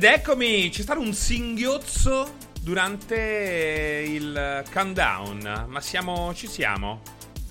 Ed eccomi, c'è stato un singhiozzo durante il countdown, ma siamo, ci siamo?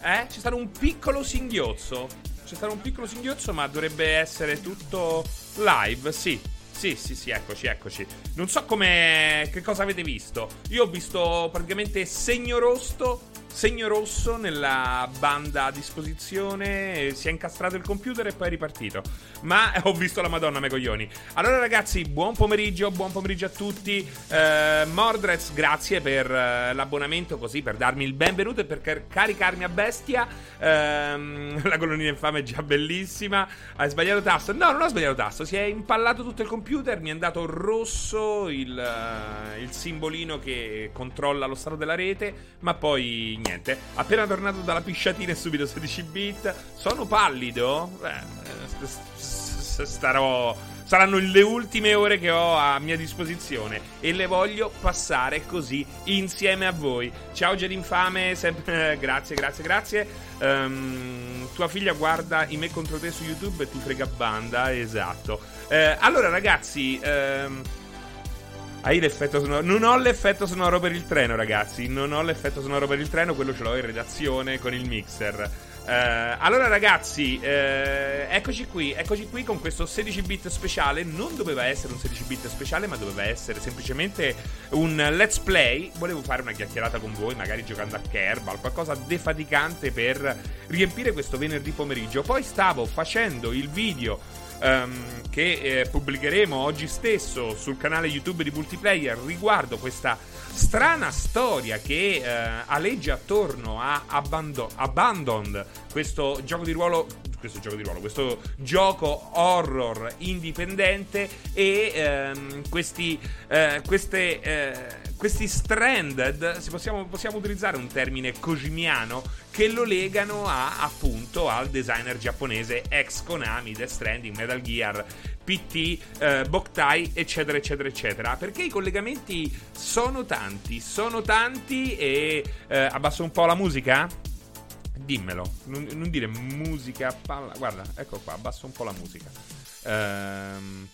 Eh? C'è stato un piccolo singhiozzo, c'è stato un piccolo singhiozzo ma dovrebbe essere tutto live, sì. Sì, sì, sì, eccoci, eccoci. Non so come. che cosa avete visto. Io ho visto praticamente segno rosso segno rosso nella banda a disposizione, si è incastrato il computer e poi è ripartito. Ma ho visto la Madonna, me coglioni. Allora ragazzi, buon pomeriggio, buon pomeriggio a tutti. Eh, Mordrez, grazie per eh, l'abbonamento così, per darmi il benvenuto e per car- caricarmi a bestia. Eh, la colonnina infame è già bellissima. Hai sbagliato tasto? No, non ho sbagliato tasto, si è impallato tutto il computer, mi è andato rosso il, uh, il simbolino che controlla lo stato della rete, ma poi niente. Appena tornato dalla pisciatina e subito 16 bit. Sono pallido? Beh, starò. Saranno le ultime ore che ho a mia disposizione e le voglio passare così insieme a voi. Ciao Gedinfame, sempre grazie, grazie, grazie. Um, tua figlia guarda i me contro te su YouTube e ti frega banda, esatto. Uh, allora ragazzi, um, hai l'effetto sonoro. Non ho l'effetto sonoro per il treno, ragazzi. Non ho l'effetto sonoro per il treno, quello ce l'ho in redazione con il mixer. Uh, allora ragazzi, uh, eccoci qui, eccoci qui con questo 16 bit speciale. Non doveva essere un 16 bit speciale, ma doveva essere semplicemente un let's play. Volevo fare una chiacchierata con voi, magari giocando a Kerbal, qualcosa defaticante per riempire questo venerdì pomeriggio. Poi stavo facendo il video um, che eh, pubblicheremo oggi stesso sul canale YouTube di Multiplayer riguardo questa strana storia che eh, aleggia attorno a Abandon- Abandoned, questo gioco di ruolo questo gioco di ruolo, questo gioco horror indipendente e ehm, questi, eh, queste, eh, questi stranded, se possiamo, possiamo utilizzare un termine kojimiano, che lo legano a, appunto al designer giapponese ex Konami, Death Stranding, Metal Gear, PT, eh, Boktai, eccetera, eccetera, eccetera. Perché i collegamenti sono tanti, sono tanti e eh, abbasso un po' la musica? Dimmelo, non, non dire musica, palla. Guarda, ecco qua, abbasso un po' la musica. Ehm.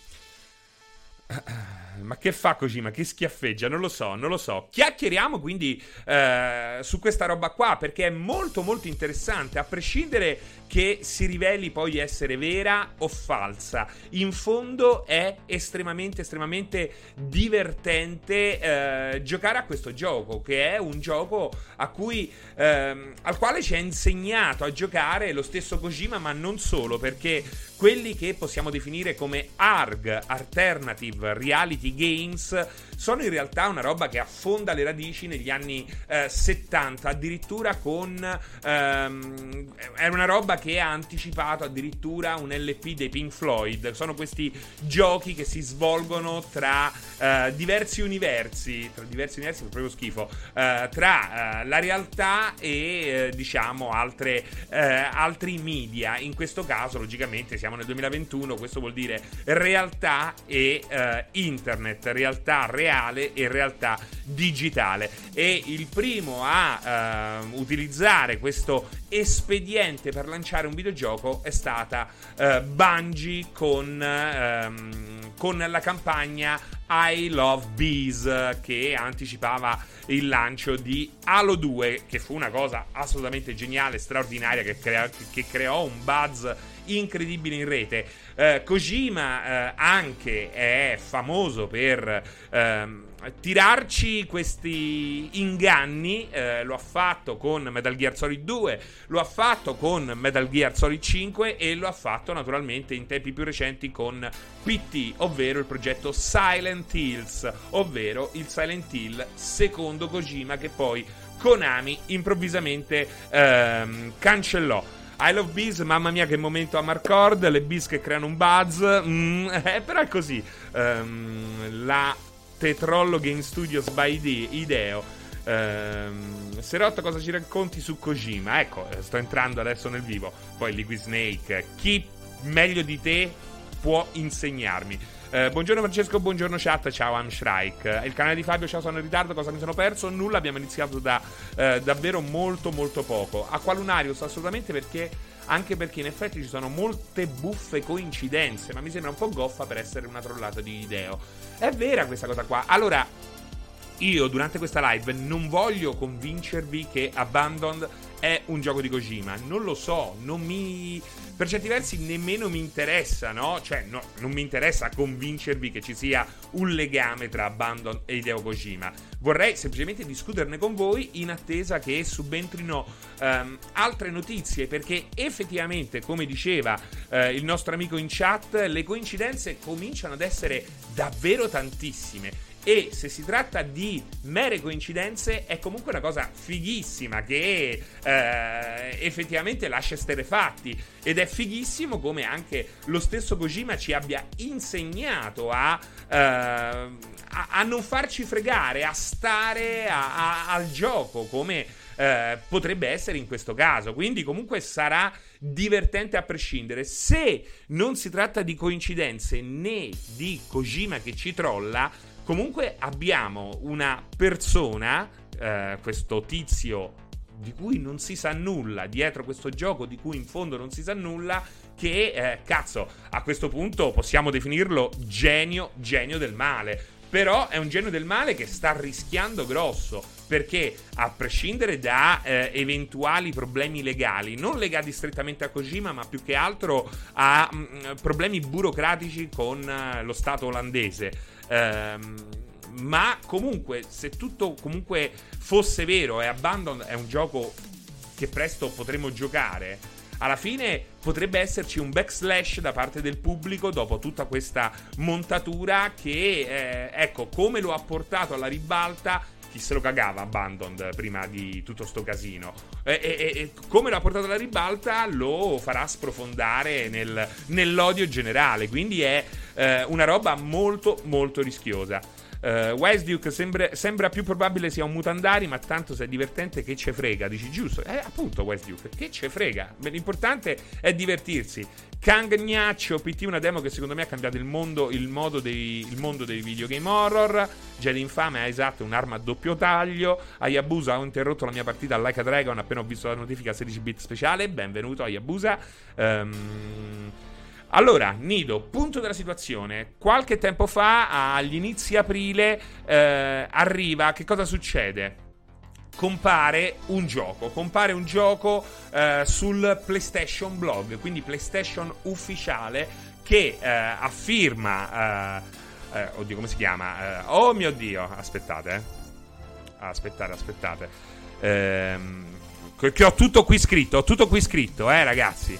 Ma che fa Kojima? Che schiaffeggia? Non lo so, non lo so. Chiacchieriamo quindi eh, su questa roba qua perché è molto molto interessante, a prescindere che si riveli poi essere vera o falsa. In fondo è estremamente estremamente divertente eh, giocare a questo gioco, che è un gioco cui, eh, al quale ci ha insegnato a giocare lo stesso Kojima, ma non solo, perché quelli che possiamo definire come ARG, Alternative Reality Games, sono in realtà una roba che affonda le radici negli anni eh, 70, addirittura con... Ehm, è una roba che ha anticipato addirittura un LP dei Pink Floyd. Sono questi giochi che si svolgono tra eh, diversi universi, tra diversi universi, fa proprio schifo, eh, tra eh, la realtà e eh, diciamo altre, eh, altri media. In questo caso, logicamente, siamo nel 2021, questo vuol dire realtà e internet, realtà reale reale e realtà digitale. E il primo a uh, utilizzare questo espediente per lanciare un videogioco è stata uh, Bungie con, uh, con la campagna I Love Bees che anticipava il lancio di Halo 2 che fu una cosa assolutamente geniale, straordinaria che, crea- che creò un buzz incredibile in rete. Eh, Kojima eh, anche è famoso per ehm, tirarci questi inganni. Eh, lo ha fatto con Metal Gear Solid 2, lo ha fatto con Metal Gear Solid 5 e lo ha fatto naturalmente in tempi più recenti con PT, ovvero il progetto Silent Hills, ovvero il Silent Hill secondo Kojima che poi Konami improvvisamente ehm, cancellò. I Love Bees, mamma mia che momento a Marcord, le bees che creano un buzz, mm, eh, però è così. Um, la Tetrollo Game Studios by Ideo. Um, Serotto, cosa ci racconti su Kojima? Ecco, eh, sto entrando adesso nel vivo. Poi Liquid Snake, chi meglio di te può insegnarmi? Eh, buongiorno Francesco, buongiorno chat, ciao Amstrike. Il canale di Fabio, ciao, sono in ritardo, cosa mi sono perso? Nulla, abbiamo iniziato da eh, davvero molto molto poco. Aqualunarius assolutamente perché anche perché in effetti ci sono molte buffe coincidenze, ma mi sembra un po' goffa per essere una trollata di Ideo. È vera questa cosa qua. Allora, io durante questa live non voglio convincervi che Abandoned è un gioco di Kojima. Non lo so, non mi. Per certi versi nemmeno mi interessa, no? Cioè, no, non mi interessa convincervi che ci sia un legame tra Abandon e Hideo Kojima. Vorrei semplicemente discuterne con voi in attesa che subentrino um, altre notizie, perché effettivamente, come diceva uh, il nostro amico in chat, le coincidenze cominciano ad essere davvero tantissime. E se si tratta di mere coincidenze, è comunque una cosa fighissima che eh, effettivamente lascia sterefatti. Ed è fighissimo come anche lo stesso Kojima ci abbia insegnato a, eh, a, a non farci fregare, a stare a, al gioco come eh, potrebbe essere in questo caso. Quindi, comunque sarà divertente a prescindere. Se non si tratta di coincidenze né di Kojima che ci trolla Comunque abbiamo una persona, eh, questo tizio di cui non si sa nulla, dietro questo gioco di cui in fondo non si sa nulla, che eh, cazzo, a questo punto possiamo definirlo genio, genio del male. Però è un genio del male che sta rischiando grosso perché a prescindere da eh, eventuali problemi legali, non legati strettamente a Kojima, ma più che altro a mh, mm, problemi burocratici con uh, lo Stato olandese. Ehm, ma comunque, se tutto comunque fosse vero e Abandon è un gioco che presto potremo giocare, alla fine potrebbe esserci un backslash da parte del pubblico dopo tutta questa montatura che, eh, ecco, come lo ha portato alla ribalta chi se lo cagava Abandoned prima di tutto sto casino. E, e, e come lo ha portato alla ribalta lo farà sprofondare nel, nell'odio generale. Quindi è eh, una roba molto molto rischiosa. Uh, Wise Duke sembra, sembra, più probabile sia un mutandari, ma tanto se è divertente che ce frega. Dici giusto? Eh, appunto, Wise Duke, che ce frega. L'importante è divertirsi. Kang Gnaccio, PT una demo che secondo me ha cambiato il mondo, il dei, il mondo dei videogame horror. Jedi Infame ha esatto un'arma a doppio taglio. Ayabusa, ho interrotto la mia partita a Like a Dragon appena ho visto la notifica 16 bit speciale. Benvenuto Ayabusa. Um, allora, Nido, punto della situazione. Qualche tempo fa, agli inizi aprile, eh, arriva. Che cosa succede? Compare un gioco, compare un gioco eh, sul PlayStation Blog, quindi PlayStation ufficiale, che eh, affirma. Eh, eh, oddio, come si chiama? Eh, oh mio dio, aspettate, aspettate, aspettate. Ehm, che ho tutto qui scritto, ho tutto qui scritto, eh, ragazzi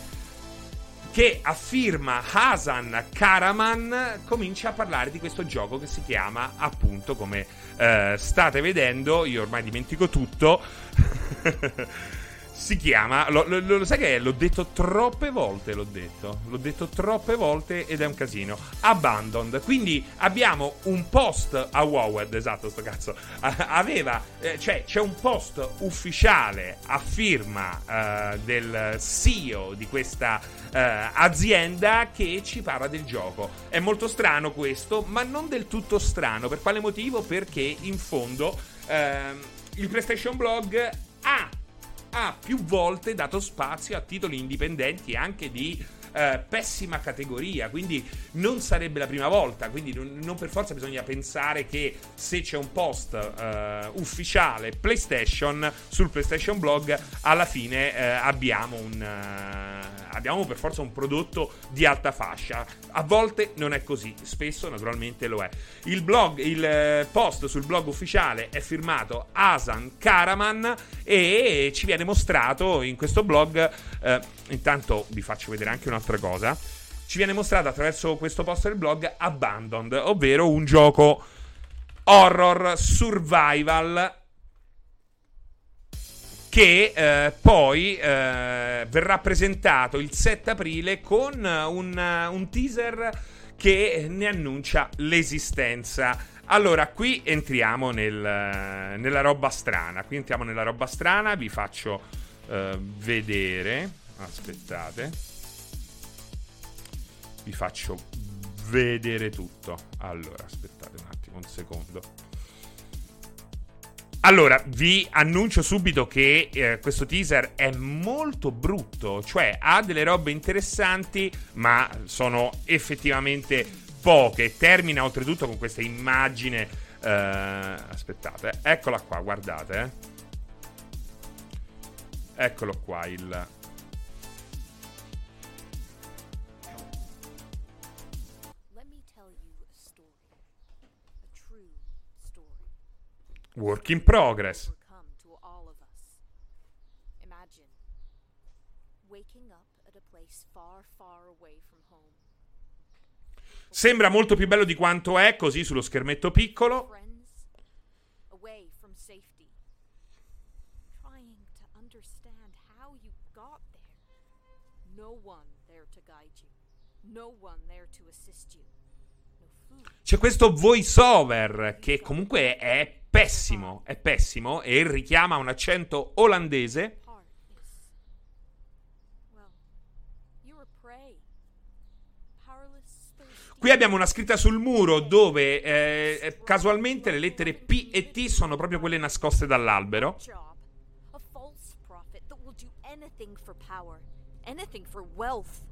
che affirma Hasan Karaman comincia a parlare di questo gioco che si chiama appunto come eh, state vedendo io ormai dimentico tutto si chiama. Lo, lo, lo, sai che è? L'ho detto troppe volte. L'ho detto. L'ho detto troppe volte ed è un casino. Abandoned. Quindi abbiamo un post a Wowed. Esatto, sto cazzo. aveva. Eh, cioè, c'è un post ufficiale a firma eh, del CEO di questa eh, azienda che ci parla del gioco. È molto strano questo, ma non del tutto strano. Per quale motivo? Perché in fondo ehm, il PlayStation Blog ha ha più volte dato spazio a titoli indipendenti anche di eh, pessima categoria, quindi non sarebbe la prima volta, quindi non, non per forza bisogna pensare che se c'è un post eh, ufficiale PlayStation sul PlayStation Blog, alla fine eh, abbiamo un eh, abbiamo per forza un prodotto di alta fascia. A volte non è così, spesso naturalmente lo è. Il blog, il eh, post sul blog ufficiale è firmato Asan Karaman e ci viene mostrato in questo blog eh, intanto vi faccio vedere anche un'altra cosa. Ci viene mostrato attraverso questo post del blog Abandoned, ovvero un gioco horror survival che eh, poi eh, verrà presentato il 7 aprile con un, un teaser che ne annuncia l'esistenza. Allora, qui entriamo nel, nella roba strana. Qui entriamo nella roba strana. Vi faccio uh, vedere. Aspettate. Vi faccio vedere tutto. Allora, aspettate un attimo, un secondo. Allora, vi annuncio subito che eh, questo teaser è molto brutto, cioè ha delle robe interessanti, ma sono effettivamente poche. Termina oltretutto con questa immagine. Eh, aspettate, eccola qua, guardate. Eh. Eccolo qua il. Work in progress. Sembra molto più bello di quanto è, così sullo schermetto piccolo. C'è questo voice over che comunque è pessimo, è pessimo e richiama un accento olandese. Qui abbiamo una scritta sul muro dove eh, casualmente le lettere P e T sono proprio quelle nascoste dall'albero. Anything for wealth.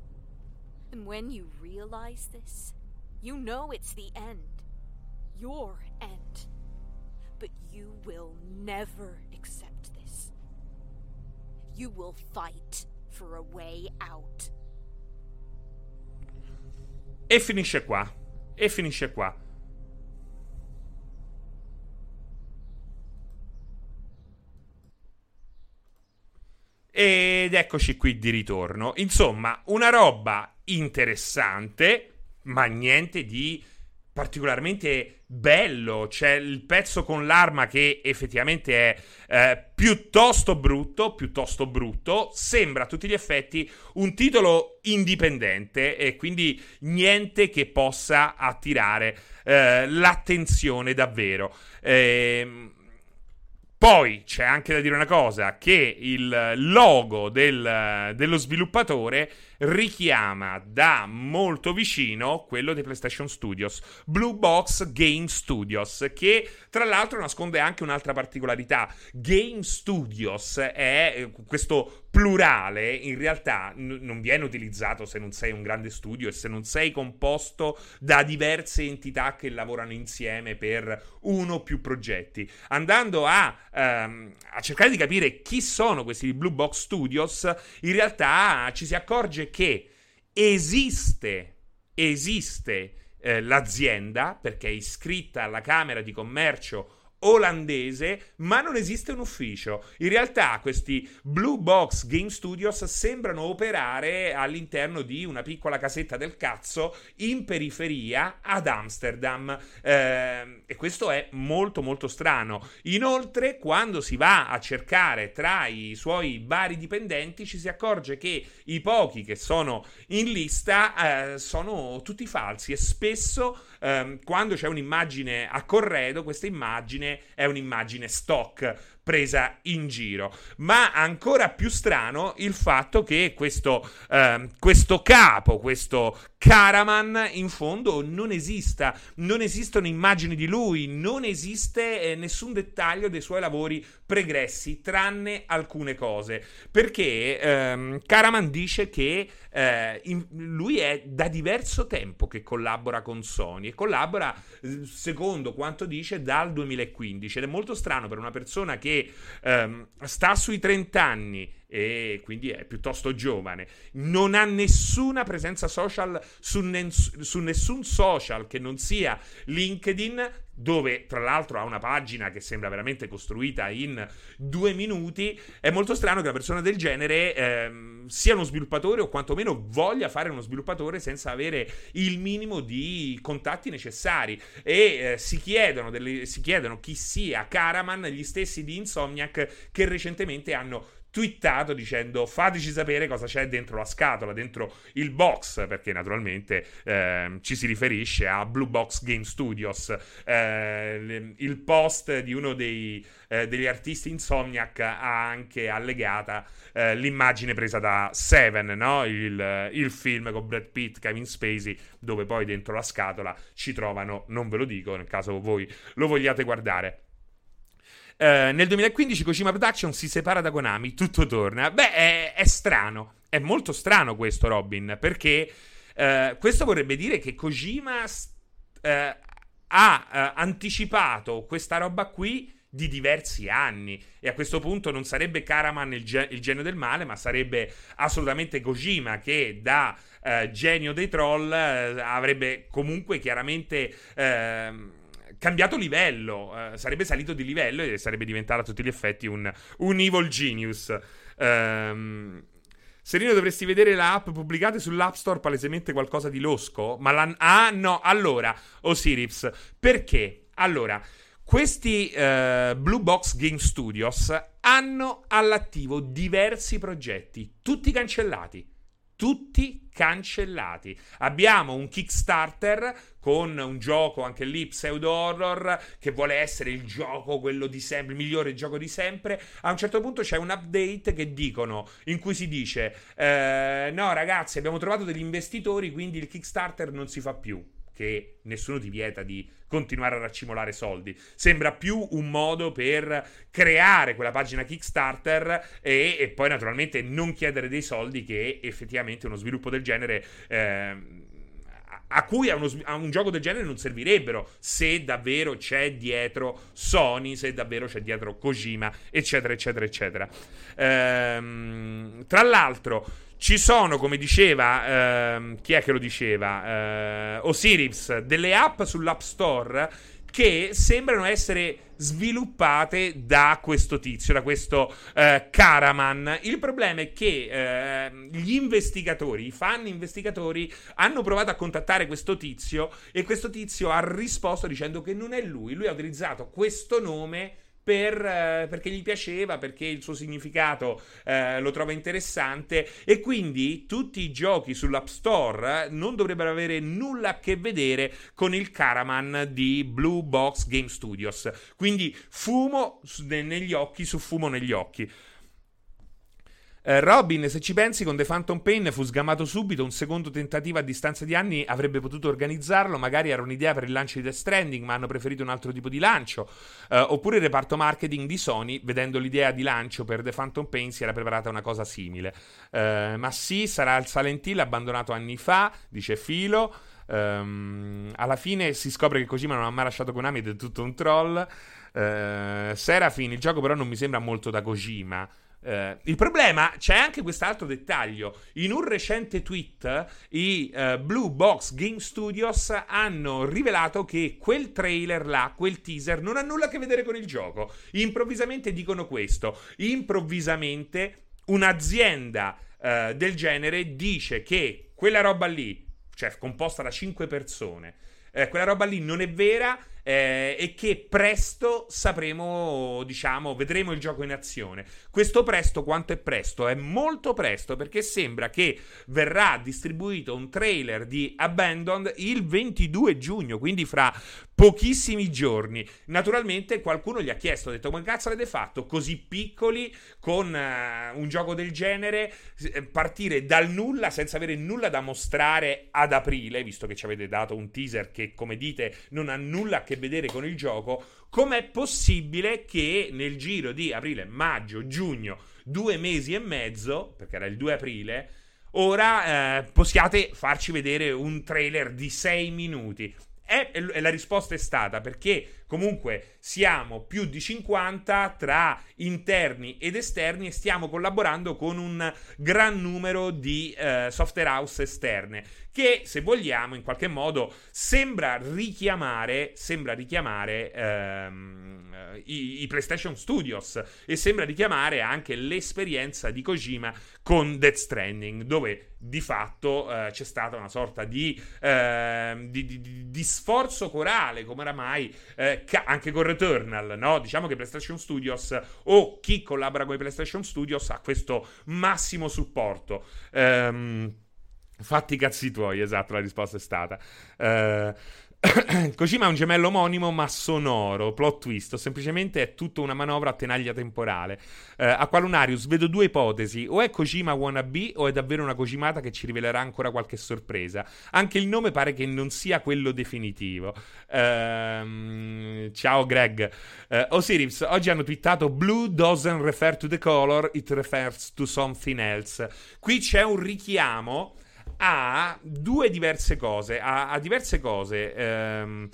And when you realize this, you know it's the end. Your end. But you will never accept this. You will fight for a way out. E finisce qua. E finisce qua. Ed eccoci qui di ritorno. Insomma, una roba interessante, ma niente di particolarmente bello. C'è il pezzo con l'arma che effettivamente è eh, piuttosto brutto, piuttosto brutto. Sembra a tutti gli effetti un titolo indipendente e quindi niente che possa attirare eh, l'attenzione davvero. Eh, poi c'è anche da dire una cosa, che il logo del, dello sviluppatore richiama da molto vicino quello dei PlayStation Studios, Blue Box Game Studios, che tra l'altro nasconde anche un'altra particolarità. Game Studios è eh, questo plurale, in realtà n- non viene utilizzato se non sei un grande studio e se non sei composto da diverse entità che lavorano insieme per uno o più progetti. Andando a, ehm, a cercare di capire chi sono questi Blue Box Studios, in realtà ci si accorge che esiste, esiste eh, l'azienda perché è iscritta alla Camera di Commercio olandese, ma non esiste un ufficio. In realtà questi Blue Box Game Studios sembrano operare all'interno di una piccola casetta del cazzo in periferia ad Amsterdam eh, e questo è molto molto strano. Inoltre, quando si va a cercare tra i suoi vari dipendenti ci si accorge che i pochi che sono in lista eh, sono tutti falsi e spesso eh, quando c'è un'immagine a corredo, questa immagine è un'immagine stock presa in giro. Ma ancora più strano il fatto che questo, eh, questo capo, questo Caraman, in fondo non esista, non esistono immagini di lui, non esiste eh, nessun dettaglio dei suoi lavori pregressi, tranne alcune cose. Perché ehm, Caraman dice che eh, in, lui è da diverso tempo che collabora con Sony e collabora, eh, secondo quanto dice, dal 2015. Ed è molto strano per una persona che che ehm, sta sui 30 anni e quindi è piuttosto giovane, non ha nessuna presenza social su, nens- su, nessun social che non sia LinkedIn, dove tra l'altro ha una pagina che sembra veramente costruita in due minuti. È molto strano che una persona del genere ehm, sia uno sviluppatore o quantomeno voglia fare uno sviluppatore senza avere il minimo di contatti necessari. E eh, si, chiedono delle, si chiedono chi sia Caraman, gli stessi di Insomniac che recentemente hanno twittato dicendo fateci sapere cosa c'è dentro la scatola, dentro il box, perché naturalmente eh, ci si riferisce a Blue Box Game Studios. Eh, il post di uno dei, eh, degli artisti Insomniac ha anche allegata eh, l'immagine presa da Seven, no? il, il film con Brad Pitt, Kevin Spacey, dove poi dentro la scatola ci trovano, non ve lo dico nel caso voi lo vogliate guardare Uh, nel 2015 Kojima Production si separa da Konami, tutto torna. Beh, è, è strano, è molto strano questo, Robin, perché uh, questo vorrebbe dire che Kojima uh, ha anticipato questa roba qui di diversi anni. E a questo punto non sarebbe Karaman il, ge- il genio del male, ma sarebbe assolutamente Kojima che da eh, genio dei troll eh, avrebbe comunque chiaramente. Eh, cambiato livello, uh, sarebbe salito di livello e sarebbe diventato a tutti gli effetti un, un evil genius. Um, Serino, dovresti vedere le app pubblicate sull'App Store, palesemente qualcosa di losco. Ma la... Ah, no, allora, Osiris, perché? Allora, questi uh, Blue Box Game Studios hanno all'attivo diversi progetti, tutti cancellati. Tutti cancellati. Abbiamo un Kickstarter con un gioco anche lì pseudo horror che vuole essere il gioco quello di sempre, il migliore gioco di sempre. A un certo punto c'è un update che dicono in cui si dice eh, no ragazzi abbiamo trovato degli investitori quindi il Kickstarter non si fa più che nessuno ti vieta di continuare a raccimolare soldi. Sembra più un modo per creare quella pagina Kickstarter e, e poi naturalmente non chiedere dei soldi che effettivamente uno sviluppo del genere... Eh, a cui a, uno, a, un gioco del genere non servirebbero se davvero c'è dietro Sony, se davvero c'è dietro Kojima, eccetera, eccetera, eccetera. Ehm, tra l'altro, ci sono, come diceva, ehm, chi è che lo diceva? Eh, Osiris, delle app sull'App Store che sembrano essere sviluppate da questo tizio, da questo eh, Caraman. Il problema è che eh, gli investigatori, i fan investigatori, hanno provato a contattare questo tizio e questo tizio ha risposto dicendo che non è lui. Lui ha utilizzato questo nome per, eh, perché gli piaceva, perché il suo significato eh, lo trova interessante e quindi tutti i giochi sull'App Store eh, non dovrebbero avere nulla a che vedere con il Caraman di Blue Box Game Studios. Quindi fumo negli occhi su fumo negli occhi. Eh, Robin, se ci pensi, con The Phantom Pain fu sgamato subito. Un secondo tentativo a distanza di anni avrebbe potuto organizzarlo. Magari era un'idea per il lancio di Death Stranding, ma hanno preferito un altro tipo di lancio. Eh, oppure il reparto marketing di Sony, vedendo l'idea di lancio per The Phantom Pain, si era preparata una cosa simile. Eh, ma sì, sarà il Silent Hill abbandonato anni fa, dice Filo. Um, alla fine si scopre che Kojima non ha mai lasciato Konami ed è tutto un troll. Uh, Serafin, il gioco però non mi sembra molto da Kojima. Uh, il problema c'è anche quest'altro dettaglio. In un recente tweet, i uh, Blue Box Game Studios hanno rivelato che quel trailer là, quel teaser, non ha nulla a che vedere con il gioco. Improvvisamente dicono questo. Improvvisamente un'azienda uh, del genere dice che quella roba lì, cioè composta da 5 persone, quella roba lì non è vera eh, e che presto sapremo, diciamo, vedremo il gioco in azione. Questo presto quanto è presto? È molto presto perché sembra che verrà distribuito un trailer di Abandoned il 22 giugno, quindi fra pochissimi giorni. Naturalmente qualcuno gli ha chiesto, ha detto come cazzo avete fatto così piccoli con uh, un gioco del genere, eh, partire dal nulla senza avere nulla da mostrare ad aprile, visto che ci avete dato un teaser che come dite non ha nulla a che che vedere con il gioco, com'è possibile che nel giro di aprile, maggio, giugno, due mesi e mezzo, perché era il 2 aprile, ora eh, possiate farci vedere un trailer di 6 minuti. E, e la risposta è stata perché comunque siamo più di 50 tra interni ed esterni e stiamo collaborando con un gran numero di eh, software house esterne che se vogliamo in qualche modo sembra richiamare, sembra richiamare ehm, i, i, PlayStation Studios e sembra richiamare anche l'esperienza di Kojima con Death Stranding dove di fatto eh, c'è stata una sorta di, eh, di, di, di sforzo corale come oramai eh, ca- anche con Returnal no? diciamo che PlayStation Studios o chi collabora con i PlayStation Studios ha questo massimo supporto ehm Fatti i cazzi tuoi, esatto, la risposta è stata. Uh, Kojima è un gemello omonimo ma sonoro, plot twist, semplicemente è tutta una manovra a tenaglia temporale. Uh, a Qualunarius vedo due ipotesi, o è Kojima wannabe o è davvero una Kojimata che ci rivelerà ancora qualche sorpresa. Anche il nome pare che non sia quello definitivo. Uh, Ciao Greg. Uh, Osiris, oggi hanno twittato Blue doesn't refer to the color, it refers to something else. Qui c'è un richiamo a due diverse cose, a, a diverse cose. Um,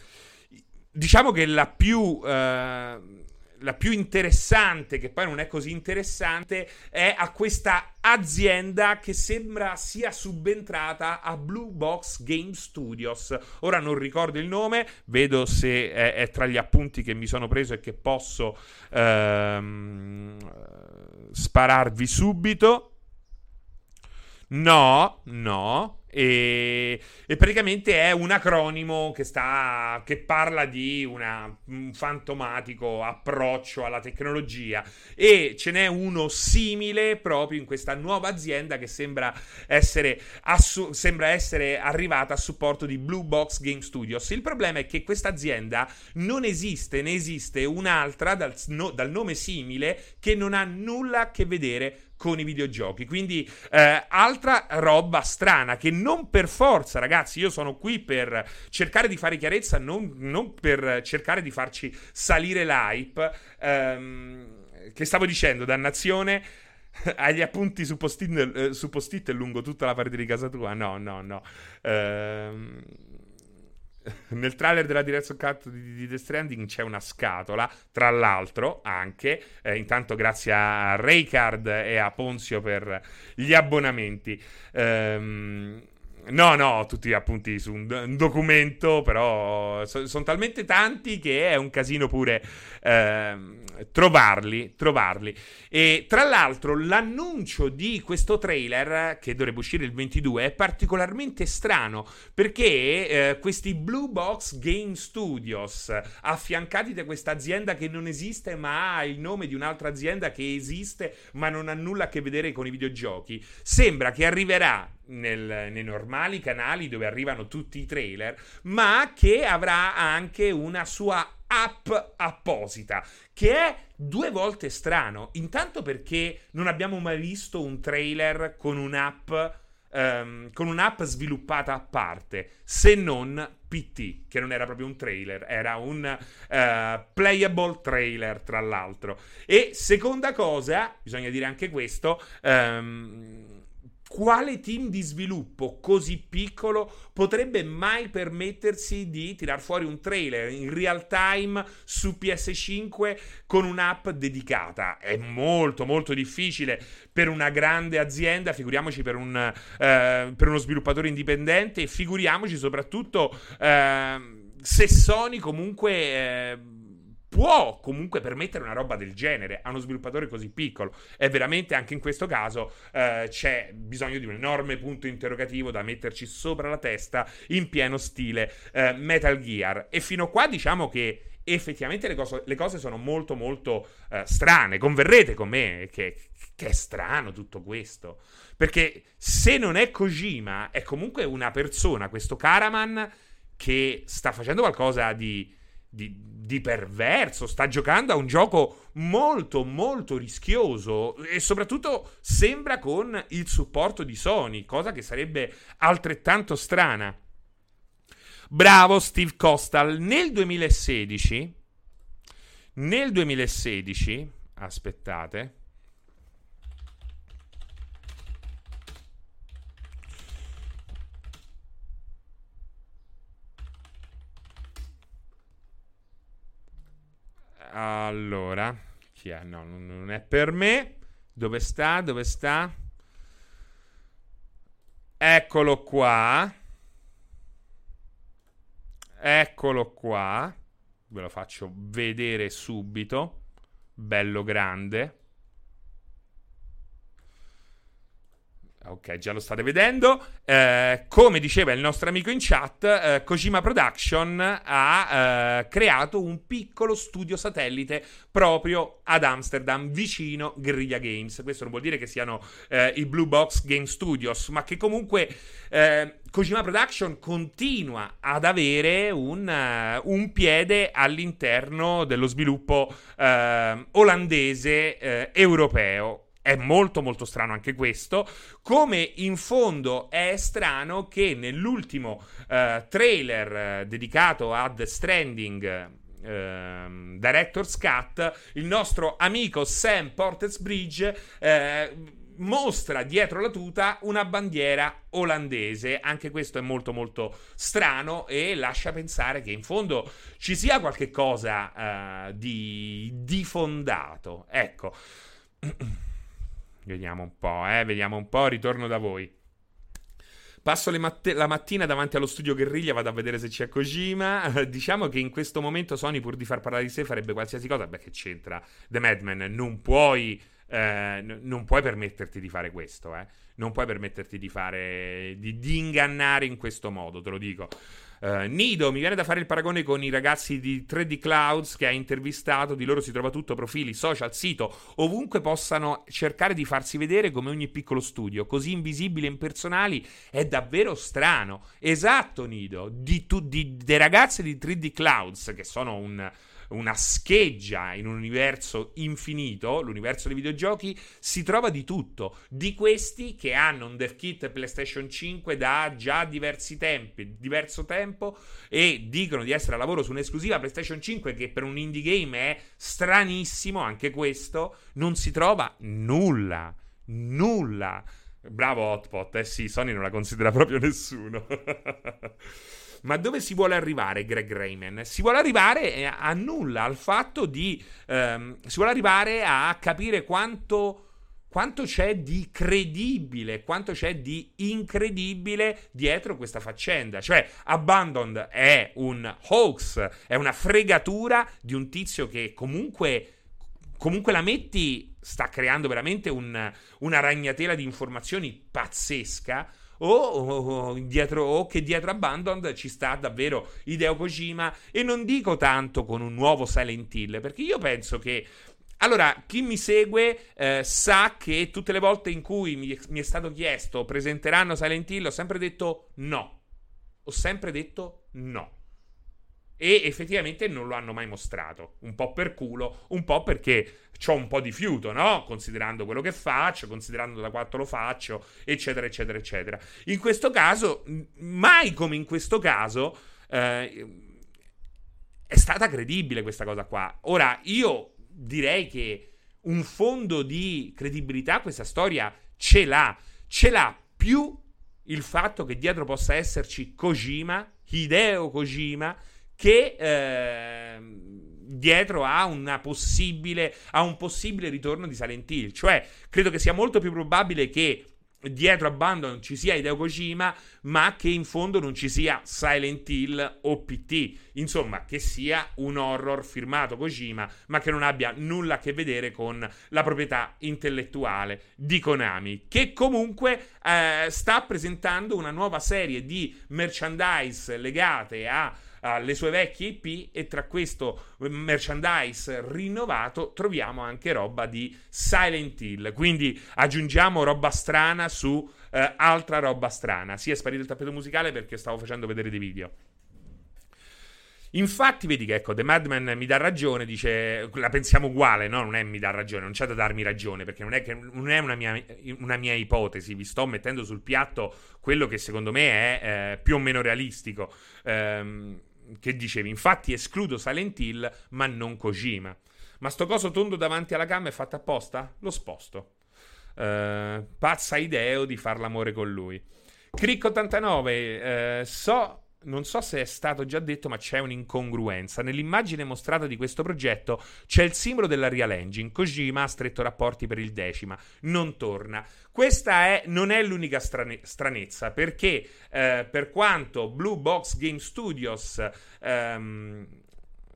diciamo che la più... Uh, la più interessante, che poi non è così interessante, è a questa azienda che sembra sia subentrata a Blue Box Game Studios. Ora non ricordo il nome, vedo se è, è tra gli appunti che mi sono preso e che posso ehm, spararvi subito. No, no. E, e, praticamente è un acronimo che, sta, che parla di una, un fantomatico approccio alla tecnologia e ce n'è uno simile proprio in questa nuova azienda che sembra essere, assu- sembra essere arrivata a supporto di Blue Box Game Studios. Il problema è che questa azienda non esiste, ne esiste un'altra dal, no, dal nome simile che non ha nulla a che vedere con i videogiochi. Quindi eh, altra roba strana che non per forza, ragazzi, io sono qui per cercare di fare chiarezza, non, non per cercare di farci salire l'hype. Ehm, che stavo dicendo, dannazione agli appunti su post-it, eh, su post-it lungo tutta la parete di casa tua? No, no, no. Ehm nel trailer della Direction Cut di, di, The Stranding c'è una scatola, tra l'altro anche, eh, intanto grazie a Raycard e a Ponzio per gli abbonamenti. Ehm, No, no, tutti appunti su un, un documento, però so, sono talmente tanti che è un casino pure eh, trovarli, trovarli. E tra l'altro l'annuncio di questo trailer, che dovrebbe uscire il 22, è particolarmente strano, perché eh, questi Blue Box Game Studios, affiancati da questa azienda che non esiste ma ha il nome di un'altra azienda che esiste ma non ha nulla a che vedere con i videogiochi, sembra che arriverà nel, nei normali canali dove arrivano tutti i trailer, ma che avrà anche una sua app apposita, che è due volte strano. Intanto perché non abbiamo mai visto un trailer con un'app. Um, con un'app sviluppata a parte, se non PT, che non era proprio un trailer, era un uh, playable trailer, tra l'altro. E seconda cosa, bisogna dire anche questo, um, quale team di sviluppo così piccolo potrebbe mai permettersi di tirar fuori un trailer in real time su PS5 con un'app dedicata? È molto molto difficile per una grande azienda, figuriamoci per, un, eh, per uno sviluppatore indipendente e figuriamoci soprattutto eh, se Sony comunque... Eh, può comunque permettere una roba del genere a uno sviluppatore così piccolo. E veramente anche in questo caso eh, c'è bisogno di un enorme punto interrogativo da metterci sopra la testa in pieno stile eh, Metal Gear. E fino qua diciamo che effettivamente le cose, le cose sono molto molto eh, strane. Converrete con me che, che è strano tutto questo. Perché se non è Kojima, è comunque una persona, questo Karaman, che sta facendo qualcosa di di, di, perverso, sta giocando a un gioco molto molto rischioso e soprattutto sembra con il supporto di Sony, cosa che sarebbe altrettanto strana. Bravo Steve Costal, nel 2016 nel 2016 aspettate Allora, chi è? No, non è per me. Dove sta? Dove sta? Eccolo qua. Eccolo qua. Ve lo faccio vedere subito. Bello grande. Ok, già lo state vedendo. Eh, come diceva il nostro amico in chat, eh, Kojima Production ha eh, creato un piccolo studio satellite proprio ad Amsterdam, vicino Guerrilla Games. Questo non vuol dire che siano eh, i Blue Box Game Studios, ma che comunque eh, Kojima Production continua ad avere un, uh, un piede all'interno dello sviluppo olandese europeo è molto molto strano anche questo, come in fondo è strano che nell'ultimo uh, trailer uh, dedicato a The Stranding ehm, Director's Cut, il nostro amico Sam Portesbridge eh, mostra dietro la tuta una bandiera olandese. Anche questo è molto molto strano e lascia pensare che in fondo ci sia qualche cosa uh, di, di fondato. Ecco. vediamo un po', eh, vediamo un po', ritorno da voi. Passo matte- la mattina davanti allo studio Guerriglia, vado a vedere se c'è Kojima. diciamo che in questo momento Sony, pur di far parlare di sé, farebbe qualsiasi cosa. Beh, che c'entra? The Madman, non puoi eh, n- non puoi permetterti di fare questo, eh. Non puoi permetterti di fare. di, di ingannare in questo modo, te lo dico. Uh, Nido, mi viene da fare il paragone con i ragazzi di 3D Clouds che ha intervistato, di loro si trova tutto, profili, social, sito, ovunque possano cercare di farsi vedere come ogni piccolo studio, così invisibili e impersonali, è davvero strano. Esatto, Nido, di, tu, di, dei ragazzi di 3D Clouds, che sono un, una scheggia in un universo infinito, l'universo dei videogiochi, si trova di tutto. Di questi che hanno un dev kit PlayStation 5 da già diversi tempi, diverso tempo e dicono di essere a lavoro su un'esclusiva PlayStation 5 che per un indie game è stranissimo, anche questo, non si trova nulla. Nulla. Bravo Hotpot, eh sì, Sony non la considera proprio nessuno. Ma dove si vuole arrivare Greg Rayman? Si vuole arrivare a nulla, al fatto di... Ehm, si vuole arrivare a capire quanto quanto c'è di credibile, quanto c'è di incredibile dietro questa faccenda. Cioè, Abandoned è un hoax, è una fregatura di un tizio che comunque, comunque la metti, sta creando veramente un, una ragnatela di informazioni pazzesca o, o, dietro, o che dietro Abandoned ci sta davvero Hideo Kojima e non dico tanto con un nuovo Silent Hill perché io penso che allora, chi mi segue eh, sa che tutte le volte in cui mi, mi, è stato chiesto presenteranno Silent Hill, ho sempre detto no. Ho sempre detto no. E effettivamente non lo hanno mai mostrato. Un po' per culo, un po' perché ho un po' di fiuto, no? Considerando quello che faccio, considerando da quanto lo faccio, eccetera, eccetera, eccetera. In questo caso, mai come in questo caso, eh, è stata credibile questa cosa qua. Ora, io direi che un fondo di credibilità questa storia ce l'ha. Ce l'ha più il fatto che dietro possa esserci Kojima, Hideo Kojima, che eh, dietro a, a un possibile ritorno di Silent Hill. Cioè, credo che sia molto più probabile che dietro a Abandon ci sia Hideo Kojima, ma che in fondo non ci sia Silent Hill o PT. Insomma, che sia un horror firmato Kojima, ma che non abbia nulla a che vedere con la proprietà intellettuale di Konami, che comunque eh, sta presentando una nuova serie di merchandise legate a alle sue vecchie IP e tra questo merchandise rinnovato troviamo anche roba di Silent Hill. Quindi aggiungiamo roba strana su eh, altra roba strana. Sì, è sparito il tappeto musicale perché stavo facendo vedere dei video. Infatti, vedi che ecco, The Madman mi dà ragione, dice, la pensiamo uguale, no? Non è mi dà ragione, non c'è da darmi ragione, perché non è, che, non è una, mia, una, mia, ipotesi, vi sto mettendo sul piatto quello che secondo me è eh, più o meno realistico. Ehm, che dicevi, infatti escludo Silent Hill, ma non Kojima. Ma sto coso tondo davanti alla gamma è fatto apposta? Lo sposto. Uh, pazza idea di far l'amore con lui. Crick89, uh, so non so se è stato già detto, ma c'è un'incongruenza. Nell'immagine mostrata di questo progetto c'è il simbolo della Real Engine. Kojima ha stretto rapporti per il decima, non torna. Questa è, non è l'unica strane- stranezza, perché eh, per quanto Blue Box Game Studios ehm,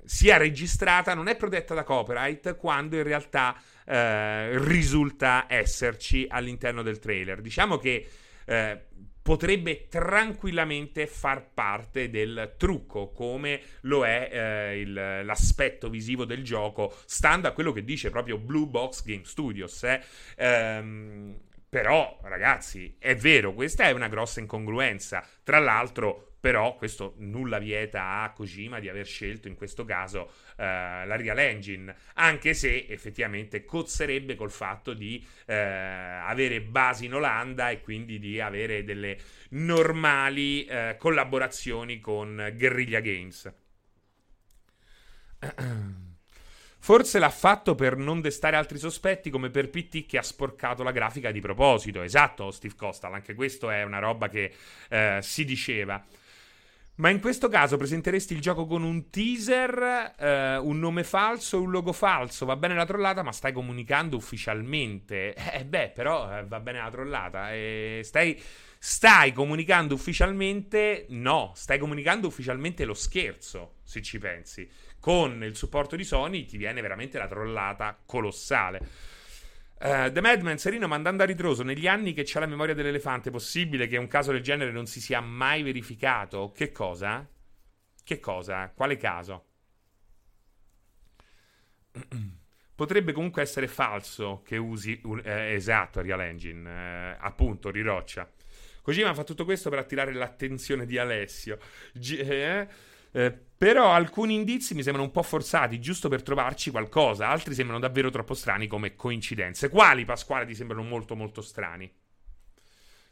sia registrata, non è protetta da copyright quando in realtà eh, risulta esserci all'interno del trailer. Diciamo che eh, potrebbe tranquillamente far parte del trucco, come lo è eh, il, l'aspetto visivo del gioco, stando a quello che dice proprio Blue Box Game Studios. Eh. Ehm, però, ragazzi, è vero, questa è una grossa incongruenza. Tra l'altro, però questo nulla vieta a Kojima di aver scelto in questo caso uh, la Real Engine, anche se effettivamente cozzerebbe col fatto di uh, avere basi in Olanda e quindi di avere delle normali uh, collaborazioni con Guerrilla Games. Forse l'ha fatto per non destare altri sospetti come per PT che ha sporcato la grafica di proposito. Esatto, Steve Costal, anche questo è una roba che eh, si diceva. Ma in questo caso presenteresti il gioco con un teaser, eh, un nome falso e un logo falso. Va bene la trollata, ma stai comunicando ufficialmente. Eh beh, però eh, va bene la trollata. E stai, stai comunicando ufficialmente... No, stai comunicando ufficialmente lo scherzo, se ci pensi con il supporto di Sony ti viene veramente la trollata colossale. Uh, The Madman Serino mandando a ritroso negli anni che c'è la memoria dell'elefante possibile che un caso del genere non si sia mai verificato che cosa? che cosa? quale caso? potrebbe comunque essere falso che usi un, eh, esatto Real Engine eh, appunto riroccia Kojima fa tutto questo per attirare l'attenzione di Alessio G- eh? Eh, però alcuni indizi mi sembrano un po' forzati, giusto per trovarci qualcosa, altri sembrano davvero troppo strani come coincidenze. Quali, Pasquale, ti sembrano molto molto strani?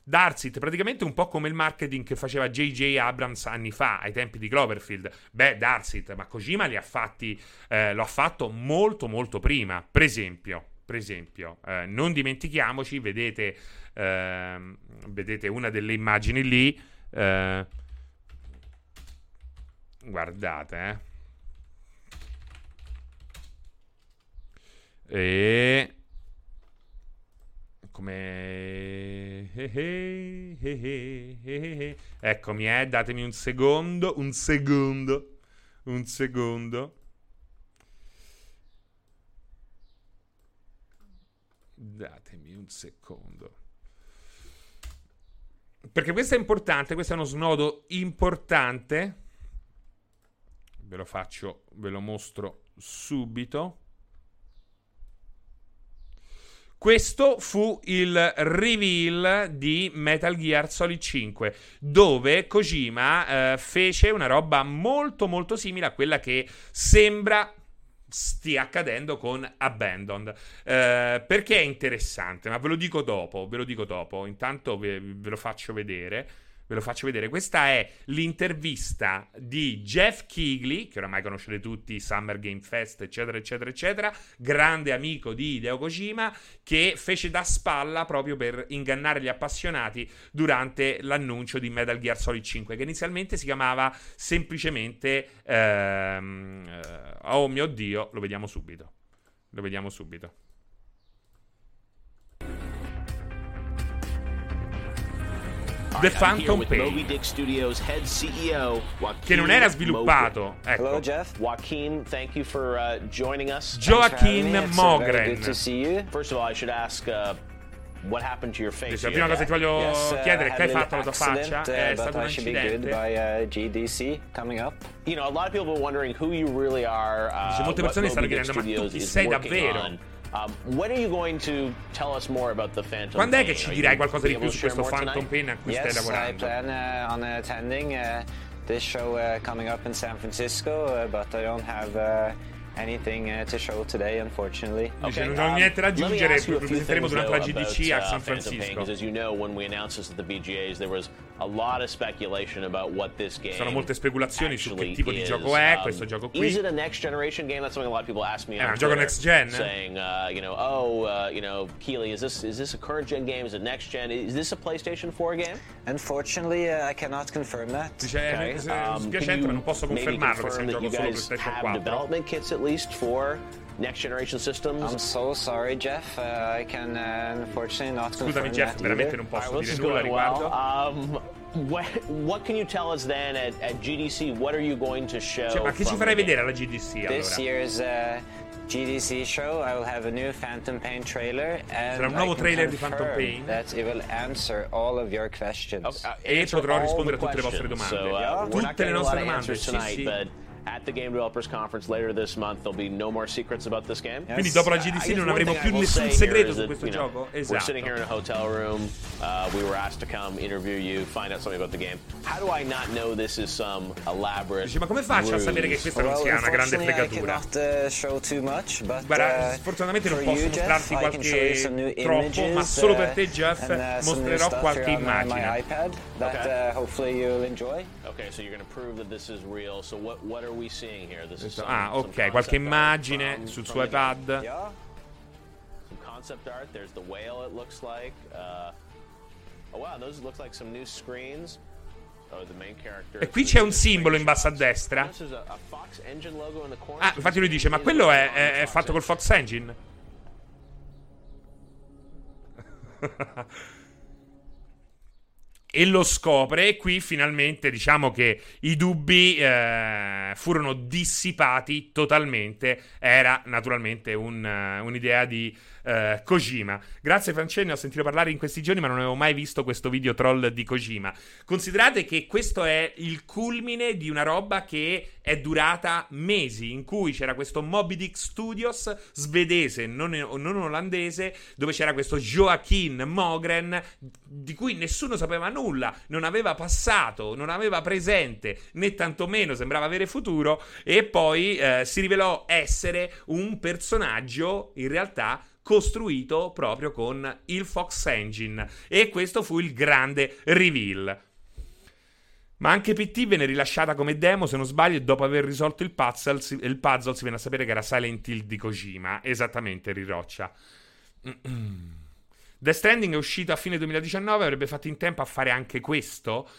Darsit, praticamente un po' come il marketing che faceva J.J. Abrams anni fa, ai tempi di Cloverfield. Beh, Darsit, ma Kojima li ha fatti, eh, lo ha fatto molto molto prima. Per esempio, per esempio eh, non dimentichiamoci, vedete, ehm, vedete una delle immagini lì, eh, Guardate, eh. E... Come... Eccomi, eh, datemi un secondo, un secondo, un secondo. Datemi un secondo. Perché questo è importante, questo è uno snodo importante ve lo faccio, ve lo mostro subito. Questo fu il reveal di Metal Gear Solid 5, dove Kojima eh, fece una roba molto molto simile a quella che sembra stia accadendo con Abandoned. Eh, perché è interessante? Ma ve lo dico dopo, ve lo dico dopo. Intanto ve, ve lo faccio vedere ve lo faccio vedere. Questa è l'intervista di Jeff Keighley, che oramai conoscete tutti, Summer Game Fest, eccetera, eccetera, eccetera, grande amico di Hideo Kojima, che fece da spalla proprio per ingannare gli appassionati durante l'annuncio di Metal Gear Solid 5, che inizialmente si chiamava semplicemente... Ehm, eh, oh mio Dio, lo vediamo subito. Lo vediamo subito. The Phantom Pain che non era sviluppato ecco. Hello Jeff Joaquin thank you for uh, joining us Joaquin Mogren good to see you first of all I should ask uh, What happened to your face? La prima cosa che ti voglio yes, uh, chiedere è che hai fatto alla tua faccia? Uh, è stato un incidente. By, uh, GDC coming up. You know, a lot of people are wondering who you really are. Uh, Dice, molte persone stanno chiedendo, ma tu chi sei davvero? On. Um, when are you going to tell us more about the Phantom Quando è che ci dirai qualcosa di più su questo Phantom Pain a cui yes, stai lavorando? I plan uh, on attending uh, this show uh, coming up in San Francisco, uh, but I don't have uh, anything uh, to show today, unfortunately. Okay. non ho niente da aggiungere, presenteremo durante la GDC a San Francisco. As you know, when we announced this at the BGAs, there was a lot of speculation about what this game Sono molte speculazioni su che tipo di gioco è um, questo gioco qui. Is it a next generation game? That's something a lot of people ask me. È un gioco next gen? Saying, uh, you know, oh, uh, you know, Keely, is this is this a current gen game? Is it next gen? Is this a PlayStation 4 game? Unfortunately, uh, I cannot confirm that. Dice, okay. eh, um, spiacente, ma non posso confermarlo che sia un gioco solo PlayStation 4. development kits at least for next generation systems. I'm so sorry, Jeff. Uh, I can uh, unfortunately not Scusami, Jeff, veramente non posso dire nulla riguardo. Well. Um, what, what, can you tell us then at, at, GDC? What are you going to show? Cioè, ma che ci farai vedere alla GDC allora? This year's uh, GDC show, I will have a new Phantom Pain trailer. And Sarà un nuovo trailer di Phantom Pain. That it will answer all of your questions. Okay, uh, e potrò rispondere a tutte le vostre domande. So, uh, tutte le nostre domande, sì, sì. At the Game Developers Conference later this month, there'll be no more secrets about this game. Quindi dopo la GDC non avremo più nessun segreto su questo gioco. Esatto. We're sitting here in a hotel room. Uh, we were asked to come interview you, find out something about the game. How do I not know this is some elaborate Dici, ma come faccio a sapere che questa non sia una grande fregatura? Much, but, Guarda, uh, sfortunatamente non posso mostrarti qualche troppo, ma solo per te, Jeff, uh, mostrerò qualche immagine. iPad that okay. uh, hopefully you'll enjoy. Okay, so you're going to prove that this is real. So what what are we Ah, ok, qualche immagine sul suo iPad. concept art. There's the whale, it looks like. Uh, oh wow, those look like some new screens. Oh, e qui c'è un simbolo in basso a destra. Ah, infatti lui dice, ma quello è, è, è fatto col Fox Engine. e lo scopre e qui finalmente diciamo che i dubbi eh, furono dissipati totalmente. Era naturalmente un, uh, un'idea di uh, Kojima. Grazie Francenni ho sentito parlare in questi giorni ma non avevo mai visto questo video troll di Kojima. Considerate che questo è il culmine di una roba che è durata mesi in cui c'era questo Moby Dick Studios svedese, non, non olandese, dove c'era questo Joaquin Mogren di cui nessuno sapeva nulla, non aveva passato, non aveva presente, né tantomeno sembrava avere futuro e poi eh, si rivelò essere un personaggio in realtà costruito proprio con il Fox Engine e questo fu il grande reveal. Ma anche PT venne rilasciata come demo, se non sbaglio, e dopo aver risolto il puzzle, si, il puzzle si venne a sapere che era Silent Hill di Kojima. Esattamente, Riroccia. The Stranding è uscito a fine 2019, avrebbe fatto in tempo a fare anche questo.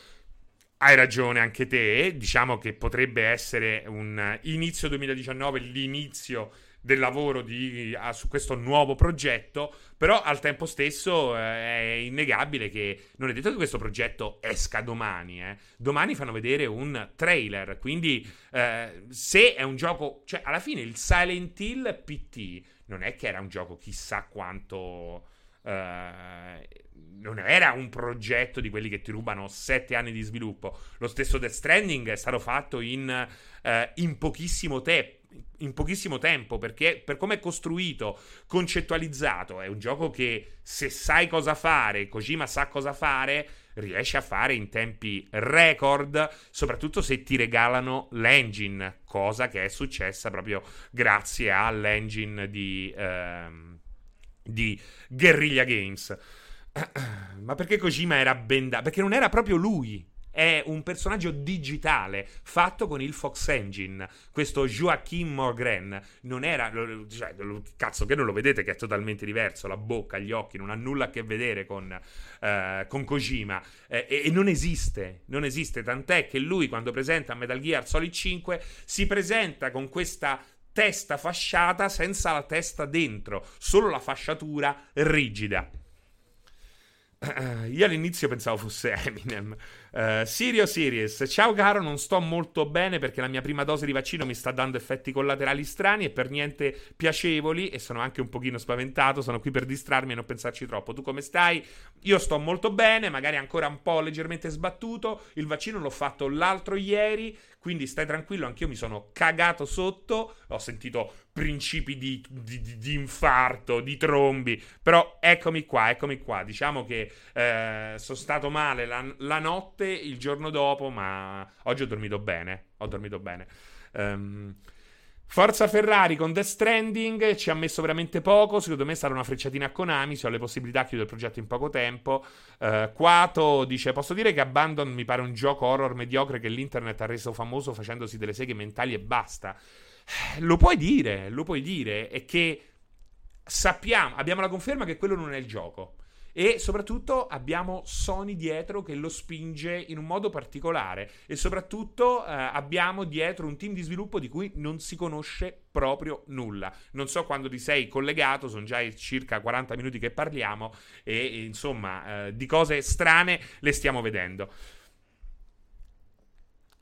Hai ragione anche te, diciamo che potrebbe essere un inizio 2019, l'inizio del lavoro di, uh, su questo nuovo progetto, però al tempo stesso eh, è innegabile che non è detto che questo progetto esca domani. Eh. Domani fanno vedere un trailer, quindi eh, se è un gioco, cioè alla fine il Silent Hill PT non è che era un gioco chissà quanto... Uh, non era un progetto di quelli che ti rubano sette anni di sviluppo. Lo stesso Death Stranding è stato fatto in, uh, in pochissimo tempo in pochissimo tempo perché per come è costruito, concettualizzato, è un gioco che se sai cosa fare, Kojima sa cosa fare, riesce a fare in tempi record, soprattutto se ti regalano l'engine, cosa che è successa proprio grazie all'engine di, ehm, di Guerrilla Games. Ma perché Kojima era bendato? Perché non era proprio lui è un personaggio digitale fatto con il Fox Engine. Questo Joachim Morgren non era. Cioè, cazzo, che non lo vedete che è totalmente diverso. La bocca, gli occhi, non ha nulla a che vedere con, uh, con Kojima. Eh, e, e, non esiste. Non esiste. Tant'è che lui, quando presenta Metal Gear Solid 5, si presenta con questa testa fasciata senza la testa dentro, solo la fasciatura rigida. Uh, io all'inizio pensavo fosse Eminem. Uh, Sirio Sirius, ciao caro, non sto molto bene perché la mia prima dose di vaccino mi sta dando effetti collaterali strani e per niente piacevoli e sono anche un pochino spaventato, sono qui per distrarmi e non pensarci troppo. Tu come stai? Io sto molto bene, magari ancora un po' leggermente sbattuto, il vaccino l'ho fatto l'altro ieri, quindi stai tranquillo, anch'io mi sono cagato sotto, ho sentito principi di, di, di, infarto, di trombi, però eccomi qua, eccomi qua, diciamo che eh, sono stato male la, la, notte, il giorno dopo, ma oggi ho dormito bene, ho dormito bene. Um, Forza Ferrari con Death Stranding ci ha messo veramente poco. Secondo me sarà una frecciatina a Konami. Se ho le possibilità, chiudo il progetto in poco tempo. Uh, Quato dice: Posso dire che Abandon mi pare un gioco horror mediocre che l'internet ha reso famoso facendosi delle seghe mentali e basta. Lo puoi dire, lo puoi dire. È che sappiamo, abbiamo la conferma che quello non è il gioco. E soprattutto abbiamo Sony dietro che lo spinge in un modo particolare. E soprattutto eh, abbiamo dietro un team di sviluppo di cui non si conosce proprio nulla. Non so quando ti sei collegato, sono già circa 40 minuti che parliamo. E insomma, eh, di cose strane le stiamo vedendo.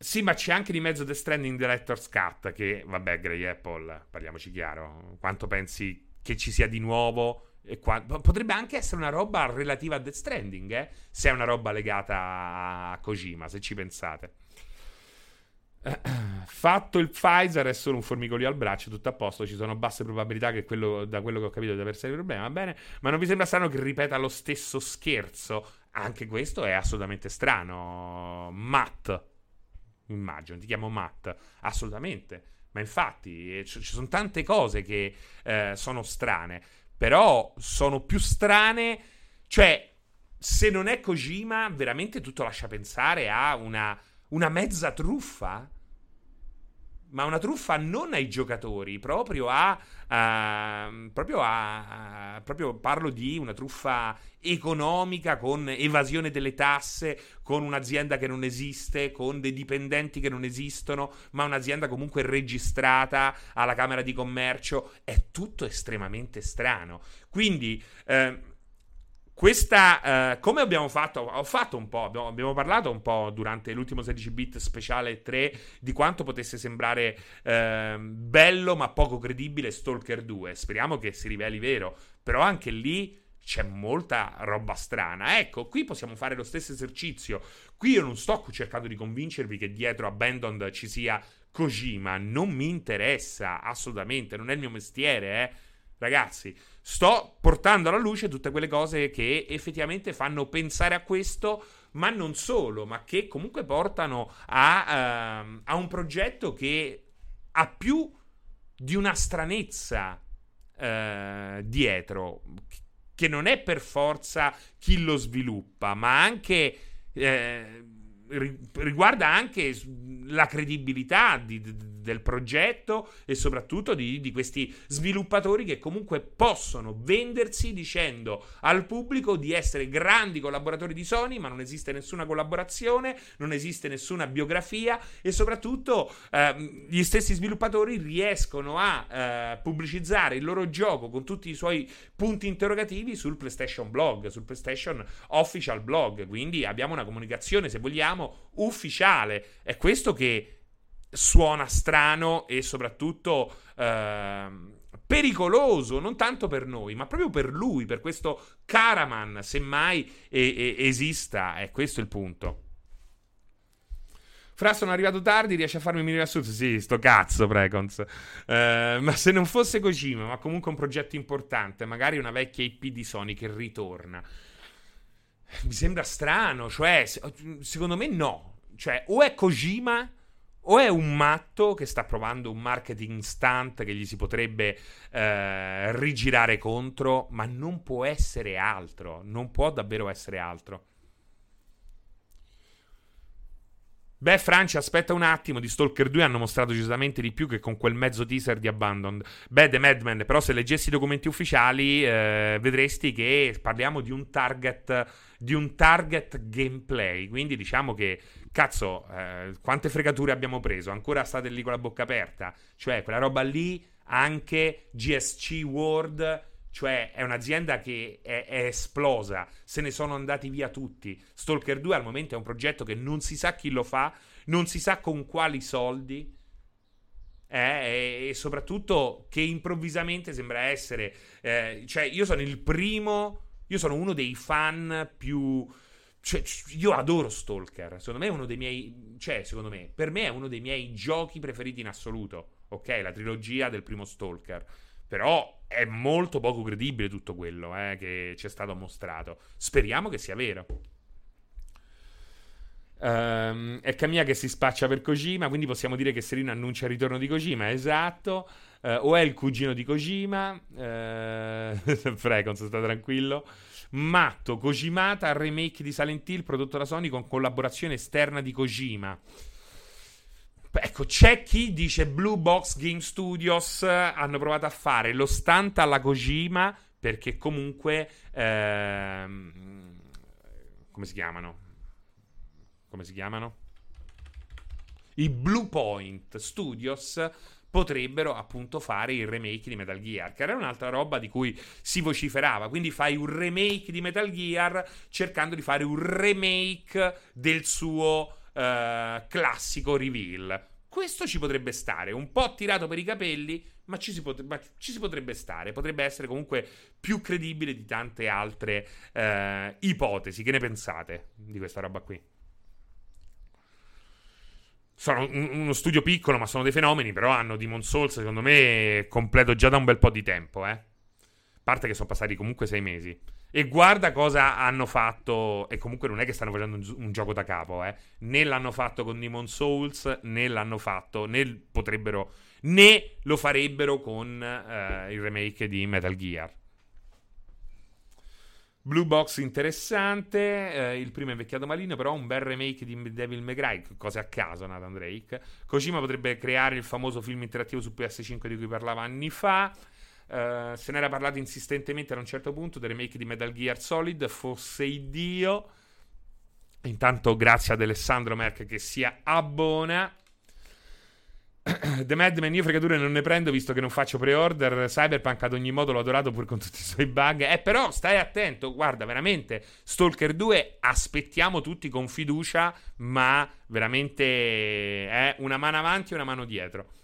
Sì, ma c'è anche di mezzo The Stranding Director's Cut che, vabbè, Grey Apple, parliamoci chiaro, quanto pensi che ci sia di nuovo Qua, potrebbe anche essere una roba relativa a Death Stranding, eh? se è una roba legata a Kojima, se ci pensate. Fatto il Pfizer è solo un formicolo al braccio, tutto a posto. Ci sono basse probabilità che quello, da quello che ho capito di aver il problema. Va bene, ma non vi sembra strano che ripeta lo stesso scherzo? Anche questo è assolutamente strano. Matt, immagino, ti chiamo Matt, assolutamente. Ma infatti ci sono tante cose che eh, sono strane. Però sono più strane. Cioè, se non è Kojima, veramente tutto lascia pensare a una, una mezza truffa. Ma una truffa non ai giocatori, proprio a, uh, proprio a, uh, proprio parlo di una truffa economica con evasione delle tasse, con un'azienda che non esiste, con dei dipendenti che non esistono, ma un'azienda comunque registrata alla Camera di Commercio, è tutto estremamente strano. Quindi uh, questa, eh, come abbiamo fatto, ho fatto un po', abbiamo, abbiamo, parlato un po' durante l'ultimo 16 bit speciale 3 di quanto potesse sembrare eh, bello ma poco credibile Stalker 2. Speriamo che si riveli vero, però anche lì c'è molta roba strana. Ecco, qui possiamo fare lo stesso esercizio. Qui io non sto cercando di convincervi che dietro Abandoned ci sia Kojima, non mi interessa assolutamente, non è il mio mestiere, eh. Ragazzi, sto portando alla luce tutte quelle cose che effettivamente fanno pensare a questo, ma non solo, ma che comunque portano a, uh, a un progetto che ha più di una stranezza uh, dietro, che non è per forza chi lo sviluppa, ma anche... Eh, riguarda anche la credibilità di, del progetto e soprattutto di, di, questi sviluppatori che comunque possono vendersi dicendo al pubblico di essere grandi collaboratori di Sony, ma non esiste nessuna collaborazione, non esiste nessuna biografia e soprattutto eh, gli stessi sviluppatori riescono a eh, pubblicizzare il loro gioco con tutti i suoi punti interrogativi sul PlayStation Blog, sul PlayStation Official Blog, quindi abbiamo una comunicazione, se vogliamo, ufficiale. È questo che suona strano e soprattutto eh, pericoloso, non tanto per noi, ma proprio per lui, per questo Caraman, semmai e- e- esista, è questo il punto. Fra sono arrivato tardi, riesce a farmi venire assunto? Sì, sto cazzo, Precons. Eh, ma se non fosse Kojima, ma comunque un progetto importante, magari una vecchia IP di Sony che ritorna. Mi sembra strano, cioè, secondo me no. Cioè, o è Kojima o è un matto che sta provando un marketing stunt che gli si potrebbe eh, rigirare contro, ma non può essere altro, non può davvero essere altro. Beh, Francia, aspetta un attimo. Di Stalker 2 hanno mostrato decisamente di più che con quel mezzo teaser di Abandoned. Beh, The Madman, però, se leggessi i documenti ufficiali, eh, vedresti che parliamo di un target. Di un target gameplay. Quindi diciamo che cazzo, eh, quante fregature abbiamo preso? Ancora state lì con la bocca aperta? Cioè, quella roba lì, anche GSC World, cioè è un'azienda che è, è, esplosa, se ne sono andati via tutti. Stalker 2 al momento è un progetto che non si sa chi lo fa, non si sa con quali soldi. Eh, e, soprattutto che improvvisamente sembra essere eh, cioè io sono il primo io sono uno dei fan più cioè, io adoro Stalker. Secondo me è uno dei miei. Cioè, secondo me, per me è uno dei miei giochi preferiti in assoluto. Ok, la trilogia del primo Stalker. Però è molto poco credibile tutto quello eh, che ci è stato mostrato. Speriamo che sia vero. Um, è Camilla che si spaccia per Kojima, quindi possiamo dire che Serino annuncia il ritorno di Kojima, esatto. Uh, o è il cugino di Kojima. Uh, Frecons, sta tranquillo. Matto, Kojimata, remake di Silent Hill prodotto da Sony con collaborazione esterna di Kojima. Ecco, c'è chi dice Blue Box Game Studios hanno provato a fare lo stunt alla Kojima perché comunque... Ehm, come si chiamano? Come si chiamano? I Blue Point Studios potrebbero appunto fare il remake di Metal Gear, che era un'altra roba di cui si vociferava. Quindi fai un remake di Metal Gear cercando di fare un remake del suo uh, classico reveal. Questo ci potrebbe stare, un po' tirato per i capelli, ma ci, pot- ma ci, si potrebbe stare. Potrebbe essere comunque più credibile di tante altre uh, ipotesi. Che ne pensate di questa roba qui? sono uno studio piccolo, ma sono dei fenomeni. Però hanno Demon Souls, secondo me, completo già da un bel po' di tempo, eh. A parte che sono passati comunque sei mesi. E guarda cosa hanno fatto. E comunque non è che stanno facendo un, un, gioco da capo, eh. Né l'hanno fatto con Demon Souls, né l'hanno fatto, né potrebbero. Né lo farebbero con uh, il remake di Metal Gear. Blue Box interessante, eh, il primo è invecchiato malino, però un bel remake di Devil May Cry, cose a caso Nathan Drake. Kojima potrebbe creare il famoso film interattivo su PS5 di cui parlava anni fa. Uh, se ne era parlato insistentemente a un certo punto del remake di Metal Gear Solid, fosse Dio. Intanto grazie ad Alessandro Merck che si abbona. The Madman io fregature non ne prendo visto che non faccio pre-order. Cyberpunk ad ogni modo l'ho adorato pur con tutti i suoi bug. Eh, però stai attento, guarda, veramente Stalker 2 aspettiamo tutti con fiducia, ma veramente è eh, una mano avanti e una mano dietro.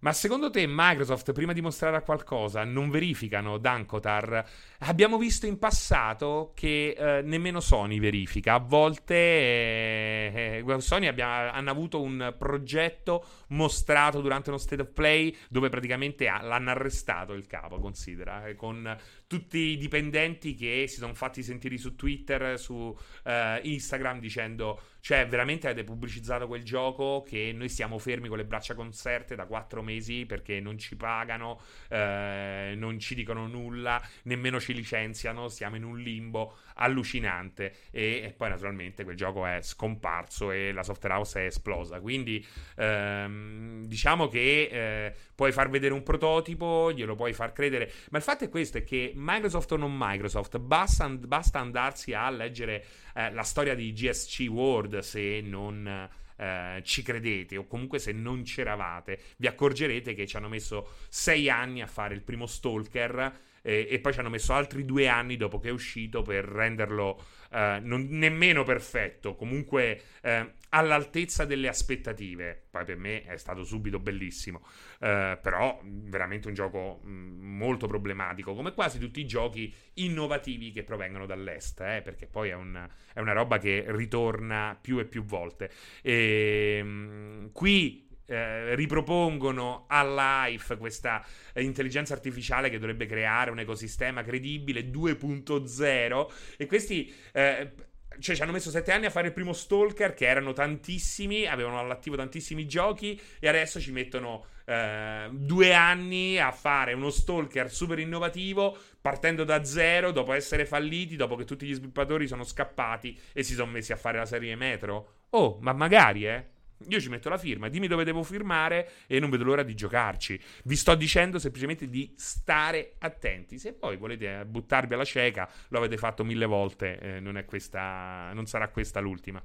Ma secondo te Microsoft, prima di mostrare qualcosa, non verificano Dankotar? Abbiamo visto in passato che eh, nemmeno Sony verifica. A volte eh, eh, Sony abbia, hanno avuto un progetto mostrato durante uno state of play dove praticamente ha, l'hanno arrestato il capo, considera, eh, con tutti i dipendenti che si sono fatti sentire su Twitter, su eh, Instagram dicendo cioè, veramente avete pubblicizzato quel gioco che noi stiamo fermi con le braccia conserte da quattro mesi perché non ci pagano, eh, non ci dicono nulla, nemmeno ci licenziano, siamo in un limbo allucinante. E, e, poi, naturalmente, quel gioco è scomparso e la software house è esplosa. Quindi, ehm, diciamo che eh, puoi far vedere un prototipo, glielo puoi far credere. Ma il fatto è questo: è che Microsoft o non Microsoft, basta, basta andarsi a leggere eh, la storia di GSC World se non. Uh, ci credete o comunque se non c'eravate vi accorgerete che ci hanno messo sei anni a fare il primo Stalker eh, e poi ci hanno messo altri due anni dopo che è uscito per renderlo eh, non, nemmeno perfetto, comunque eh, all'altezza delle aspettative. Poi per me è stato subito bellissimo, eh, però veramente un gioco molto problematico, come quasi tutti i giochi innovativi che provengono dall'est, eh, perché poi è, un, è, una roba che ritorna più e più volte. E, mh, mm, qui eh, ripropongono a Life questa eh, intelligenza artificiale che dovrebbe creare un ecosistema credibile 2.0 e questi eh, cioè ci hanno messo sette anni a fare il primo Stalker che erano tantissimi, avevano all'attivo tantissimi giochi e adesso ci mettono eh, due anni a fare uno Stalker super innovativo partendo da zero dopo essere falliti, dopo che tutti gli sviluppatori sono scappati e si sono messi a fare la serie Metro. Oh, ma magari, eh? Io ci metto la firma, dimmi dove devo firmare e non vedo l'ora di giocarci. Vi sto dicendo semplicemente di stare attenti. Se poi volete buttarvi alla cieca, lo avete fatto mille volte, eh, non, questa, non sarà questa l'ultima.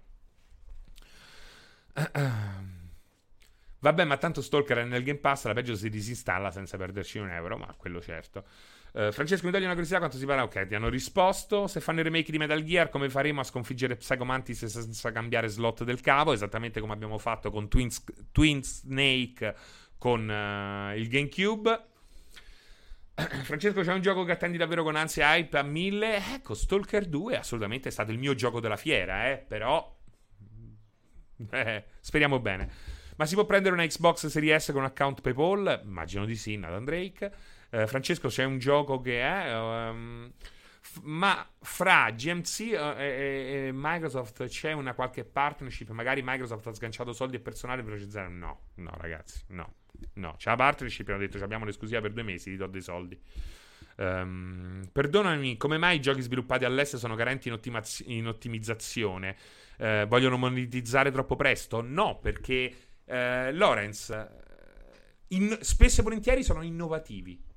Vabbè, ma tanto Stalker è nel Game Pass, la peggio si disinstalla senza perderci un euro, ma quello certo. Uh, Francesco, mi togli una curiosità quanto si parla? Ok, ti hanno risposto. Se fanno il remake di Metal Gear, come faremo a sconfiggere Psycho Mantis senza cambiare slot del cavo? Esattamente come abbiamo fatto con Twin, Twin Snake con uh, il GameCube. Francesco, c'è un gioco che attendi davvero con ansia hype a mille? Ecco, Stalker 2 assolutamente è stato il mio gioco della fiera, eh, però... Eh, speriamo bene. Ma si può prendere una Xbox Series S con un account PayPal? Immagino di sì, Nathan Drake. Eh, Francesco, c'è un gioco che è... Um, f- ma fra GMC eh, e, e, Microsoft c'è una qualche partnership? Magari Microsoft ha sganciato soldi e personale per velocizzare? No, no ragazzi, no. No, c'è la partnership, hanno detto abbiamo l'esclusiva per due mesi, ti do dei soldi. Um, perdonami, come mai i giochi sviluppati all'estero sono carenti in, ottimaz- in ottimizzazione? Uh, vogliono monetizzare troppo presto? No, perché uh, Lorenz, in- spesso e volentieri sono innovativi.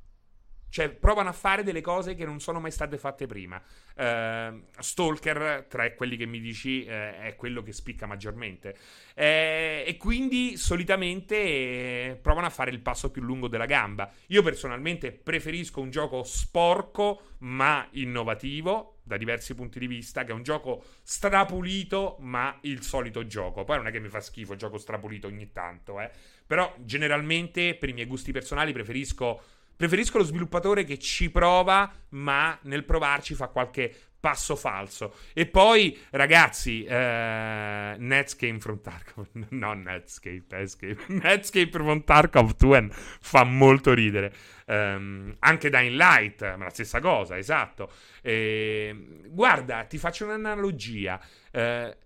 Cioè, provano a fare delle cose che non sono mai state fatte prima. Uh, Stalker, tra quelli che mi dici, uh, è quello che spicca maggiormente. Eh, e quindi solitamente eh, provano a fare il passo più lungo della gamba. Io personalmente preferisco un gioco sporco ma innovativo da diversi punti di vista, che è un gioco strapulito ma il solito gioco. Poi non è che mi fa schifo il gioco strapulito ogni tanto, eh. Però generalmente per i miei gusti personali preferisco Preferisco lo sviluppatore che ci prova, ma nel provarci fa qualche passo falso. E poi, ragazzi, eh, Netscape from Tarkov. No, Netscape, Escape. Netscape from Tarkov 2 fa molto ridere. Um, anche Dying Light, ma la stessa cosa, esatto. E, guarda, ti faccio un'analogia. Eh,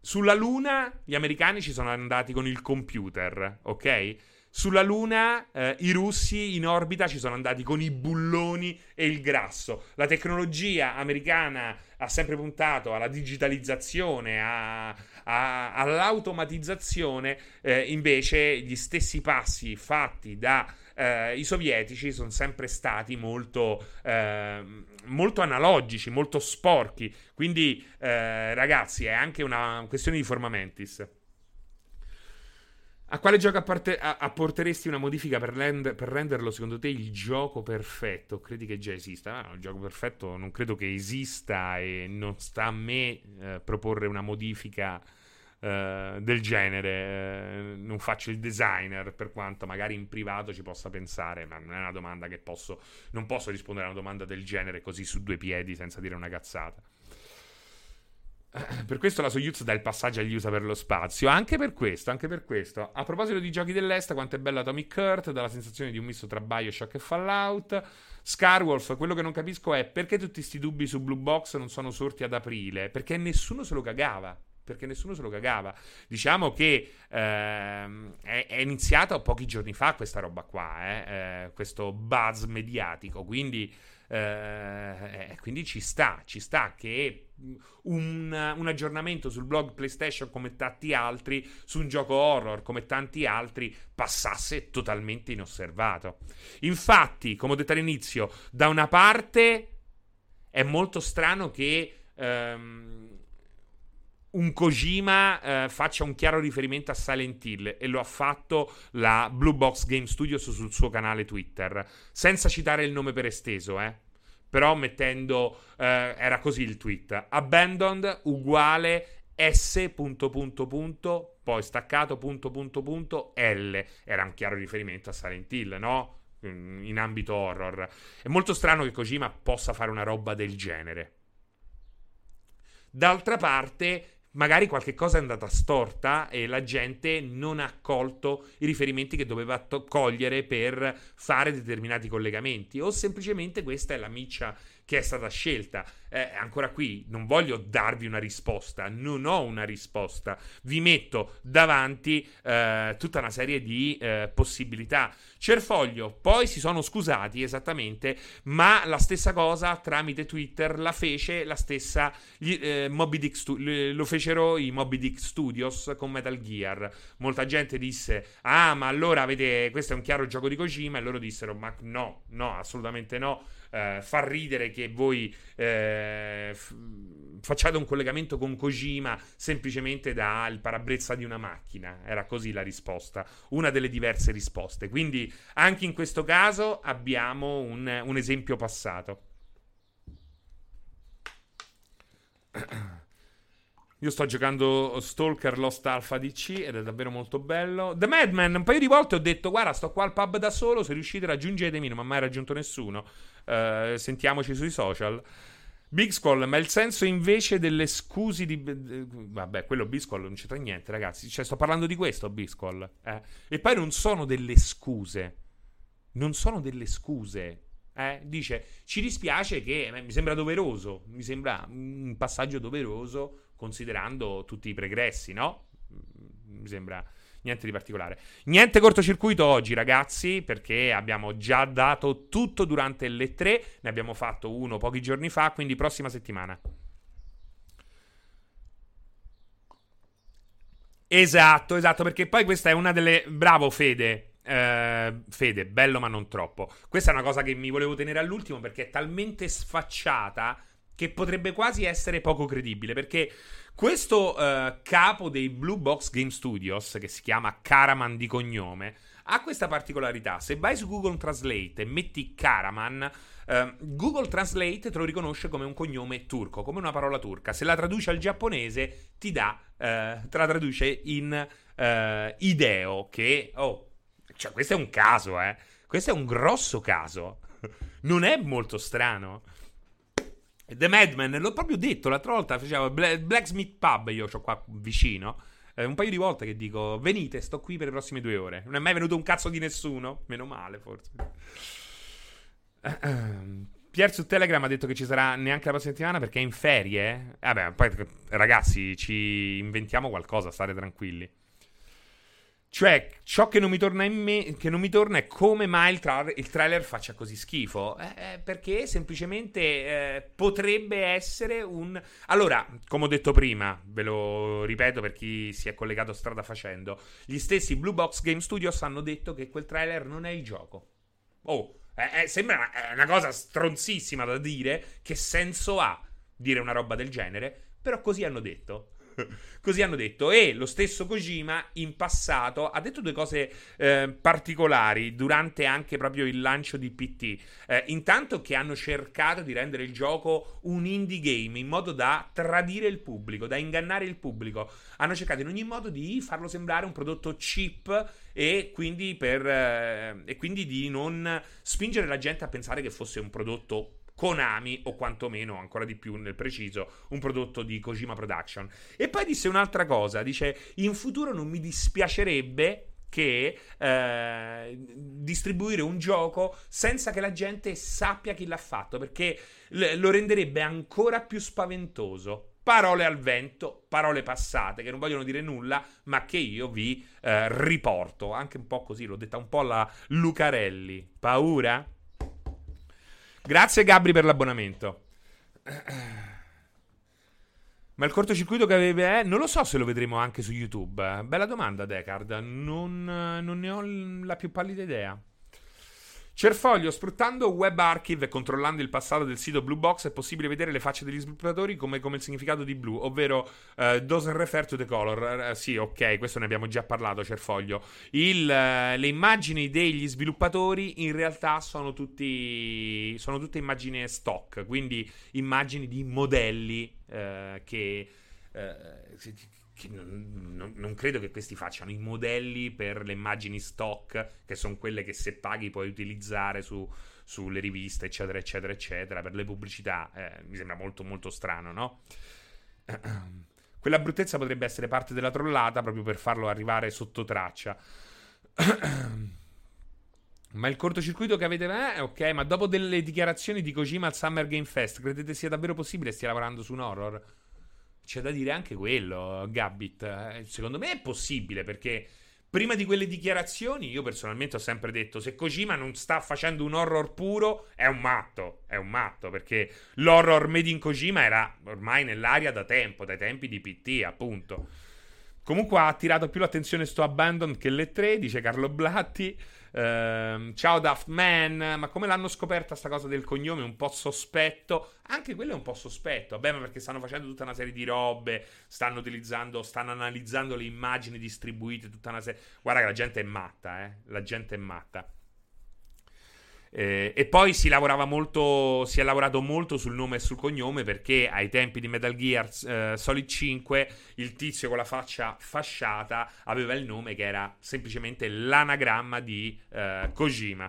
sulla Luna gli americani ci sono andati con il computer, ok? Sulla Luna eh, i russi in orbita ci sono andati con i bulloni e il grasso. La tecnologia americana ha sempre puntato alla digitalizzazione, a, a, all'automatizzazione, eh, invece gli stessi passi fatti dai eh, sovietici sono sempre stati molto, eh, molto analogici, molto sporchi. Quindi, eh, ragazzi, è anche una questione di formamentis. A quale gioco apporteresti una modifica per, rend- per, renderlo secondo te il gioco perfetto? Credi che già esista? No, il gioco perfetto non credo che esista e non sta a me eh, proporre una modifica eh, del genere. Eh, non faccio il designer per quanto magari in privato ci possa pensare, ma non è una domanda che posso. Non posso rispondere a una domanda del genere così su due piedi senza dire una cazzata. Per questo la Soyuz dà il passaggio agli USA per lo spazio. Anche per questo, anche per questo. A proposito di giochi dell'Est, quanto è bella Atomic Kurt, dà la sensazione di un misto tra Bioshock e Fallout. Scarwolf, quello che non capisco è perché tutti questi dubbi su Blue Box non sono sorti ad aprile? Perché nessuno se lo cagava perché nessuno se lo cagava. Diciamo che ehm, è, è iniziata pochi giorni fa questa roba qua, eh, eh, questo buzz mediatico, quindi eh, eh, quindi ci sta, ci sta che un, un, aggiornamento sul blog PlayStation come tanti altri, su un gioco horror come tanti altri, passasse totalmente inosservato. Infatti, come ho detto all'inizio, da una parte è molto strano che... Um, un Kojima eh, faccia un chiaro riferimento a Silent Hill e lo ha fatto la Blue Box Game Studios sul suo canale Twitter, senza citare il nome per esteso, eh. Però mettendo, eh, era così il tweet, abandoned uguale S punto punto punto, poi staccato punto punto punto L. Era un chiaro riferimento a Silent Hill, no? In ambito horror. È molto strano che Kojima possa fare una roba del genere. D'altra parte, magari qualche cosa è andata storta e la gente non ha colto i riferimenti che doveva to- cogliere per fare determinati collegamenti o semplicemente questa è la miccia che è stata scelta. Eh, ancora qui non voglio darvi una risposta, non ho una risposta, vi metto davanti eh, tutta una serie di eh, possibilità. Cerfoglio poi si sono scusati esattamente, ma la stessa cosa tramite Twitter la fece la stessa gli, eh, Moby Dick stu- lo fecero i Moby Dick Studios con Metal Gear. Molta gente disse "Ah, ma allora avete questo è un chiaro gioco di Kojima" e loro dissero "Ma no, no, assolutamente no" eh, fa ridere che voi eh, f- facciate un collegamento con Kojima semplicemente dal parabrezza di una macchina. Era così la risposta, una delle diverse risposte. Quindi anche in questo caso abbiamo un, un esempio passato. Io sto giocando Stalker Lost Alpha DC ed è davvero molto bello. The Madman, un paio di volte ho detto: Guarda, sto qua al pub da solo. Se riuscite, raggiungetemi. Non mi ha mai raggiunto nessuno. Uh, sentiamoci sui social. Big Skull, ma il senso invece delle scuse di. Vabbè, quello Big Skull non c'entra niente, ragazzi. Cioè, sto parlando di questo, Big Skull. Eh? E poi non sono delle scuse. Non sono delle scuse. Eh? Dice, ci dispiace che eh, mi sembra doveroso. Mi sembra un passaggio doveroso considerando tutti i pregressi, no? Mi sembra niente di particolare. Niente cortocircuito oggi, ragazzi, perché abbiamo già dato tutto durante le tre. Ne abbiamo fatto uno pochi giorni fa, quindi prossima settimana. Esatto, esatto, perché poi questa è una delle... Bravo Fede. Uh, Fede, bello ma non troppo. Questa è una cosa che mi volevo tenere all'ultimo perché è talmente sfacciata che potrebbe quasi essere poco credibile perché questo uh, capo dei Blue Box Game Studios, che si chiama Karaman di cognome, ha questa particolarità. Se vai su Google Translate e metti Karaman, uh, Google Translate te lo riconosce come un cognome turco, come una parola turca. Se la traduce al giapponese, ti dà, uh, te la traduce in ideo, che... Oh, cioè questo è un caso, eh. Questo è un grosso caso. non è molto strano. The Madman, l'ho proprio detto l'altra volta, facevo Blacksmith Pub, io ho qua vicino. Eh, un paio di volte che dico, venite, sto qui per le prossime due ore. Non è mai venuto un cazzo di nessuno, meno male forse. Pier su Telegram ha detto che ci sarà neanche la prossima settimana perché è in ferie. Vabbè, poi ragazzi, ci inventiamo qualcosa, state tranquilli. Cioè, ciò che non mi torna in me, che non mi torna è come mai il, tra- il trailer faccia così schifo. Eh, eh, perché semplicemente eh, potrebbe essere un. Allora, come ho detto prima, ve lo ripeto per chi si è collegato strada facendo. Gli stessi Blue Box Game Studios hanno detto che quel trailer non è il gioco. Oh, eh, eh, sembra una, una cosa stronzissima da dire. Che senso ha dire una roba del genere? Però così hanno detto. Così hanno detto. E lo stesso Kojima in passato ha detto due cose eh, particolari durante anche proprio il lancio di PT. Eh, intanto che hanno cercato di rendere il gioco un indie game in modo da tradire il pubblico, da ingannare il pubblico. Hanno cercato in ogni modo di farlo sembrare un prodotto cheap e quindi, per, eh, e quindi di non spingere la gente a pensare che fosse un prodotto Konami o quantomeno ancora di più nel preciso un prodotto di Kojima Production. E poi disse un'altra cosa, dice in futuro non mi dispiacerebbe che eh, distribuire un gioco senza che la gente sappia chi l'ha fatto, perché lo renderebbe ancora più spaventoso. Parole al vento, parole passate che non vogliono dire nulla, ma che io vi eh, riporto. Anche un po' così, l'ho detta un po' alla Lucarelli. Paura? Grazie Gabri per l'abbonamento. Ma il cortocircuito che aveva... Eh, non lo so se lo vedremo anche su YouTube. Bella domanda, Decard. Non, non ne ho la più pallida idea. Cerfoglio, sfruttando Web Archive e controllando il passato del sito Blue Box è possibile vedere le facce degli sviluppatori come, come il significato di blu, ovvero uh, doesn't refer to the color. Uh, sì, ok, questo ne abbiamo già parlato, Cerfoglio. Il, uh, le immagini degli sviluppatori in realtà sono, tutti, sono tutte immagini stock, quindi immagini di modelli che che non, non, non, credo che questi facciano i modelli per le immagini stock, che sono quelle che se paghi puoi utilizzare su, sulle riviste, eccetera, eccetera, eccetera, per le pubblicità. Eh, mi sembra molto, molto strano, no? Quella bruttezza potrebbe essere parte della trollata proprio per farlo arrivare sotto traccia. Ma il cortocircuito che avete... Eh, ok, ma dopo delle dichiarazioni di Kojima al Summer Game Fest, credete sia davvero possibile stia lavorando su un horror? C'è da dire anche quello, Gabbit. Secondo me è possibile perché prima di quelle dichiarazioni io personalmente ho sempre detto se Kojima non sta facendo un horror puro è un matto, è un matto perché l'horror made in Kojima era ormai nell'aria da tempo, dai tempi di PT appunto. Comunque ha attirato più l'attenzione sto Abandon che le tre, dice Carlo Blatti. Uh, ciao Daft Man, ma come l'hanno scoperta sta cosa del cognome? Un po' sospetto. Anche quello è un po' sospetto. Vabbè, ma perché stanno facendo tutta una serie di robe, stanno utilizzando, stanno analizzando le immagini distribuite, tutta una serie. Guarda che la gente è matta, eh. La gente è matta. Eh, e poi si lavorava molto, si è lavorato molto sul nome e sul cognome perché ai tempi di Metal Gear eh, Solid 5 il tizio con la faccia fasciata aveva il nome che era semplicemente l'anagramma di eh, Kojima.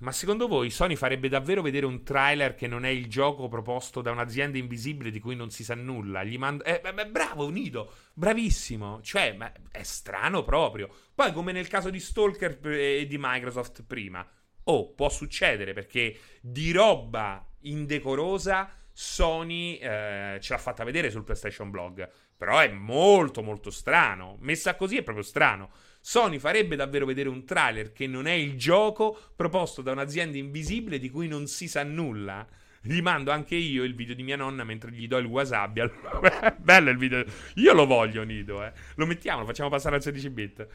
Ma secondo voi Sony farebbe davvero vedere un trailer che non è il gioco proposto da un'azienda invisibile di cui non si sa nulla? Gli manda... Eh, beh, bravo, Nido, bravissimo. Cioè, ma è strano proprio. Poi, come nel caso di Stalker e di Microsoft prima. Oh, può succedere perché di roba indecorosa Sony eh, ce l'ha fatta vedere sul PlayStation Blog. Però è molto, molto strano. Messa così è proprio strano. Sony farebbe davvero vedere un trailer che non è il gioco proposto da un'azienda invisibile di cui non si sa nulla. Gli mando anche io il video di mia nonna mentre gli do il wasabi. Bello il video. Io lo voglio, Nido. Eh. Lo mettiamo, lo facciamo passare al 16 bit.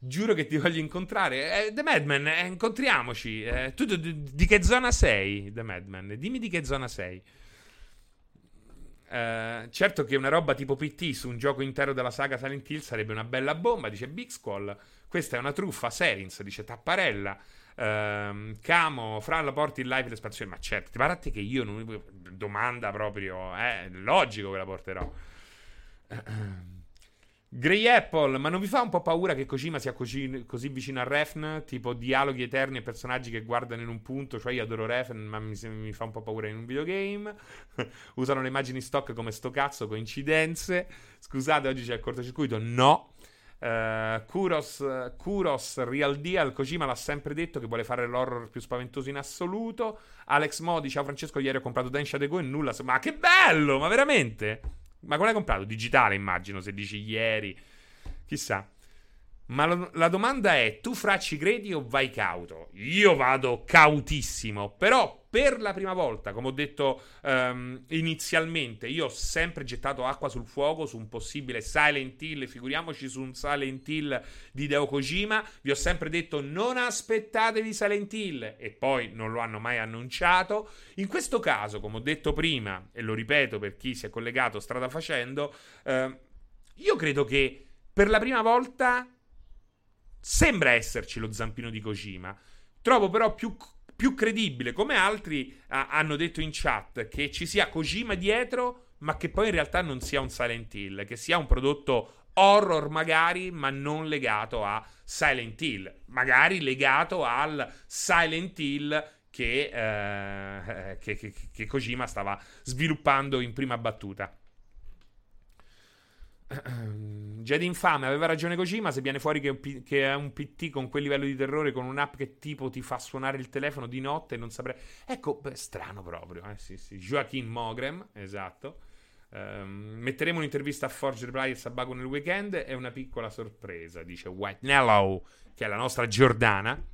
Giuro che ti voglio incontrare. Eh, The Madman, eh, incontriamoci. Eh, tu di, di che zona sei, The Madman? Dimmi di che zona sei. Uh, certo che una roba tipo PT su un gioco intero della saga Silent Hill sarebbe una bella bomba, dice Big Squall. Questa è una truffa, Serins, dice Tapparella. Uh, Camo, fra la porti in live l'espansione. Ma certo, ti pare che io non... Domanda proprio, eh, logico che la porterò. Grey Apple, ma non vi fa un po' paura che Kojima sia così, così, vicino a Refn? Tipo dialoghi eterni e personaggi che guardano in un punto. Cioè, io adoro Refn, ma mi, mi fa un po' paura in un videogame. Usano le immagini stock come sto cazzo, coincidenze. Scusate, oggi c'è il cortocircuito? No. Uh, Kuros, Kuros Real Deal Kojima l'ha sempre detto che vuole fare l'horror più spaventoso in assoluto. Alex Modi, ciao Francesco, ieri ho comprato Densha De Go e nulla. Ma che bello, ma veramente? Ma quale hai comprato? Digitale, immagino, se dici ieri. Chissà. Ma lo, la domanda è: tu fra ci credi o vai cauto? Io vado cautissimo. Però per la prima volta, come ho detto um, inizialmente, io ho sempre gettato acqua sul fuoco su un possibile Silent Hill. Figuriamoci su un Silent Hill di Deo Kojima. Vi ho sempre detto: non aspettatevi Silent Hill. E poi non lo hanno mai annunciato. In questo caso, come ho detto prima, e lo ripeto per chi si è collegato strada facendo, uh, io credo che per la prima volta Sembra esserci lo zampino di Kojima. Trovo però più, più credibile, come altri ah, hanno detto in chat, che ci sia Kojima dietro, ma che poi in realtà non sia un Silent Hill, che sia un prodotto horror magari, ma non legato a Silent Hill, magari legato al Silent Hill che, eh, che, che, che Kojima stava sviluppando in prima battuta. Jedi Infame aveva ragione Kojima. Se viene fuori che, che, è un PT con quel livello di terrore, con un'app che tipo ti fa suonare il telefono di notte, non saprei. Ecco, beh, strano proprio. Eh, sì, sì. Joaquin Mogrem, esatto. Um, metteremo un'intervista a Forge Reply e Sabaco nel weekend. È una piccola sorpresa, dice White Nello, che è la nostra Giordana.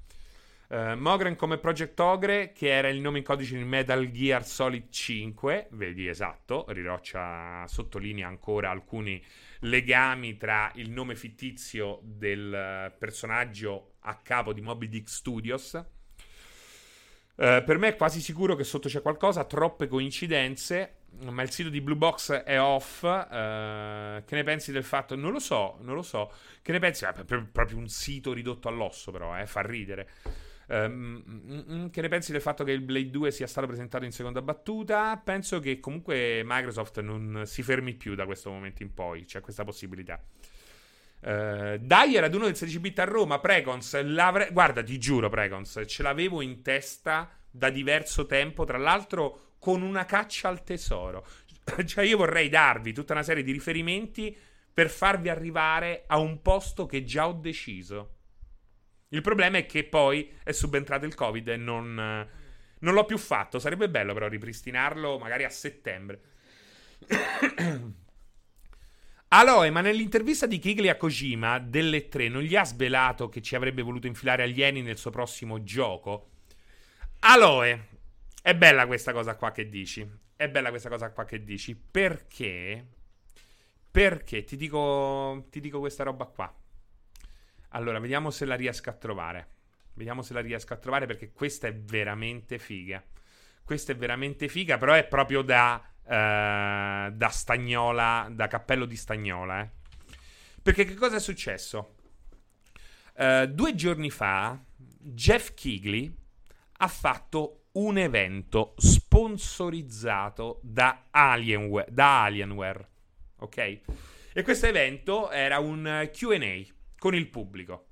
Uh, Mogren come Project Ogre, che era il nome in codice di Metal Gear Solid 5, vedi esatto, Riroccia sottolinea ancora alcuni legami tra il nome fittizio del personaggio a capo di Moby Dick Studios. Uh, per me è quasi sicuro che sotto c'è qualcosa, troppe coincidenze, ma il sito di Blue Box è off. Uh, che ne pensi del fatto? Non lo so, non lo so. Che ne pensi? Ah, proprio un sito ridotto all'osso, però, eh, fa ridere. Um, che ne pensi del fatto che il Blade 2 sia stato presentato in seconda battuta? Penso che comunque Microsoft non si fermi più da questo momento in poi, c'è questa possibilità. Uh, Dai era uno del 16 bit a Roma, Precons, guarda ti giuro Precons, ce l'avevo in testa da diverso tempo, tra l'altro con una caccia al tesoro. cioè io vorrei darvi tutta una serie di riferimenti per farvi arrivare a un posto che già ho deciso. Il problema è che poi è subentrato il Covid e non, non l'ho più fatto. Sarebbe bello però ripristinarlo magari a settembre. Aloe, ma nell'intervista di Kigli a Kojima delle tre non gli ha svelato che ci avrebbe voluto infilare alieni nel suo prossimo gioco? Aloe, è bella questa cosa qua che dici. È bella questa cosa qua che dici. Perché? Perché ti dico, ti dico questa roba qua. Allora, vediamo se la riesco a trovare. Vediamo se la riesco a trovare perché questa è veramente figa. Questa è veramente figa, però è proprio da, uh, da stagnola, da cappello di stagnola. Eh. Perché che cosa è successo? Uh, due giorni fa Jeff Kigley ha fatto un evento sponsorizzato da Alienware, da Alienware ok? E questo evento era un QA con il pubblico.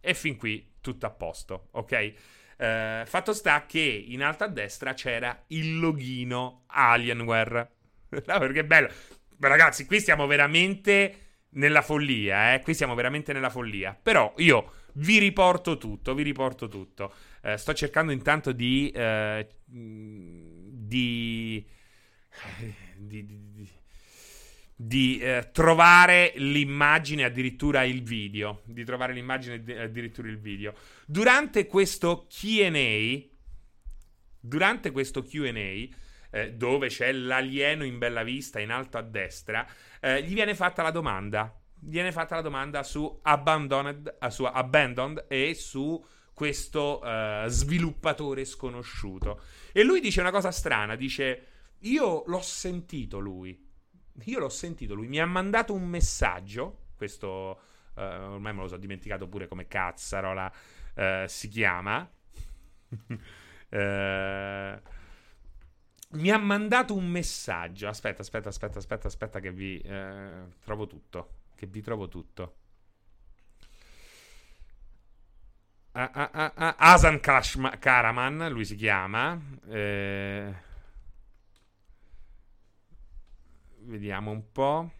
E fin qui tutto a posto, ok? Uh, fatto sta che in alto a destra c'era il loghino Alienware. no, perché è bello. Ragazzi, qui stiamo veramente nella follia, eh? Qui siamo veramente nella follia. Però io vi riporto tutto, vi riporto tutto. Uh, sto cercando intanto di... Uh, di, di, di di eh, trovare l'immagine, addirittura il video. Di trovare l'immagine, addirittura il video. Durante questo QA, durante questo QA, eh, dove c'è l'alieno in bella vista in alto a destra, eh, gli viene fatta la domanda. Viene fatta la domanda su Abandoned, uh, su Abandoned e su questo uh, sviluppatore sconosciuto. E lui dice una cosa strana: dice, Io l'ho sentito lui io l'ho sentito, lui mi ha mandato un messaggio, questo uh, ormai me lo sono dimenticato pure come cazzarola uh, si chiama. uh, mi ha mandato un messaggio. Aspetta, aspetta, aspetta, aspetta, aspetta che vi trovo tutto. Che vi trovo tutto. Ah, ah, ah, ah Asan Karaman, lui si chiama. Eh, Vediamo un po'.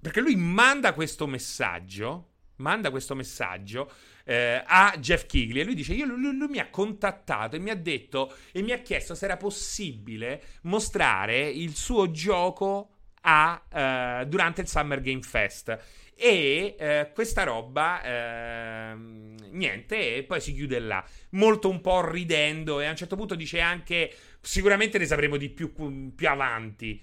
Perché lui manda questo messaggio. manda questo messaggio eh, a Jeff Kigley e lui dice io, lui, lui, mi ha contattato e mi ha detto e mi ha chiesto se era possibile mostrare il suo gioco a, uh, durante il Summer Game Fest e eh, questa roba eh, niente e poi si chiude là molto un po' ridendo e a un certo punto dice anche sicuramente ne sapremo di più più avanti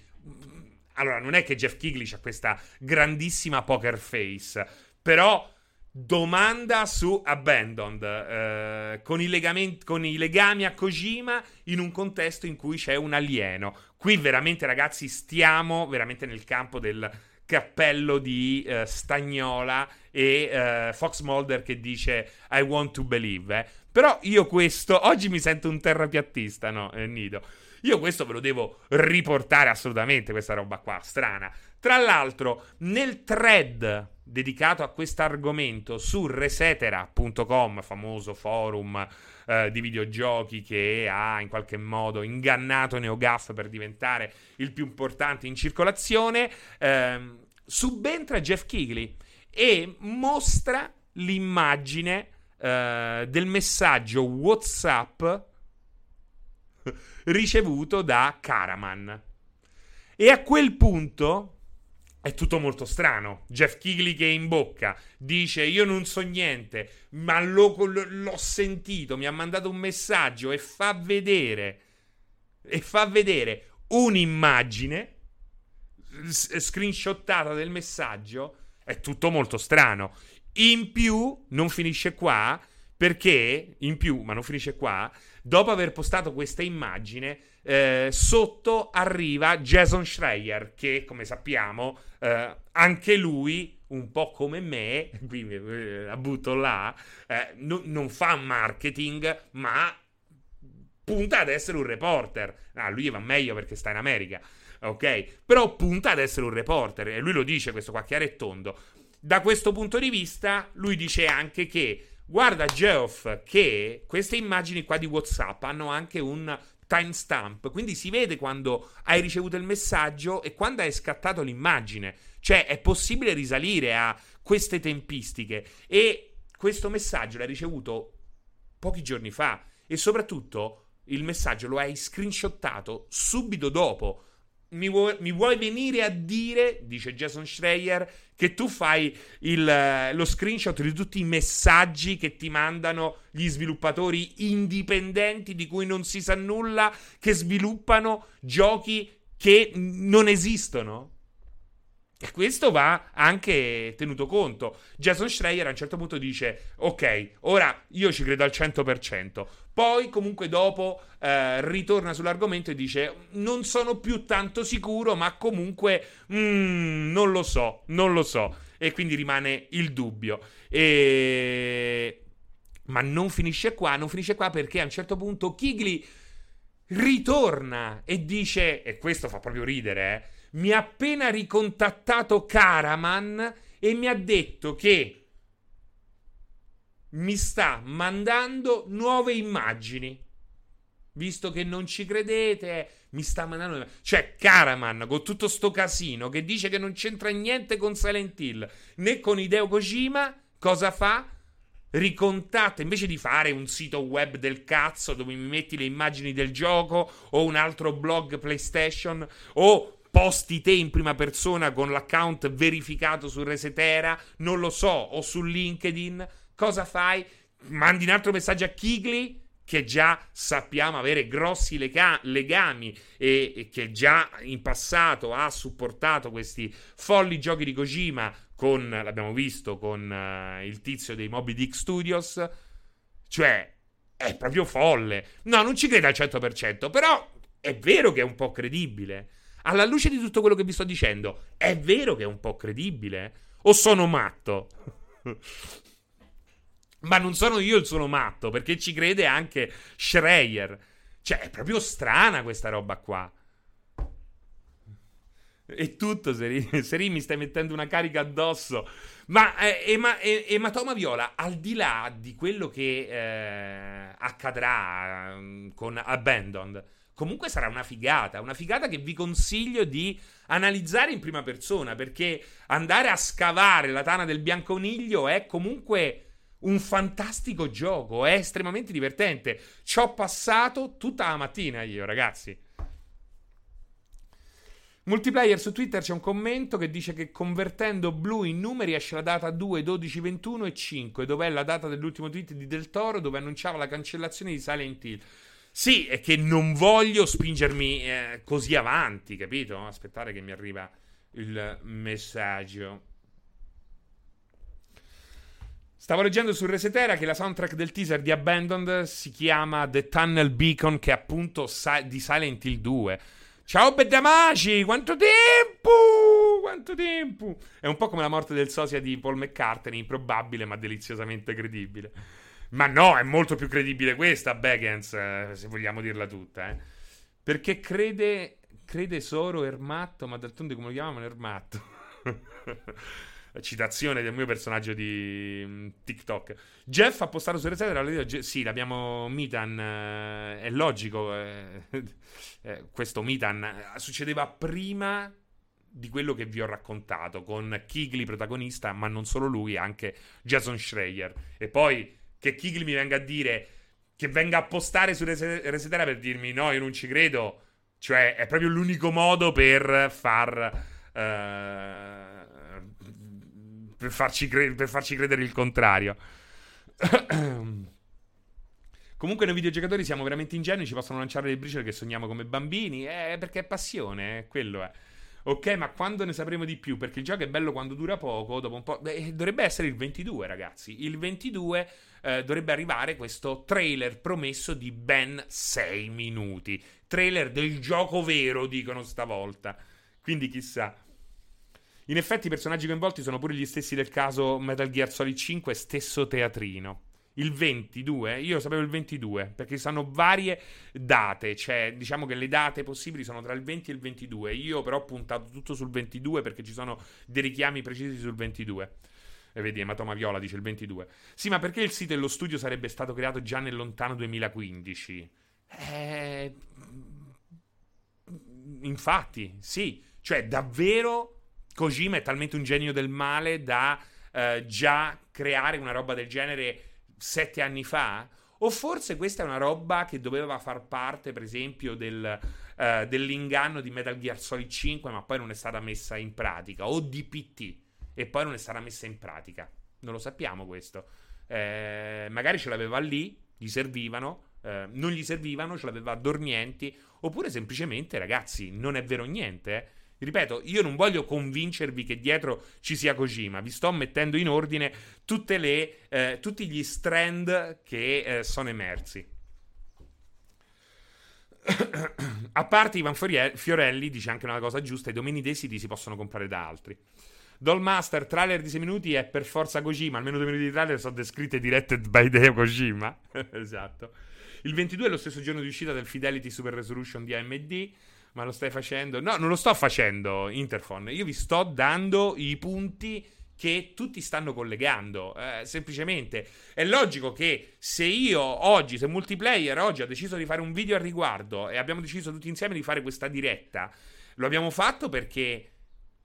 allora non è che Jeff Kigley ha questa grandissima poker face però domanda su Abandoned eh, con, i legamenti, con i legami a Kojima in un contesto in cui c'è un alieno qui veramente ragazzi stiamo veramente nel campo del cappello di uh, Stagnola e uh, Fox Mulder che dice I want to believe. Eh. Però io questo, oggi mi sento un terrapiattista, no, eh, Nido. Io questo ve lo devo riportare assolutamente, questa roba qua, strana. Tra l'altro, nel thread dedicato a questo argomento su resetera.com, famoso forum eh, di videogiochi che ha in qualche modo ingannato NeoGAF per diventare il più importante in circolazione, ehm, subentra Jeff Kigley e mostra l'immagine eh, del messaggio WhatsApp ricevuto da Karaman. E a quel punto è tutto molto strano. Jeff Kigley che è in bocca dice: Io non so niente, ma lo, l'ho sentito. Mi ha mandato un messaggio e fa vedere. E fa vedere un'immagine screenshottata del messaggio. È tutto molto strano. In più, non finisce qua. Perché, in più, ma non finisce qua, dopo aver postato questa immagine, eh, sotto arriva Jason Schreier, che come sappiamo, eh, anche lui, un po' come me, qui eh, la butto là, eh, no, non fa marketing, ma punta ad essere un reporter. Ah, lui va meglio perché sta in America, ok? Però punta ad essere un reporter, e lui lo dice questo qua chiaro e tondo. Da questo punto di vista, lui dice anche che Guarda, Geoff, che queste immagini qua di WhatsApp hanno anche un timestamp, quindi si vede quando hai ricevuto il messaggio e quando hai scattato l'immagine. Cioè è possibile risalire a queste tempistiche e questo messaggio l'hai ricevuto pochi giorni fa e soprattutto il messaggio lo hai screenshottato subito dopo mi vuoi, mi vuoi, venire a dire, dice Jason Schreier, che tu fai il, lo screenshot di tutti i messaggi che ti mandano gli sviluppatori indipendenti di cui non si sa nulla, che sviluppano giochi che non esistono? E questo va anche tenuto conto. Jason Schreier a un certo punto dice: Ok, ora io ci credo al 100%. Poi, comunque, dopo eh, ritorna sull'argomento e dice: Non sono più tanto sicuro, ma comunque mm, non lo so, non lo so. E quindi rimane il dubbio. E... Ma non finisce qua, non finisce qua perché a un certo punto Kigley ritorna e dice: E questo fa proprio ridere, eh mi ha appena ricontattato Karaman e mi ha detto che mi sta mandando nuove immagini. Visto che non ci credete, mi sta mandando. Cioè, Karaman con tutto sto casino che dice che non c'entra niente con Silent Hill né con Hideo Kojima, cosa fa? Ricontatta invece di fare un sito web del cazzo dove mi metti le immagini del gioco o un altro blog PlayStation o posti te in prima persona con l'account verificato su Resetera, non lo so, o su LinkedIn, cosa fai? Mandi un altro messaggio a Kigley che già sappiamo avere grossi lega- legami e, e, che già in passato ha supportato questi folli giochi di Kojima con, l'abbiamo visto, con uh, il tizio dei Moby Dick Studios, cioè è proprio folle. No, non ci credo al 100%, però è vero che è un po' credibile. Alla luce di tutto quello che vi sto dicendo, è vero che è un po' credibile? O sono matto? Ma non sono io il sono matto, perché ci crede anche Schreier. Cioè, è proprio strana questa roba qua. E tutto, Seri, Seri mi stai mettendo una carica addosso. Ma eh, Ema, eh, Ematoma Viola, al di là di quello che eh, accadrà mm, con Abandoned, Comunque sarà una figata, una figata che vi consiglio di analizzare in prima persona, perché andare a scavare la tana del bianconiglio è comunque un fantastico gioco, è estremamente divertente. Ci ho passato tutta la mattina io, ragazzi. Multiplayer su Twitter c'è un commento che dice che convertendo blu in numeri esce la data 2, 12, 21 e 5, dove è la data dell'ultimo tweet di Del Toro dove annunciava la cancellazione di Silent Hill. Sì, è che non voglio spingermi eh, così avanti, capito? Aspettare che mi arriva il messaggio. Stavo leggendo su Resetera che la soundtrack del teaser di Abandoned si chiama The Tunnel Beacon, che è appunto di Silent Hill 2. Ciao Bedamaci, quanto tempo! Quanto tempo! È un po' come la morte del sosia di Paul McCartney, improbabile ma deliziosamente credibile. Ma no, è molto più credibile questa, Baggins, eh, se vogliamo dirla tutta, eh. Perché crede, crede Soro Ermatto, ma d'altronde come lo chiamavano Ermatto? citazione del mio personaggio di mm, TikTok. Jeff ha postato su Reset. Sì, l'abbiamo Mitan. Eh, è logico. Eh, questo Mitan succedeva prima di quello che vi ho raccontato con Kigli protagonista, ma non solo lui, anche Jason Schreier. E poi che Kigli mi venga a dire che venga a postare su Resetera per dirmi no, io non ci credo. Cioè, è proprio l'unico modo per far. Uh, per farci, cre- per farci credere il contrario. Comunque noi videogiocatori siamo veramente ingenui, ci possono lanciare le briciole che sogniamo come bambini, eh, perché è passione, eh, quello è. Ok, ma quando ne sapremo di più? Perché il gioco è bello quando dura poco, dopo un po'... Beh, dovrebbe essere il 22, ragazzi. Il 22 eh, dovrebbe arrivare questo trailer promesso di ben 6 minuti. Trailer del gioco vero, dicono stavolta. Quindi chissà. In effetti i personaggi coinvolti sono pure gli stessi del caso Metal Gear Solid 5, stesso teatrino. Il 22, io sapevo il 22, perché sono varie date, cioè diciamo che le date possibili sono tra il 20 e il 22. Io però ho puntato tutto sul 22 perché ci sono dei richiami precisi sul 22. E vedi, Ematoma Viola dice il 22. Sì, ma perché il sito e lo studio sarebbe stato creato già nel lontano 2015? Eh... Infatti, sì. Cioè, davvero Kojima è talmente un genio del male da uh, già creare una roba del genere sette anni fa? O forse questa è una roba che doveva far parte, per esempio, del, uh, dell'inganno di Metal Gear Solid 5, ma poi non è stata messa in pratica, o di PT, e poi non è stata messa in pratica. Non lo sappiamo questo. Eh, magari ce l'aveva lì, gli servivano, eh, non gli servivano, ce l'aveva dormienti, oppure semplicemente, ragazzi, non è vero niente, eh Ripeto, io non voglio convincervi che dietro ci sia Kojima, vi sto mettendo in ordine le, eh, tutti gli strand che eh, sono emersi. A parte Ivan Fiorelli dice anche una cosa giusta, i domini dei siti si possono comprare da altri. Dollmaster, trailer di 6 minuti è per forza Kojima, almeno 2 minuti di trailer sono descritte directed by Deo Kojima. esatto. Il 22 è lo stesso giorno di uscita del Fidelity Super Resolution di AMD. Ma lo stai facendo? No, non lo sto facendo, Interphone. Io vi sto dando i punti che tutti stanno collegando. Eh, semplicemente è logico che se io oggi, se multiplayer oggi ho deciso di fare un video al riguardo e abbiamo deciso tutti insieme di fare questa diretta, lo abbiamo fatto perché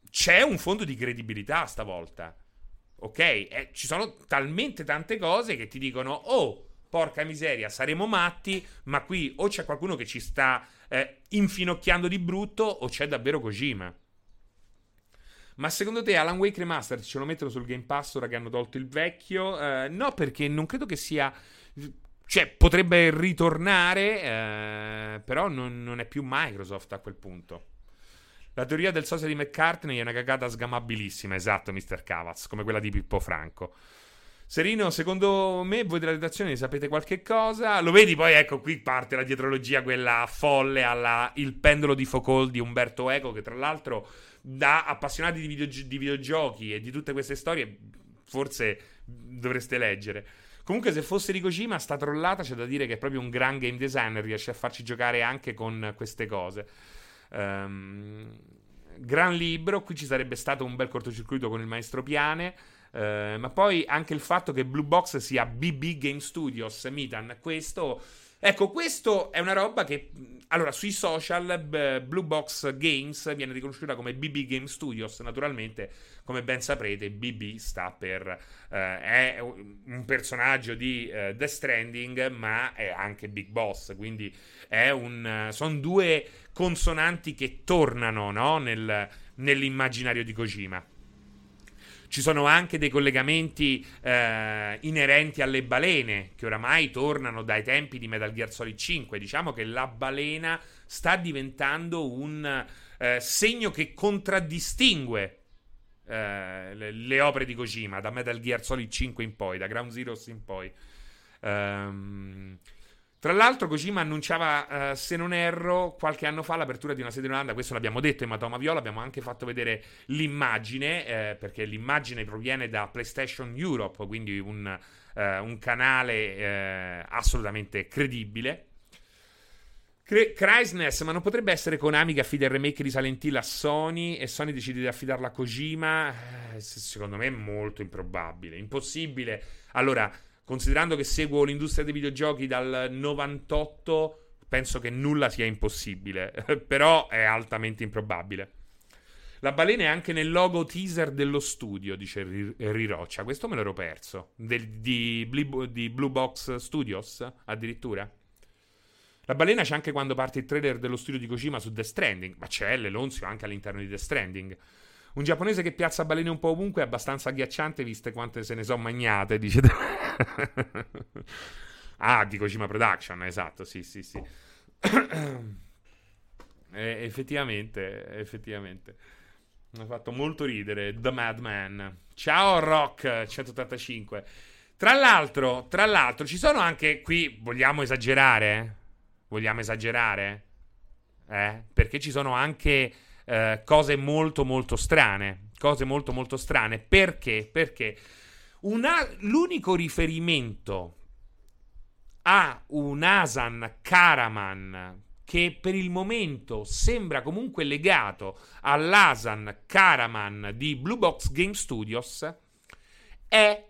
c'è un fondo di credibilità stavolta. Ok? Eh, ci sono talmente tante cose che ti dicono: Oh, porca miseria, saremo matti, ma qui o c'è qualcuno che ci sta eh, infinocchiando di brutto o c'è davvero Kojima. Ma secondo te Alan Wake Remastered ce lo mettono sul Game Pass ora che hanno tolto il vecchio? Eh, no, perché non credo che sia... Cioè, potrebbe ritornare, eh, però non, non, è più Microsoft a quel punto. La teoria del sosia di McCartney è una cagata sgamabilissima, esatto, Mr. Cavaz, come quella di Pippo Franco. Serino, secondo me voi della redazione sapete qualche cosa. Lo vedi poi, ecco, qui parte la dietrologia, quella folle alla Il pendolo di Foucault di Umberto Eco, che tra l'altro da appassionati di, video, di videogiochi e di tutte queste storie forse dovreste leggere. Comunque, se fosse di Kojima, sta trollata, c'è da dire che è proprio un gran game designer, riesce a farci giocare anche con queste cose. Um, gran libro, qui ci sarebbe stato un bel cortocircuito con il maestro Piane. Eh, ma poi anche il fatto che Blue Box sia BB Game Studios, Mitan, questo Ecco, questo è una roba che. Allora, sui social, b- Blue Box Games viene riconosciuta come BB Game Studios. Naturalmente, come ben saprete, BB sta per. Eh, è un personaggio di eh, The Stranding, ma è anche Big Boss. Quindi è un. sono due consonanti che tornano no? Nel, nell'immaginario di Kojima. Ci sono anche dei collegamenti eh, inerenti alle balene che oramai tornano dai tempi di Metal Gear Solid 5. Diciamo che la balena sta diventando un eh, segno che contraddistingue eh, le, le, opere di Kojima da Metal Gear Solid 5 in poi, da Ground Zeroes in poi. Um, tra l'altro, Kojima annunciava, uh, se non erro, qualche anno fa l'apertura di una sede in Olanda. Questo l'abbiamo detto in Matoma Viola. Abbiamo anche fatto vedere l'immagine, eh, perché l'immagine proviene da PlayStation Europe, quindi un, uh, un canale eh, assolutamente credibile. Cry- ma non potrebbe essere Konami che affida il remake di Silent Hill a Sony e Sony decide di affidarla a Kojima? Eh, secondo me è molto improbabile, impossibile. Allora, considerando che seguo l'industria dei videogiochi dal 98, penso che nulla sia impossibile, però è altamente improbabile. La balena è anche nel logo teaser dello studio, dice Riroccia. Questo me l'ero perso. Del, di, di Blue Box Studios, addirittura. La balena c'è anche quando parte il trailer dello studio di Kojima su The Stranding. Ma c'è l'Elonzio anche all'interno di The Stranding. Un giapponese che piazza balene un po' ovunque è abbastanza agghiacciante, viste quante se ne sono magnate, dice. ah, di Kojima Production, esatto, sì, sì, sì. eh, effettivamente, effettivamente. Mi ha fatto molto ridere The Madman. Ciao Rock 185. Tra l'altro, tra l'altro, ci sono anche qui. Vogliamo esagerare? Vogliamo esagerare? Eh? Perché ci sono anche eh, cose molto molto strane. Cose molto molto strane. Perché? Perché una, l'unico riferimento a un Asan Karaman che per il momento sembra comunque legato all'Asan Karaman di Blue Box Game Studios è, è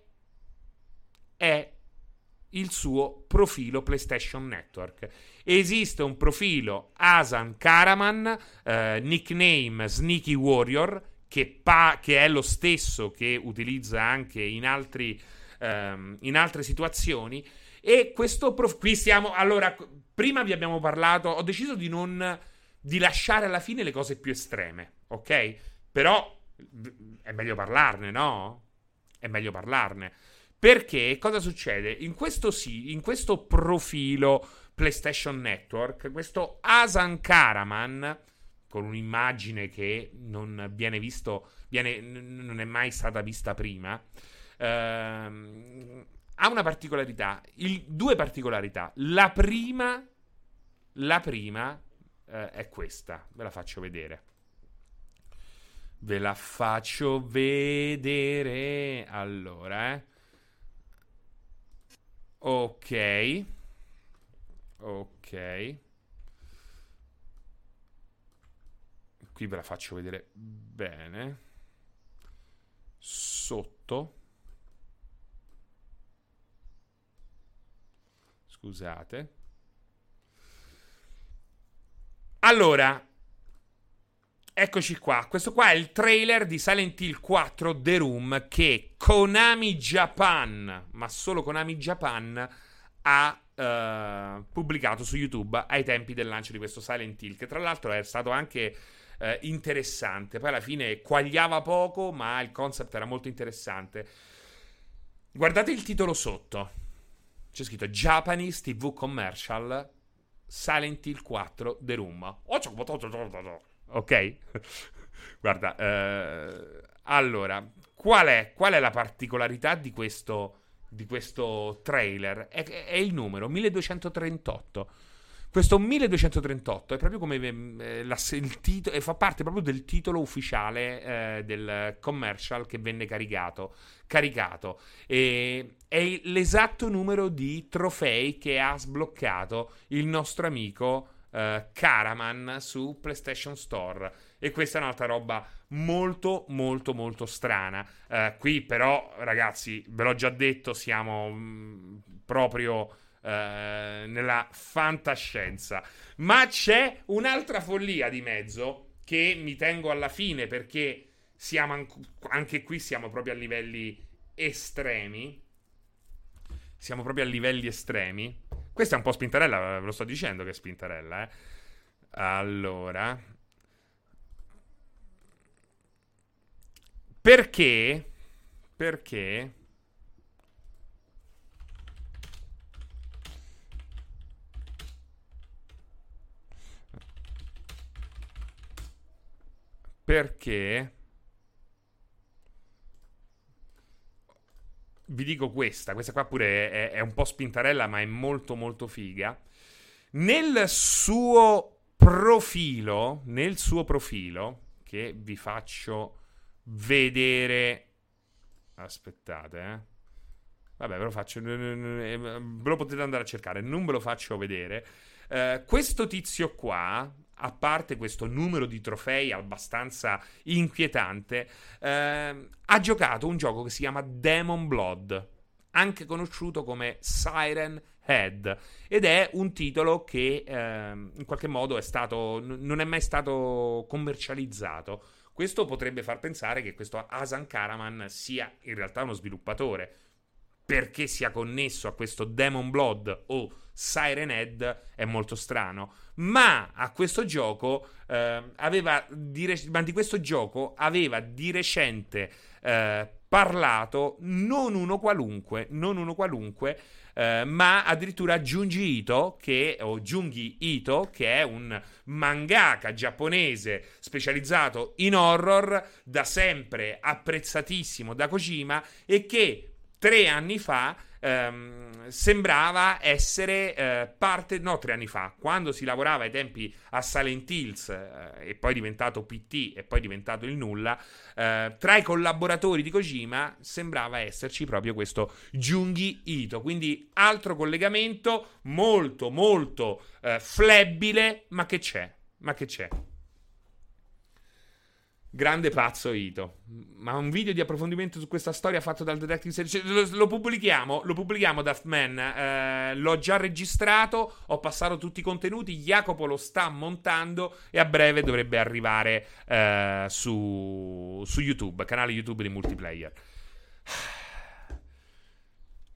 il suo profilo PlayStation Network. Esiste un profilo Asan Karaman, eh, nickname Sneaky Warrior, che, pa- che, è lo stesso che utilizza anche in, altri, ehm, in altre situazioni. E questo prof- qui stiamo. Allora, prima vi abbiamo parlato. Ho deciso di non. di lasciare alla fine le cose più estreme, ok? Però è meglio parlarne, no? È meglio parlarne. Perché cosa succede? In questo, sì, in questo profilo PlayStation Network, questo Asan Karaman, con un'immagine che non viene visto, viene, non è mai stata vista prima, ehm, ha una particolarità, il, due particolarità. La prima, la prima eh, è questa, ve la faccio vedere. Ve la faccio vedere. Allora, eh. Ok. Ok. Qui ve la faccio vedere bene. Sotto. Scusate. Allora, Eccoci qua, questo qua è il trailer di Silent Hill 4 The Room che Konami Japan, ma solo Konami Japan, ha uh, pubblicato su YouTube ai tempi del lancio di questo Silent Hill, che tra l'altro è stato anche uh, interessante. Poi alla fine quagliava poco, ma il concept era molto interessante. Guardate il titolo sotto. C'è scritto Japanese TV Commercial Silent Hill 4 The Room. Ok? Guarda, eh, allora, qual è, qual è, la particolarità di questo, di questo trailer? È, è, il numero 1238. Questo 1238 è proprio come eh, la, il titolo, fa parte proprio del titolo ufficiale eh, del commercial che venne caricato. caricato. E è l'esatto numero di trofei che ha sbloccato il nostro amico uh, Caraman su PlayStation Store. E questa è un'altra roba molto, molto, molto strana. Uh, qui però, ragazzi, ve l'ho già detto, siamo mh, mm, proprio... Eh, nella fantascienza. Ma c'è un'altra follia di mezzo che mi tengo alla fine perché siamo an- anche qui siamo proprio a livelli estremi. Siamo proprio a livelli estremi. Questa è un po' spintarella, ve lo sto dicendo che è spintarella, eh. Allora, perché? Perché? Perché vi dico questa, questa qua pure è, è, un po' spintarella, ma è molto molto figa. Nel suo profilo, nel suo profilo, che vi faccio vedere. Aspettate, eh. Vabbè, ve lo faccio. Ve lo potete andare a cercare, non ve lo faccio vedere. Uh, questo tizio qua a parte questo numero di trofei abbastanza inquietante, eh, ha giocato un gioco che si chiama Demon Blood, anche conosciuto come Siren Head, ed è un titolo che eh, in qualche modo è stato, n- non è mai stato commercializzato. Questo potrebbe far pensare che questo Asan Karaman sia in realtà uno sviluppatore, perché sia connesso a questo Demon Blood o Siren Head è molto strano. Ma a questo gioco eh, aveva di, re- ma di questo gioco aveva di recente eh, parlato non uno qualunque, non uno qualunque, eh, ma addirittura Junji Ito, che, o Jungi Ito, che è un mangaka giapponese specializzato in horror, da sempre apprezzatissimo da Kojima e che tre anni fa ehm, sembrava essere eh, parte, no, tre anni fa, quando si lavorava ai tempi a Silent Hills eh, e poi diventato PT e poi diventato il nulla, eh, tra i collaboratori di Kojima sembrava esserci proprio questo Jungi Ito, quindi altro collegamento molto molto eh, flebile, ma che c'è, ma che c'è. Grande pazzo Ito. Ma un video di approfondimento su questa storia fatto dal Detective Series. Lo, lo, pubblichiamo, lo pubblichiamo, Daftman. Eh, l'ho già registrato, ho passato tutti i contenuti. Jacopo lo sta montando e a breve dovrebbe arrivare eh, su, su YouTube, canale YouTube di multiplayer.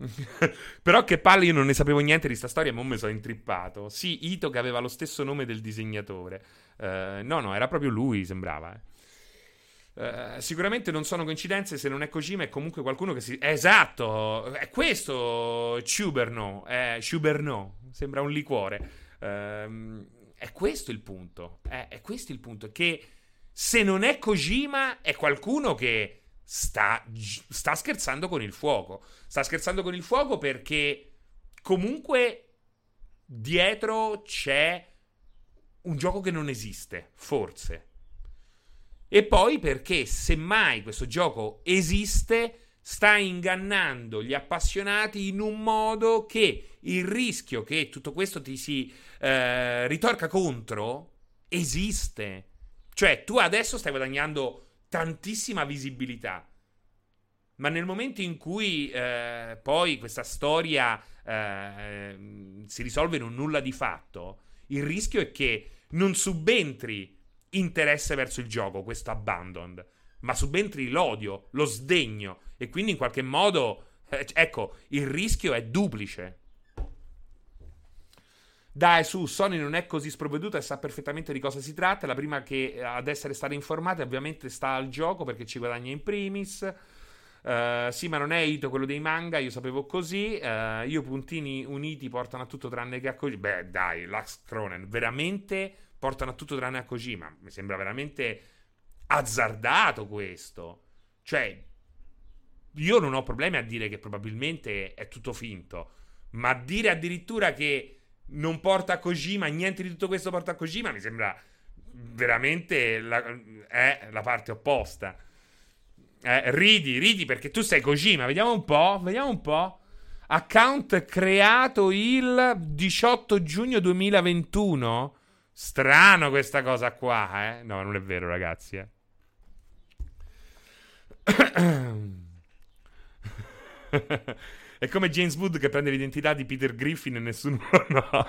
Però che palle, io non ne sapevo niente di questa storia, ma mi sono intrippato. Sì, Ito che aveva lo stesso nome del disegnatore. Uh, no, no, era proprio lui, sembrava. Eh. Uh, sicuramente non sono coincidenze se non è Kojima è comunque qualcuno che si... Esatto, è questo Chuberno, è Chuberno, sembra un liquore. Uh, è questo il punto, è, è, questo il punto, che se non è Kojima è qualcuno che sta, sta scherzando con il fuoco. Sta scherzando con il fuoco perché comunque dietro c'è un gioco che non esiste, forse e poi perché semmai questo gioco esiste, sta ingannando gli appassionati in un modo che il rischio che tutto questo ti si eh, ritorca contro esiste. Cioè, tu adesso stai guadagnando tantissima visibilità. Ma nel momento in cui eh, poi questa storia eh, si risolve in un nulla di fatto, il rischio è che non subentri interesse verso il gioco, questo abandoned, ma subentri l'odio, lo sdegno e quindi in qualche modo, eh, ecco, il rischio è duplice. Dai, su, Sony non è così sprovveduta e sa perfettamente di cosa si tratta. La prima che eh, ad essere stata informata ovviamente sta al gioco perché ci guadagna in primis. Uh, sì, ma non è Ito quello dei manga, io sapevo così. Uh, io puntini uniti portano a tutto tranne che a così. Beh, dai, Lux Cronen, veramente portano a tutto tranne a Kojima. Mi sembra veramente azzardato questo. Cioè, io non ho problemi a dire che probabilmente è tutto finto, ma dire addirittura che non porta a Kojima, niente di tutto questo porta a Kojima, mi sembra veramente la, è la parte opposta. Eh, ridi, ridi perché tu sei Kojima. Vediamo un po', vediamo un po'. Account creato il 18 giugno 2021. Strano questa cosa qua, eh? No, non è vero, ragazzi, eh. È come James Wood che prende l'identità di Peter Griffin e nessuno... no.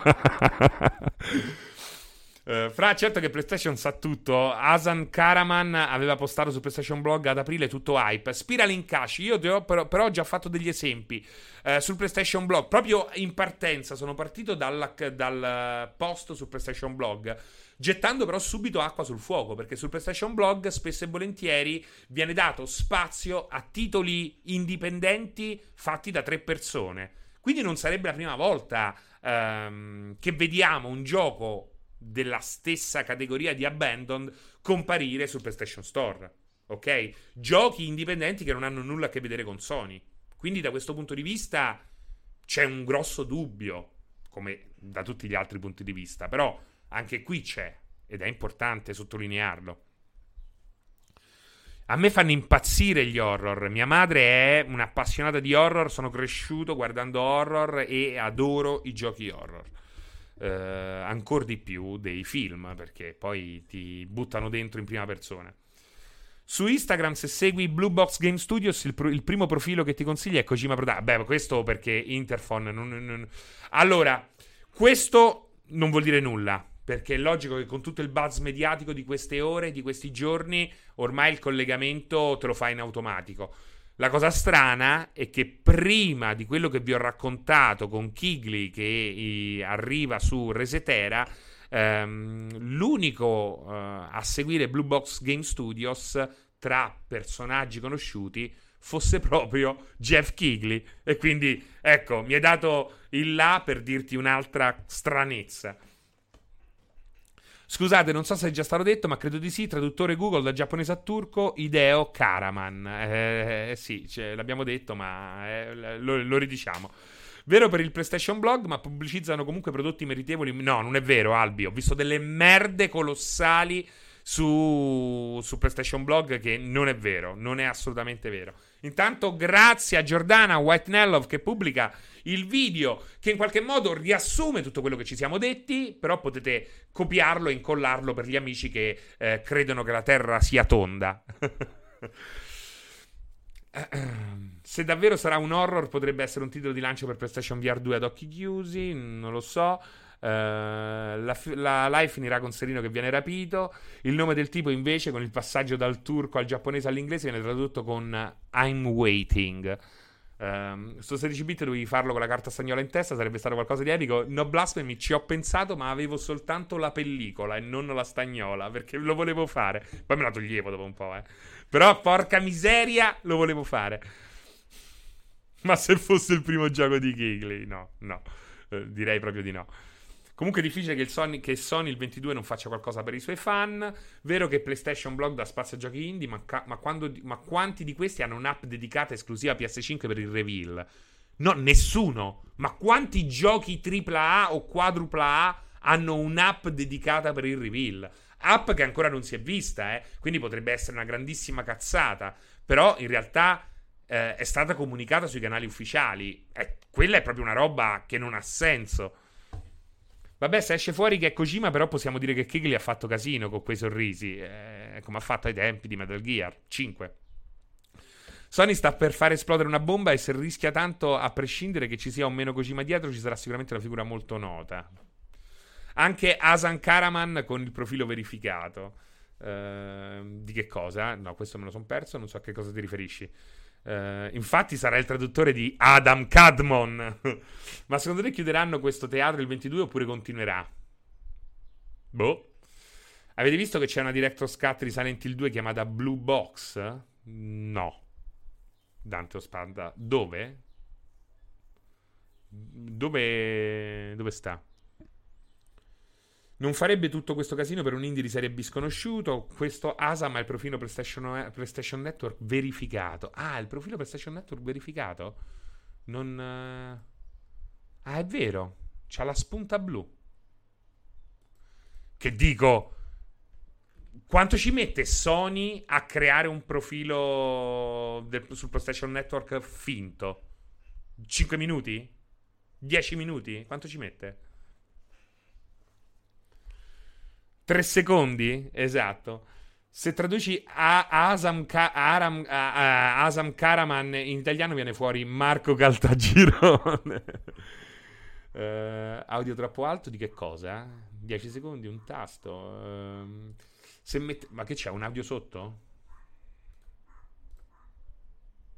Uh, fra, certo che PlayStation sa tutto. Asan Karaman aveva postato su PlayStation Blog ad aprile tutto hype. Spiral in cash. Io ho, però, però, ho già fatto degli esempi uh, sul PlayStation Blog. Proprio in partenza sono partito dal, dal post su PlayStation Blog. Gettando però subito acqua sul fuoco, perché sul PlayStation Blog spesso e volentieri viene dato spazio a titoli indipendenti fatti da tre persone. Quindi non sarebbe la prima volta um, che vediamo un gioco della stessa categoria di Abandoned comparire sul PlayStation Store. Ok? Giochi indipendenti che non hanno nulla a che vedere con Sony. Quindi da questo punto di vista c'è un grosso dubbio, come da tutti gli altri punti di vista, però anche qui c'è ed è importante sottolinearlo. A me fanno impazzire gli horror. Mia madre è un'appassionata di horror, sono cresciuto guardando horror e adoro i giochi horror eh, ancora di più dei film, perché poi ti buttano dentro in prima persona. Su Instagram, se segui Blue Box Game Studios, il, pro- il primo profilo che ti consiglia è Kojima Production. Beh, questo perché Interphone non, non... Allora, questo non vuol dire nulla. Perché è logico che con tutto il buzz mediatico di queste ore, di questi giorni, ormai il collegamento te lo fa in automatico. La cosa strana è che prima di quello che vi ho raccontato con Kigli che i, arriva su Resetera, ehm, l'unico eh, a seguire Blue Box Game Studios tra personaggi conosciuti fosse proprio Jeff Kigley. E quindi, ecco, mi hai dato il là per dirti un'altra stranezza. Scusate, non so se è già stato detto, ma credo di sì. Traduttore Google da giapponese a turco, Ideo Karaman. Eh, eh sì, cioè, l'abbiamo detto, ma eh, lo, lo ridiciamo. Vero per il PlayStation Blog, ma pubblicizzano comunque prodotti meritevoli. No, non è vero, Albi. Ho visto delle merde colossali su, su PlayStation Blog che non è vero, non è assolutamente vero. Intanto, grazie a Giordana White Nellov che pubblica il video che in qualche modo riassume tutto quello che ci siamo detti, però potete copiarlo e incollarlo per gli amici che eh, credono che la Terra sia tonda. Se davvero sarà un horror, potrebbe essere un titolo di lancio per PlayStation VR 2 ad occhi chiusi, non lo so. Uh, la, la, live finirà con Serino che viene rapito. Il nome del tipo, invece, con il passaggio dal turco al giapponese all'inglese, viene tradotto con I'm waiting. Um, sto 16 bit dovevi farlo con la carta stagnola in testa, sarebbe stato qualcosa di epico. No Blasphemy ci ho pensato, ma avevo soltanto la pellicola e non la stagnola, perché lo volevo fare. Poi me la toglievo dopo un po', eh. Però, porca miseria, lo volevo fare. Ma se fosse il primo gioco di Giggly, no, no. Eh, direi proprio di no. Comunque è difficile che, Sony, che, Sony, il 22 non faccia qualcosa per i suoi fan. Vero che PlayStation Blog dà spazio a giochi indie, ma, ca- ma, quando, ma quanti di questi hanno un'app dedicata esclusiva a PS5 per il reveal? No, nessuno. Ma quanti giochi AAA o quadrupla hanno un'app dedicata per il reveal? App che ancora non si è vista, eh? quindi potrebbe essere una grandissima cazzata. Però in realtà eh, è stata comunicata sui canali ufficiali. Eh, quella è proprio una roba che non ha senso. Vabbè, se esce fuori che è Kojima, però possiamo dire che Kigley ha fatto casino con quei sorrisi, eh, come ha fatto ai tempi di Metal Gear 5. Sony sta per fare esplodere una bomba e se rischia tanto, a prescindere che ci sia o meno Kojima dietro, ci sarà sicuramente una figura molto nota. Anche Asan Karaman con il profilo verificato. Uh, di che cosa? No, questo me lo sono perso, non so a che cosa ti riferisci. Uh, infatti sarà il traduttore di Adam Cadmon. Ma secondo te chiuderanno questo teatro il 22 oppure continuerà? Boh. Avete visto che c'è una director's cut di Silent Hill 2 chiamata Blue Box? No. Dante Ospanda. Dove? Dove... Dove sta? Non farebbe tutto questo casino per un indie di serie B sconosciuto. Questo ASAM ha il profilo PlayStation, PlayStation Network verificato. Ah, il profilo PlayStation Network verificato? Non. Uh... Ah, è vero. C'ha la spunta blu. Che dico. Quanto ci mette Sony a creare un profilo del, sul PlayStation Network finto? 5 minuti? 10 minuti? Quanto ci mette? Tre secondi? Esatto. Se traduci Asam, Ka- Aram, a, a Asam Karaman in italiano viene fuori Marco Caltagirone. uh, audio troppo alto di che cosa? 10 secondi, un tasto. Uh, mette... Ma che c'è? Un audio sotto?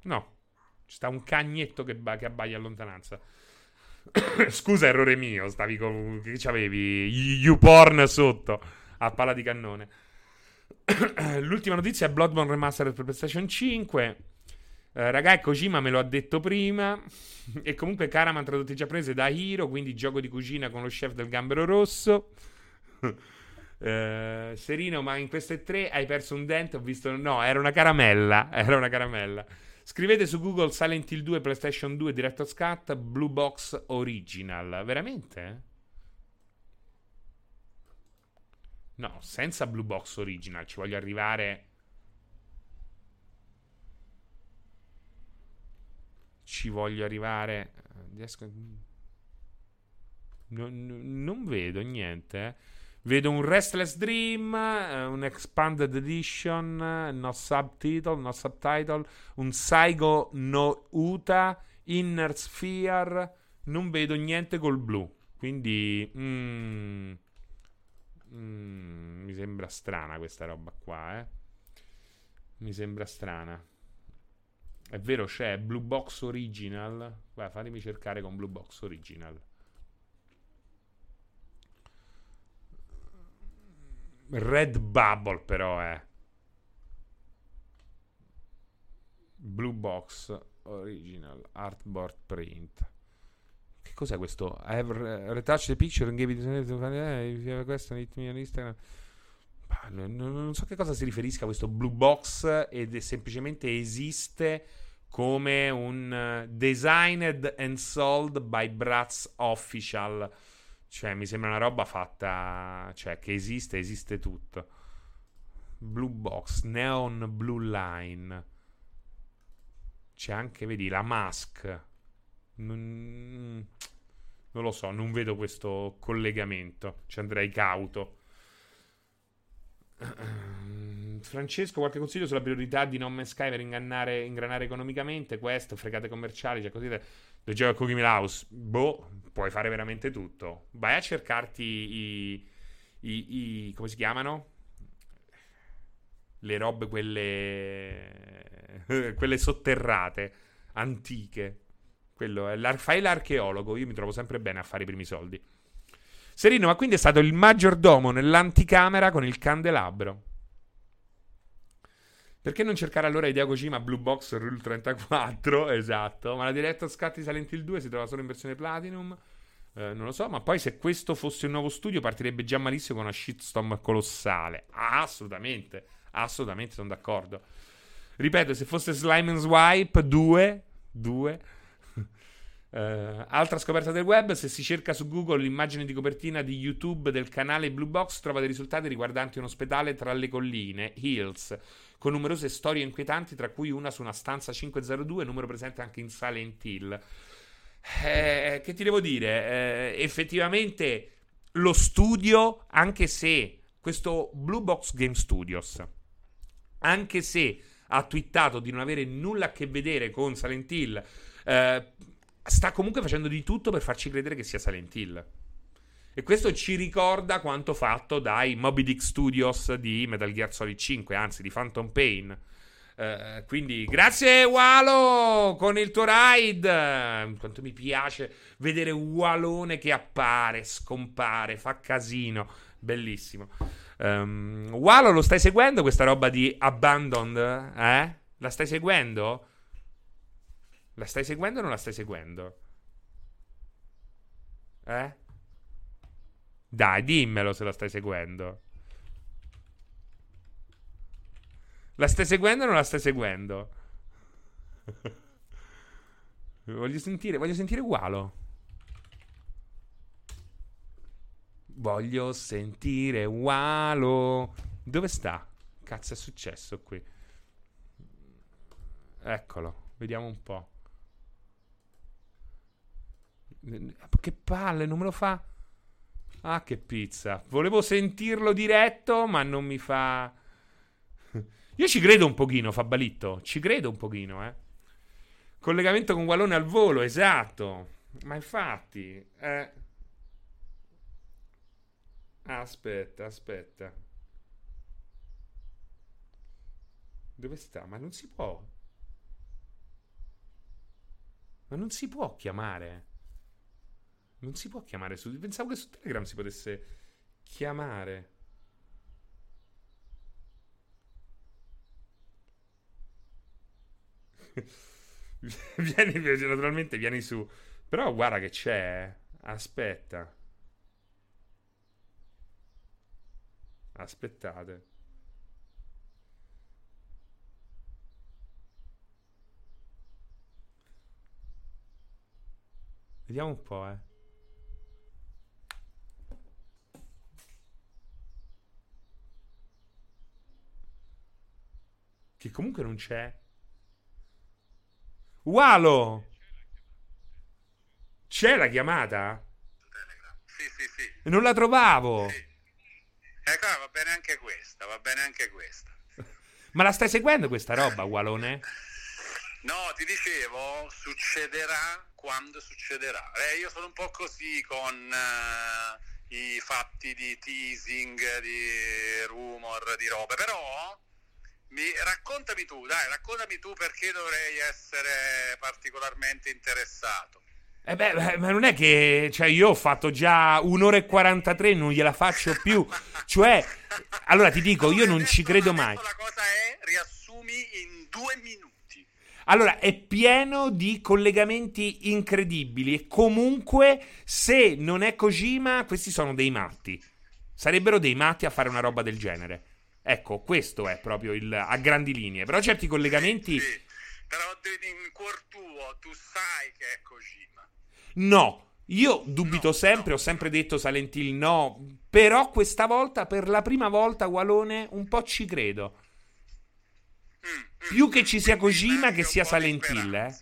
No. Ci sta un cagnetto che, ba- che abbaia a lontananza. Scusa, errore mio. Stavi con. Che c'avevi? YouPorn sotto. A pala di cannone. L'ultima notizia è Bloodborne Remastered per PlayStation 5. Eh, ragazzi, Kojima me lo ha detto prima. e comunque Karaman tradotto in giapponese da Hiro, quindi gioco di cucina con lo chef del gambero rosso. eh, Serino, ma in queste tre hai perso un dente? Ho visto. No, era una caramella. Era una caramella. Scrivete su Google Silent Hill 2 PlayStation 2 Director's Cut Blue Box Original. Veramente? No, senza Blue Box Original ci voglio arrivare. Ci voglio arrivare. Riesco... Non, non vedo niente. Vedo un Restless Dream, eh, un Expanded Edition, no subtitle, no subtitle, un Saigo no Uta, Inner Sphere. Non vedo niente col blu. Quindi. Mm, Mm, mi sembra strana questa roba qua, eh. Mi sembra strana. È vero, c'è Blue Box Original. Guarda, fatemi cercare con Blue Box Original. Red Bubble però è. Eh. Blue Box Original Artboard Print cos'è questo? I have retouched the picture and gave it to questo on Instagram. Non so che cosa si riferisca a questo blue box ed è semplicemente esiste come un uh, designed and sold by Bratz Official. Cioè, mi sembra una roba fatta, cioè, che esiste, esiste tutto. Blue box, neon blue line. C'è anche, vedi, la mask. Non, non lo so, non vedo questo collegamento. Ci andrei cauto. Francesco, qualche consiglio sulla priorità di Non Man's Sky per ingannare, ingranare economicamente? Questo, fregate commerciali, cioè così. Leggevo a Cookie House. Boh, puoi fare veramente tutto. Vai a cercarti i, i, i come si chiamano? Le robe quelle quelle sotterrate, antiche. Quello è l'ar- fai l'archeologo. Io mi trovo sempre bene a fare i primi soldi. Serino, ma quindi è stato il maggiordomo nell'anticamera con il candelabro. Perché non cercare allora Idea Kojima Blue Box Rule 34? Esatto. Ma la diretta Scatti Silent Hill 2 si trova solo in versione Platinum. Eh, non lo so, ma poi se questo fosse un nuovo studio partirebbe già malissimo con una shitstorm colossale. Ah, assolutamente. Assolutamente sono d'accordo. Ripeto, se fosse Slime and Swipe 2, 2 Uh, altra scoperta del web, se si cerca su Google l'immagine di copertina di YouTube del canale Blue Box, trova dei risultati riguardanti un ospedale tra le colline, Hills, con numerose storie inquietanti, tra cui una su una stanza 502, numero presente anche in Silent Hill. Eh, che ti devo dire? Eh, effettivamente lo studio, anche se questo Blue Box Game Studios, anche se ha twittato di non avere nulla a che vedere con Silent Hill, eh, sta comunque facendo di tutto per farci credere che sia Silent Hill. E questo ci ricorda quanto fatto dai Moby Dick Studios di Metal Gear Solid 5, anzi di Phantom Pain. Uh, quindi grazie Walo con il tuo ride. Quanto mi piace vedere Walone che appare, scompare, fa casino. Bellissimo. Um, Walo, lo stai seguendo questa roba di Abandoned? Eh? La stai seguendo? La stai seguendo o non la stai seguendo? Eh? Dai, dimmelo se la stai seguendo. La stai seguendo o non la stai seguendo? voglio sentire, voglio sentire Walo. Voglio sentire Walo. Dove sta? Cazzo è successo qui? Eccolo, vediamo un po'. Che palle, non me lo fa. Ah, che pizza. Volevo sentirlo diretto, ma non mi fa. Io ci credo un pochino, Fabalitto. Ci credo un pochino, eh. Collegamento con Wallone al volo, esatto. Ma infatti, eh. Aspetta, aspetta. Dove sta? Ma non si può. Ma non si può chiamare. Non si può chiamare su. Pensavo che su Telegram si potesse chiamare. vieni, naturalmente vieni su. Però guarda che c'è. Aspetta. Aspettate. Vediamo un po', eh. Che comunque non c'è. Walo! C'è la chiamata? Sì, sì, sì. Non la trovavo. Sì. Ecco, va bene anche questa, va bene anche questa. Ma la stai seguendo questa roba, Walone? No, ti dicevo, succederà quando succederà. Eh, io sono un po' così con uh, i fatti di teasing, di rumor, di robe, però mi, raccontami tu, dai, raccontami tu perché dovrei essere particolarmente interessato. Eh beh, ma non è che cioè io ho fatto già un'ora e 43, non gliela faccio più. cioè, allora ti dico, io non ci credo mai. La cosa è, riassumi in due minuti. Allora, è pieno di collegamenti incredibili e comunque, se non è Kojima, questi sono dei matti. Sarebbero dei matti a fare una roba del genere. Ecco, questo è proprio il, a grandi linee. Però certi collegamenti... Sì. Però in cuor tuo tu sai che è Kojima. No, io dubito no, sempre, no. ho sempre detto Silent Hill no, però questa volta, per la prima volta, Walone, un po' ci credo. Mm, mm, Più che ci sia Kojima che sia Silent Hill, eh.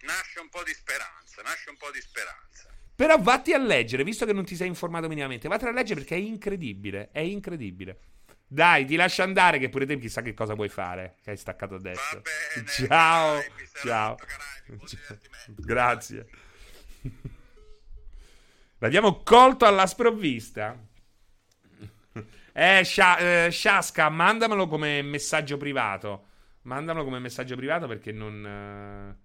Nasce un po' di speranza, nasce un po' di speranza. Però vatti a leggere, visto che non ti sei informato minimamente, vatti a leggere perché è incredibile, è incredibile. Dai, ti lascio andare che pure te chissà che cosa vuoi fare, che hai staccato adesso. Bene, ciao, dai, ciao. ciao. Grazie. L'abbiamo colto alla sprovvista. Eh, Sha- eh, Shaska, mandamelo come messaggio privato. Mandamelo come messaggio privato perché non...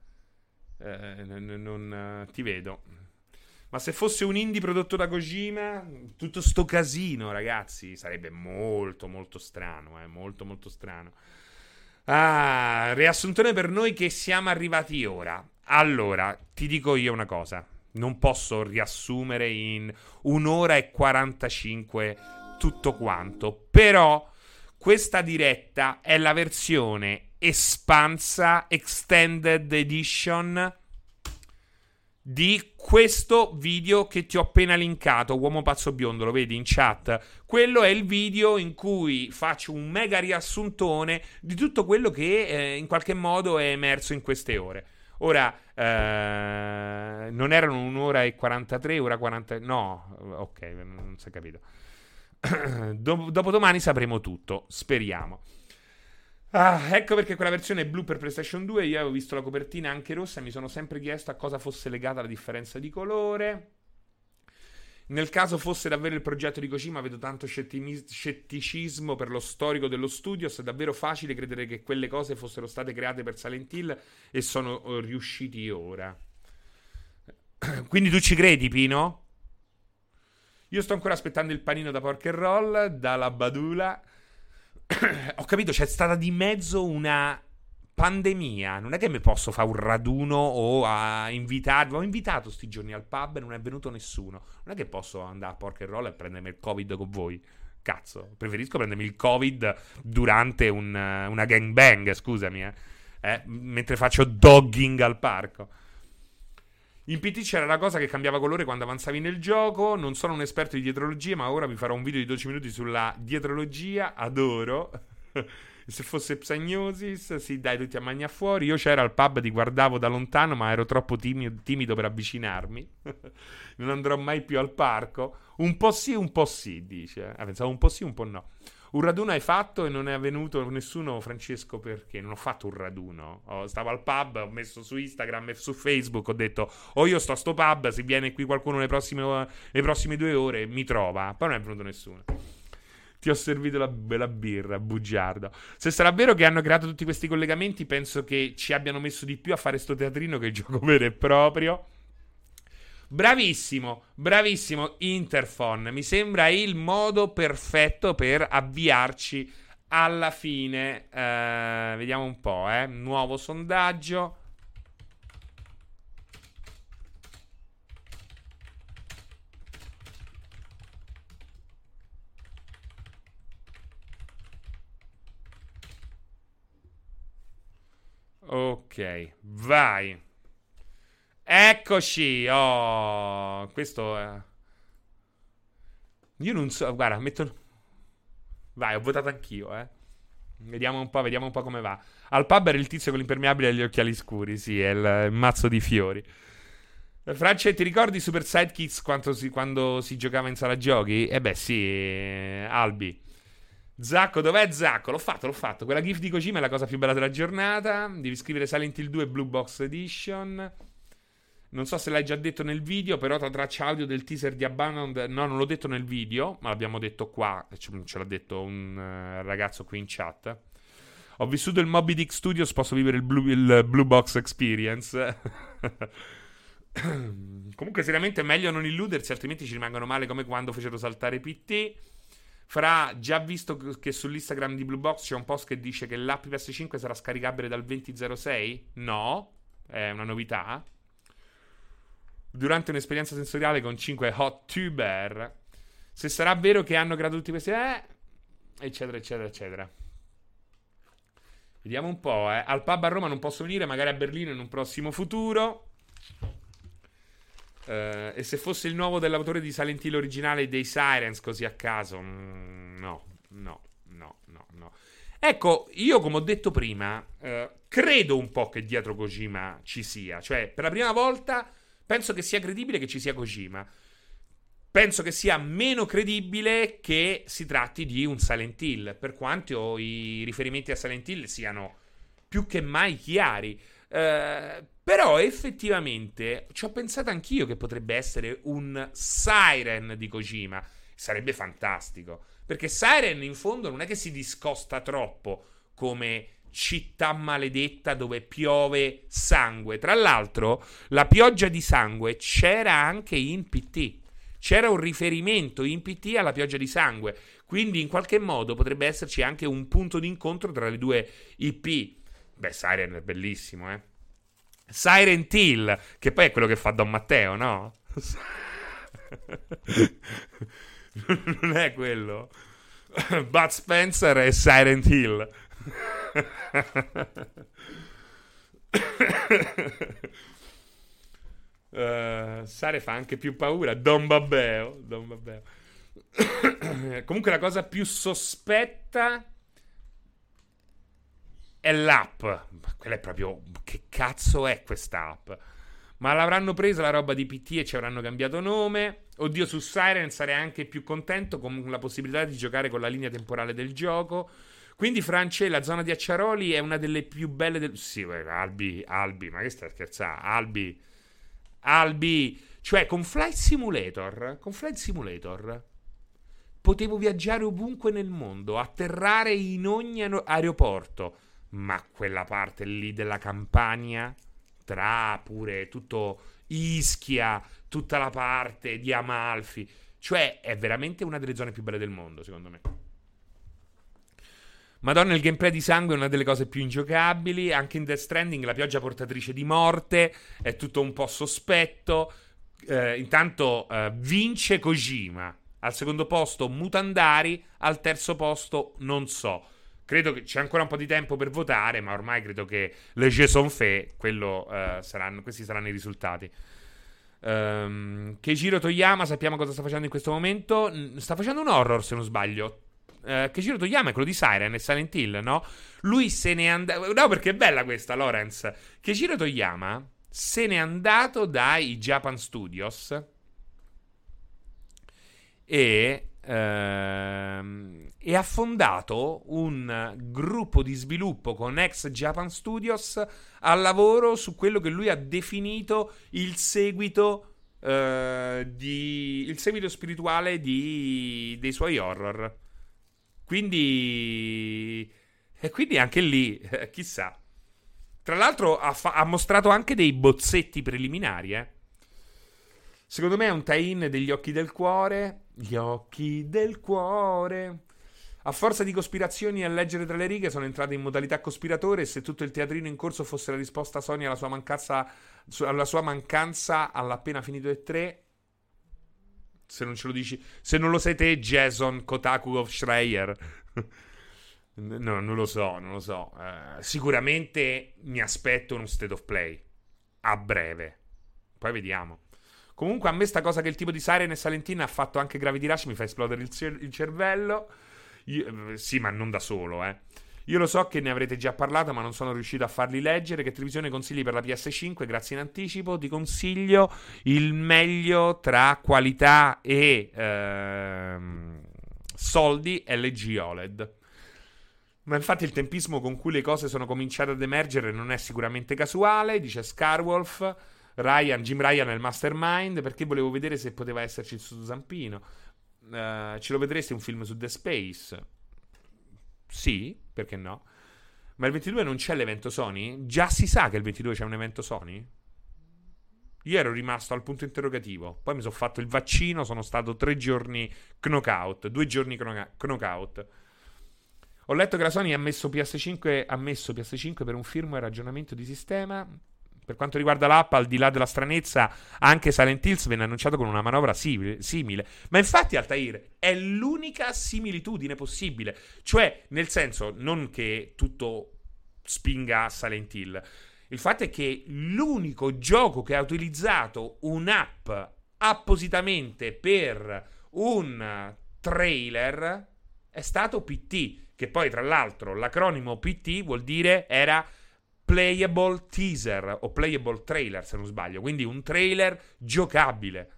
Eh, eh non, non eh, ti vedo. Ma se fosse un indie prodotto da Kojima, tutto sto casino, ragazzi, sarebbe molto, molto strano, eh, molto, molto strano. Ah, riassuntone per noi che siamo arrivati ora. Allora, ti dico io una cosa. Non posso riassumere in un'ora e 45 tutto quanto. Però questa diretta è la versione espansa Extended Edition di questo video che ti ho appena linkato, uomo pazzo biondo, lo vedi in chat. Quello è il video in cui faccio un mega riassuntone di tutto quello che eh, in qualche modo è emerso in queste ore. Ora, eh, non erano un'ora e 43, ora 40. No, ok, non si è capito. Dop- dopodomani sapremo tutto, speriamo. Ah, ecco perché quella versione blu per PlayStation 2 io avevo visto la copertina anche rossa e mi sono sempre chiesto a cosa fosse legata la differenza di colore. Nel caso fosse davvero il progetto di Kojima, vedo tanto scetticismo per lo storico dello studio. Se è davvero facile credere che quelle cose fossero state create per Silent Hill e sono eh, riusciti ora. Quindi tu ci credi, Pino? Io sto ancora aspettando il panino da pork and roll, dalla Badula. Ho capito, c'è stata di mezzo una pandemia. Non è che mi posso fare un raduno o a invitarvi. Ho invitato sti giorni al pub e non è venuto nessuno. Non è che posso andare a porca roll e prendermi il covid con voi. Cazzo, preferisco prendermi il covid durante un, una gangbang, scusami, eh. Eh, mentre faccio dogging al parco. In PT c'era la cosa che cambiava colore quando avanzavi nel gioco. Non sono un esperto di dietrologia, ma ora vi farò un video di 12 minuti sulla dietrologia. Adoro. Se fosse Psagnosis, sì, dai, tutti a magna fuori. Io c'era al pub, ti guardavo da lontano, ma ero troppo timido, timido per avvicinarmi. non andrò mai più al parco. Un po' sì, un po' sì, dice. Ah, pensavo un po' sì, un po' no. Un raduno hai fatto e non è avvenuto nessuno, Francesco, perché non ho fatto un raduno. Oh, stavo al pub, ho messo su Instagram e su Facebook, ho detto, oh io sto a sto pub, se viene qui qualcuno le prossime, le prossime due ore mi trova. Poi non è venuto nessuno. Ti ho servito la bella birra, bugiardo. Se sarà vero che hanno creato tutti questi collegamenti, penso che ci abbiano messo di più a fare sto teatrino che il gioco vero e proprio. Bravissimo, bravissimo Interfon. Mi sembra il modo perfetto per avviarci alla fine. Eh, vediamo un po', eh. Nuovo sondaggio. Ok, vai. Eccoci. Oh, questo è... Io non so, guarda, metto... Vai, ho votato anch'io, eh. Vediamo un po', vediamo un po' come va. Al pub era il tizio con l'impermeabile e gli occhiali scuri, sì, è il, il mazzo di fiori. Francia, ti ricordi Super Sidekicks si, quando si giocava in sala giochi? Eh beh, sì, Albi. Zacco, dov'è Zacco? L'ho fatto, l'ho fatto. Quella GIF di Kojima è la cosa più bella della giornata. Devi scrivere Silent Hill 2 Blue Box Edition. Non so se l'hai già detto nel video, però la traccia audio del teaser di Abandoned. No, non l'ho detto nel video, ma l'abbiamo detto qua. Ce l'ha detto un uh, ragazzo qui in chat. Ho vissuto il Moby Dick Studios, posso vivere il Blue, il Blue Box Experience. Comunque, seriamente, è meglio non illudersi, altrimenti ci rimangono male come quando fecero saltare PT. Fra, già visto che sull'Instagram di Blue Box c'è un post che dice che l'app PS5 sarà scaricabile dal 2006? No, è una novità durante un'esperienza sensoriale con 5 hot tuber. Se sarà vero che hanno creato tutti questi... Eh, eccetera, eccetera, eccetera. Vediamo un po', eh. Al pub a Roma non posso venire, magari a Berlino in un prossimo futuro. Uh, e se fosse il nuovo dell'autore di Silent Hill originale dei Sirens, così a caso? Mm, no, no, no, no, no. Ecco, io come ho detto prima, uh, credo un po' che dietro Kojima ci sia. Cioè, per la prima volta Penso che sia credibile che ci sia Kojima. Penso che sia meno credibile che si tratti di un Silent Hill, per quanto i riferimenti a Silent Hill siano più che mai chiari. Uh, però effettivamente ci ho pensato anch'io che potrebbe essere un Siren di Kojima. Sarebbe fantastico. Perché Siren in fondo non è che si discosta troppo come città maledetta dove piove sangue. Tra l'altro, la pioggia di sangue c'era anche in PT. C'era un riferimento in PT alla pioggia di sangue. Quindi, in qualche modo, potrebbe esserci anche un punto di incontro tra le due IP. Beh, Siren è bellissimo, eh. Siren Hill, che poi è quello che fa Don Matteo, no? non è quello. Bud Spencer e Siren Hill uh, Sare fa anche più paura. Don Babbeo. Don Babbeo. Comunque la cosa più sospetta è l'app. Quella è proprio... Che cazzo è questa app? Ma l'avranno presa la roba di PT e ci avranno cambiato nome. Oddio, su Siren sarei anche più contento con la possibilità di giocare con la linea temporale del gioco. Quindi, France, la zona di Acciaroli è una delle più belle del... Sì, Albi, Albi, ma che stai scherzando? Albi, Albi... Cioè, con Flight Simulator, con Flight Simulator, potevo viaggiare ovunque nel mondo, atterrare in ogni aeroporto, ma quella parte lì della campagna, tra pure tutto Ischia, tutta la parte di Amalfi, cioè è veramente una delle zone più belle del mondo, secondo me. Madonna, il gameplay di sangue è una delle cose più ingiocabili. Anche in Death Stranding la pioggia portatrice di morte è tutto un po' sospetto. Eh, intanto eh, vince Kojima. Al secondo posto Mutandari, al terzo posto non so. Credo che c'è ancora un po' di tempo per votare, ma ormai credo che le jeux sont fait, quello, eh, saranno, questi saranno i risultati. Um, Keijiro Toyama, sappiamo cosa sta facendo in questo momento. Sta facendo un horror, se non sbaglio eh, Keshiro Toyama è quello di Siren e Silent Hill, no? Lui se n'è andato... No, perché è bella questa, Lorenz. Keshiro Toyama se n'è andato dai Japan Studios e... Ehm, e ha fondato un gruppo di sviluppo con ex Japan Studios al lavoro su quello che lui ha definito il seguito, eh, di, il seguito spirituale di, dei suoi horror. Quindi, e quindi anche lì, eh, chissà. Tra l'altro ha, fa- ha, mostrato anche dei bozzetti preliminari, eh. Secondo me è un tie-in degli occhi del cuore. Gli occhi del cuore. A forza di cospirazioni a leggere tra le righe sono entrato in modalità cospiratore e se tutto il teatrino in corso fosse la risposta a Sony alla sua mancanza, alla sua mancanza all'appena finito e 3 se non ce lo dici se non lo sei te Jason Kotaku of Schreier. No non lo so non lo so. Uh, sicuramente mi aspetto uno state of play a breve. Poi vediamo. Comunque a me sta cosa che il tipo di Siren e Salentina ha fatto anche Gravity Rush mi fa esplodere il, cer- il cervello. Io, eh, sì, ma non da solo, eh. Io lo so che ne avrete già parlato, ma non sono riuscito a farli leggere. Che televisione consigli per la PS5? Grazie in anticipo. Ti consiglio il meglio tra qualità e ehm, soldi LG OLED. Ma infatti il tempismo con cui le cose sono cominciate ad emergere non è sicuramente casuale, dice Scarwolf. Ryan, Jim Ryan è il mastermind perché volevo vedere se poteva esserci il suo zampino. Uh, ce lo vedreste un film su The Space? Sì, perché no? Ma il 22 non c'è l'evento Sony? Già si sa che il 22 c'è un evento Sony? Io ero rimasto al punto interrogativo. Poi mi sono fatto il vaccino, sono stato tre giorni knockout, due giorni knockout. Ho letto che la Sony ha messo PS5, ha messo PS5 per un firmware ragionamento di sistema per quanto riguarda l'app, al di là della stranezza, anche Silent Hills venne annunciato con una manovra simile. Ma infatti, Altair, è l'unica similitudine possibile. Cioè, nel senso, non che tutto spinga a Silent Hill. Il fatto è che l'unico gioco che ha utilizzato un'app appositamente per un trailer è stato PT, che poi tra l'altro l'acronimo PT vuol dire era playable teaser o playable trailer, se non sbaglio. Quindi un trailer giocabile.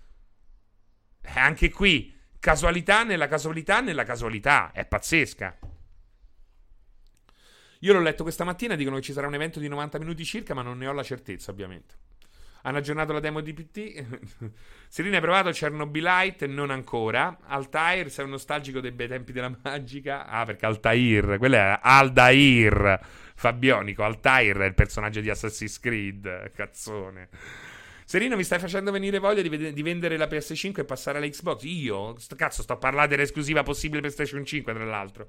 E anche qui, casualità nella casualità nella casualità. È pazzesca. Io l'ho letto questa mattina, dicono che ci sarà un evento di 90 minuti circa, ma non ne ho la certezza, ovviamente. Hanno aggiornato la demo di PT. Serena hai provato Chernobylite? Non ancora. Altair, sei un nostalgico dei bei tempi della magica? Ah, perché Altair, quello è Aldair Fabionico. Altair è il personaggio di Assassin's Creed. Cazzone. Serino, mi stai facendo venire voglia di, ved- di, vendere la PS5 e passare alla Xbox? Io? Cazzo, sto a parlare dell'esclusiva possibile PlayStation 5, tra l'altro.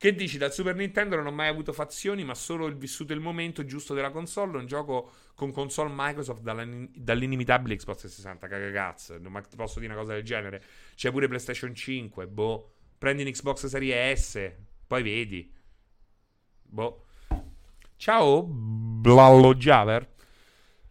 Che dici? Dal Super Nintendo non ho mai avuto fazioni, ma solo il vissuto il momento giusto della console. Un gioco con console Microsoft dall'inimitabile Xbox 60. Cagagazzo, non posso dire una cosa del genere. C'è pure PlayStation 5. Boh. Prendi un Xbox Serie S, poi vedi. Boh. Ciao, Blallo Javer.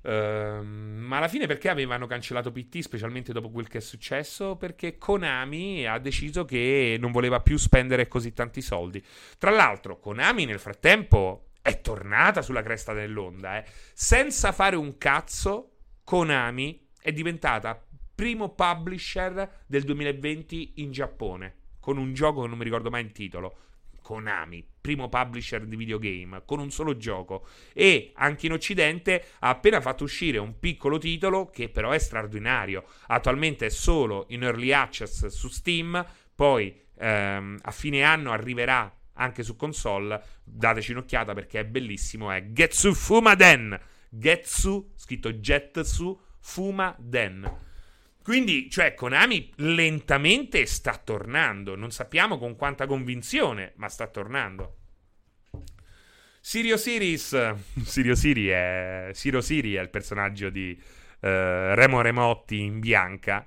Uh, ma alla fine perché avevano cancellato PT, specialmente dopo quel che è successo? Perché Konami ha deciso che non voleva più spendere così tanti soldi. Tra l'altro, Konami nel frattempo è tornata sulla cresta dell'onda. Eh. Senza fare un cazzo, Konami è diventata primo publisher del 2020 in Giappone. Con un gioco che non mi ricordo mai il titolo. Konami, primo publisher di videogame, con un solo gioco. E anche in Occidente ha appena fatto uscire un piccolo titolo che però è straordinario. Attualmente è solo in early access su Steam, poi ehm, a fine anno arriverà anche su console. Dateci un'occhiata perché è bellissimo. È Getsu Fumaden. Getsu, scritto Jetsu Fumaden. Quindi, cioè, Konami lentamente sta tornando. Non sappiamo con quanta convinzione, ma sta tornando. Sirio Siris. Sirio Siri è. Sirio Siri è il personaggio di uh, Remo Remotti in bianca.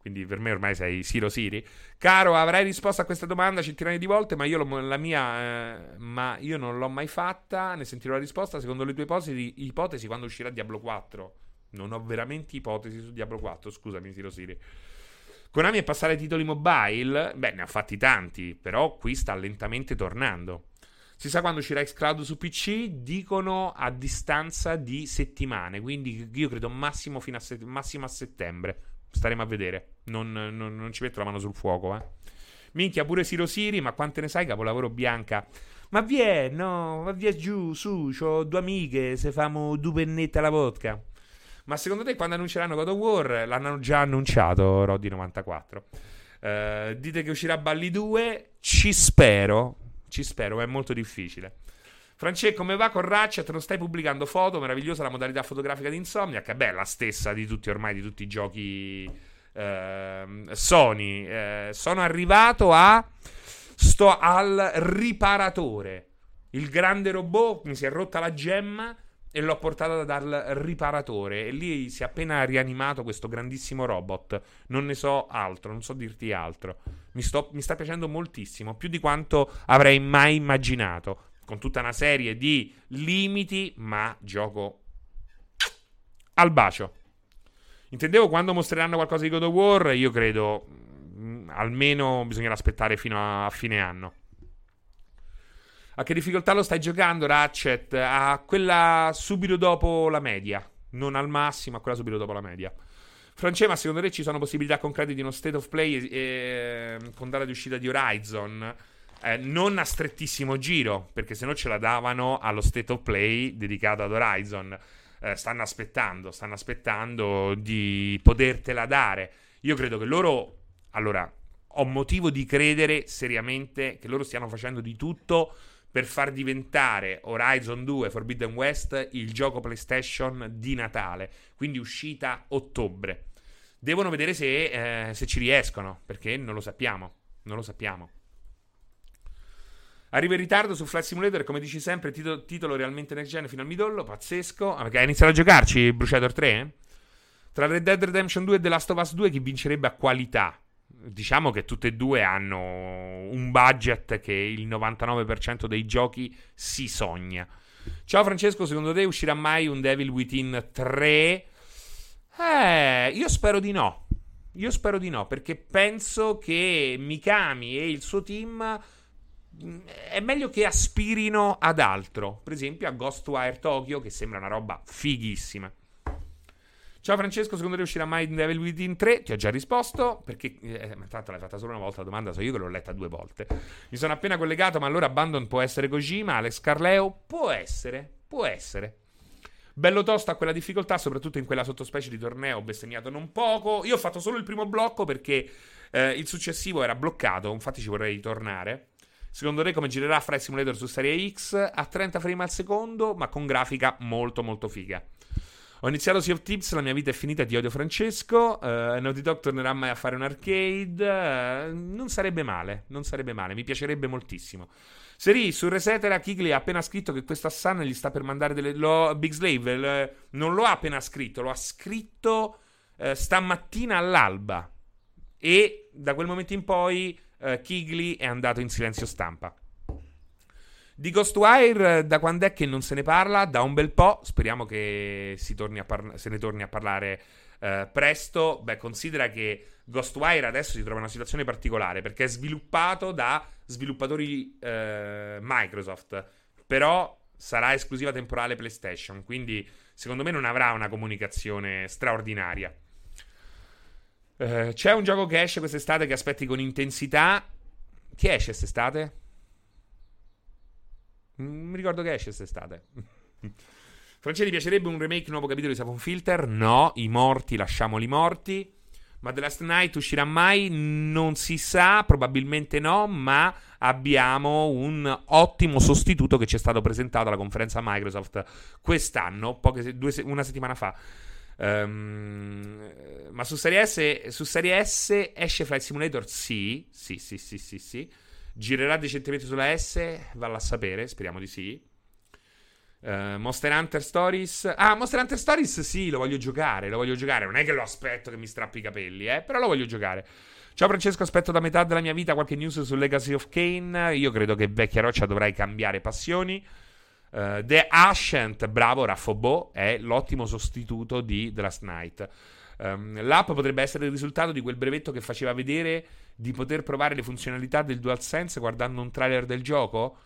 Quindi per me ormai sei Siro Siri. Caro, avrai risposto a questa domanda centinaia di volte, ma io, la mia, eh, ma io non l'ho mai fatta. Ne sentirò la risposta secondo le tue ipotesi, ipotesi quando uscirà Diablo 4. Non ho veramente ipotesi su Diablo 4, scusami, Siro Siri. Konami è passare ai titoli mobile? Beh, ne ha fatti tanti, però qui sta lentamente tornando. Si sa quando uscirà Xcloud su PC? Dicono a distanza di settimane, quindi io credo massimo, a, set- massimo a settembre. Staremo a vedere. Non, non, non, ci metto la mano sul fuoco, eh. Minchia, pure Siro Siri, ma quante ne sai, capolavoro bianca? Ma vieni, no, ma via giù, su, ho due amiche, se famo due pennette alla vodka. Ma secondo te quando annunceranno God of War? L'hanno già annunciato, Roddy 94. Uh, dite che uscirà Balli 2? Ci spero, ci spero, ma è molto difficile. Francesco, come va con Ratchet? Non stai pubblicando foto? Meravigliosa la modalità fotografica di Insomniac. Beh, la stessa di tutti ormai, di tutti i giochi eh, Sony. Eh, sono arrivato a... Sto al riparatore. Il grande robot mi si è rotta la gemma e l'ho portata dal riparatore. E lì si è appena rianimato questo grandissimo robot. Non ne so altro, non so dirti altro. Mi, sto, mi sta piacendo moltissimo, più di quanto avrei mai immaginato con tutta una serie di limiti, ma gioco al bacio. Intendevo quando mostreranno qualcosa di God of War, io credo mm, almeno bisognerà aspettare fino a fine anno. A che difficoltà lo stai giocando, Ratchet? A quella subito dopo la media. Non al massimo, a quella subito dopo la media. Francesca, secondo te ci sono possibilità concrete di uno state of play eh, con data di uscita di Horizon? Eh, non a strettissimo giro, perché se no ce la davano allo state of play dedicato ad Horizon. Eh, stanno aspettando, stanno aspettando di potertela dare. Io credo che loro, allora, ho motivo di credere seriamente che loro stiano facendo di tutto per far diventare Horizon 2 Forbidden West il gioco PlayStation di Natale, quindi uscita ottobre. Devono vedere se, eh, se ci riescono, perché non lo sappiamo, non lo sappiamo. Arriva in ritardo su Flight Simulator, come dici sempre, titolo, titolo realmente next gen fino al midollo, pazzesco. Ah, hai iniziato a giocarci Bruciator 3? Eh? Tra Red Dead Redemption 2 e The Last of Us 2 chi vincerebbe a qualità? Diciamo che tutte e due hanno un budget che il 99% dei giochi si sogna. Ciao Francesco, secondo te uscirà mai un Devil Within 3? Eh, io spero di no. Io spero di no, perché penso che Mikami e il suo team è meglio che aspirino ad altro. Per esempio a Ghostwire Tokyo, che sembra una roba fighissima. Ciao Francesco, secondo te uscirà mai Devil Within 3? Ti ho già risposto, perché eh, tanto l'hai fatta solo una volta la domanda, so io che l'ho letta due volte. Mi sono appena collegato, ma allora Abandon può essere Kojima, Alex Carleo? Può essere, può essere. Bello tosto a quella difficoltà, soprattutto in quella sottospecie di torneo, bestemmiato non poco. Io ho fatto solo il primo blocco perché eh, il successivo era bloccato, infatti ci vorrei ritornare. Secondo te come girerà Flight Simulator su Serie X? A 30 frame al secondo, ma con grafica molto molto figa. Ho iniziato Sea of Tips, la mia vita è finita, ti odio Francesco. Uh, Naughty Dog tornerà mai a fare un arcade? Uh, non sarebbe male, non sarebbe male, mi piacerebbe moltissimo. Seri, su Resetera Kigli ha appena scritto che questa Sun gli sta per mandare delle... Lo, Big Slave le, non lo ha appena scritto, lo ha scritto uh, stamattina all'alba. E da quel momento in poi uh, Kigley è andato in silenzio stampa. Di Ghostwire, da quando è che non se ne parla? Da un bel po'. Speriamo che parla- se ne torni a parlare uh, presto. Beh, considera che Ghostwire adesso si trova in una situazione particolare perché è sviluppato da sviluppatori uh, Microsoft. Però sarà esclusiva temporale PlayStation. Quindi, secondo me, non avrà una comunicazione straordinaria. Eh, c'è un gioco che esce quest'estate che aspetti con intensità. Che esce quest'estate? Non mi ricordo che esce quest'estate. Francesco, ti piacerebbe un remake nuovo capitolo di Sapon Filter? No, i morti lasciamoli morti. Ma The Last Night uscirà mai? Non si sa, probabilmente no, ma abbiamo un ottimo sostituto che ci è stato presentato alla conferenza Microsoft quest'anno, poche, due, una settimana fa. Um, ma su Serie, S, su Serie S esce Flight Simulator? Sì, sì, sì, sì, sì, sì. Girerà decentemente sulla S? Valla a sapere, speriamo di sì. Uh, Monster Hunter Stories. Ah, Monster Hunter Stories sì, lo voglio giocare. Lo voglio giocare. Non è che lo aspetto che mi strappi i capelli, eh. Però lo voglio giocare. Ciao Francesco, aspetto da metà della mia vita qualche news su Legacy of Kane. Io credo che vecchia roccia dovrai cambiare passioni. Uh, The Ascent, bravo Raffo è l'ottimo sostituto di The Last Night. Um, l'app potrebbe essere il risultato di quel brevetto che faceva vedere di poter provare le funzionalità del DualSense guardando un trailer del gioco.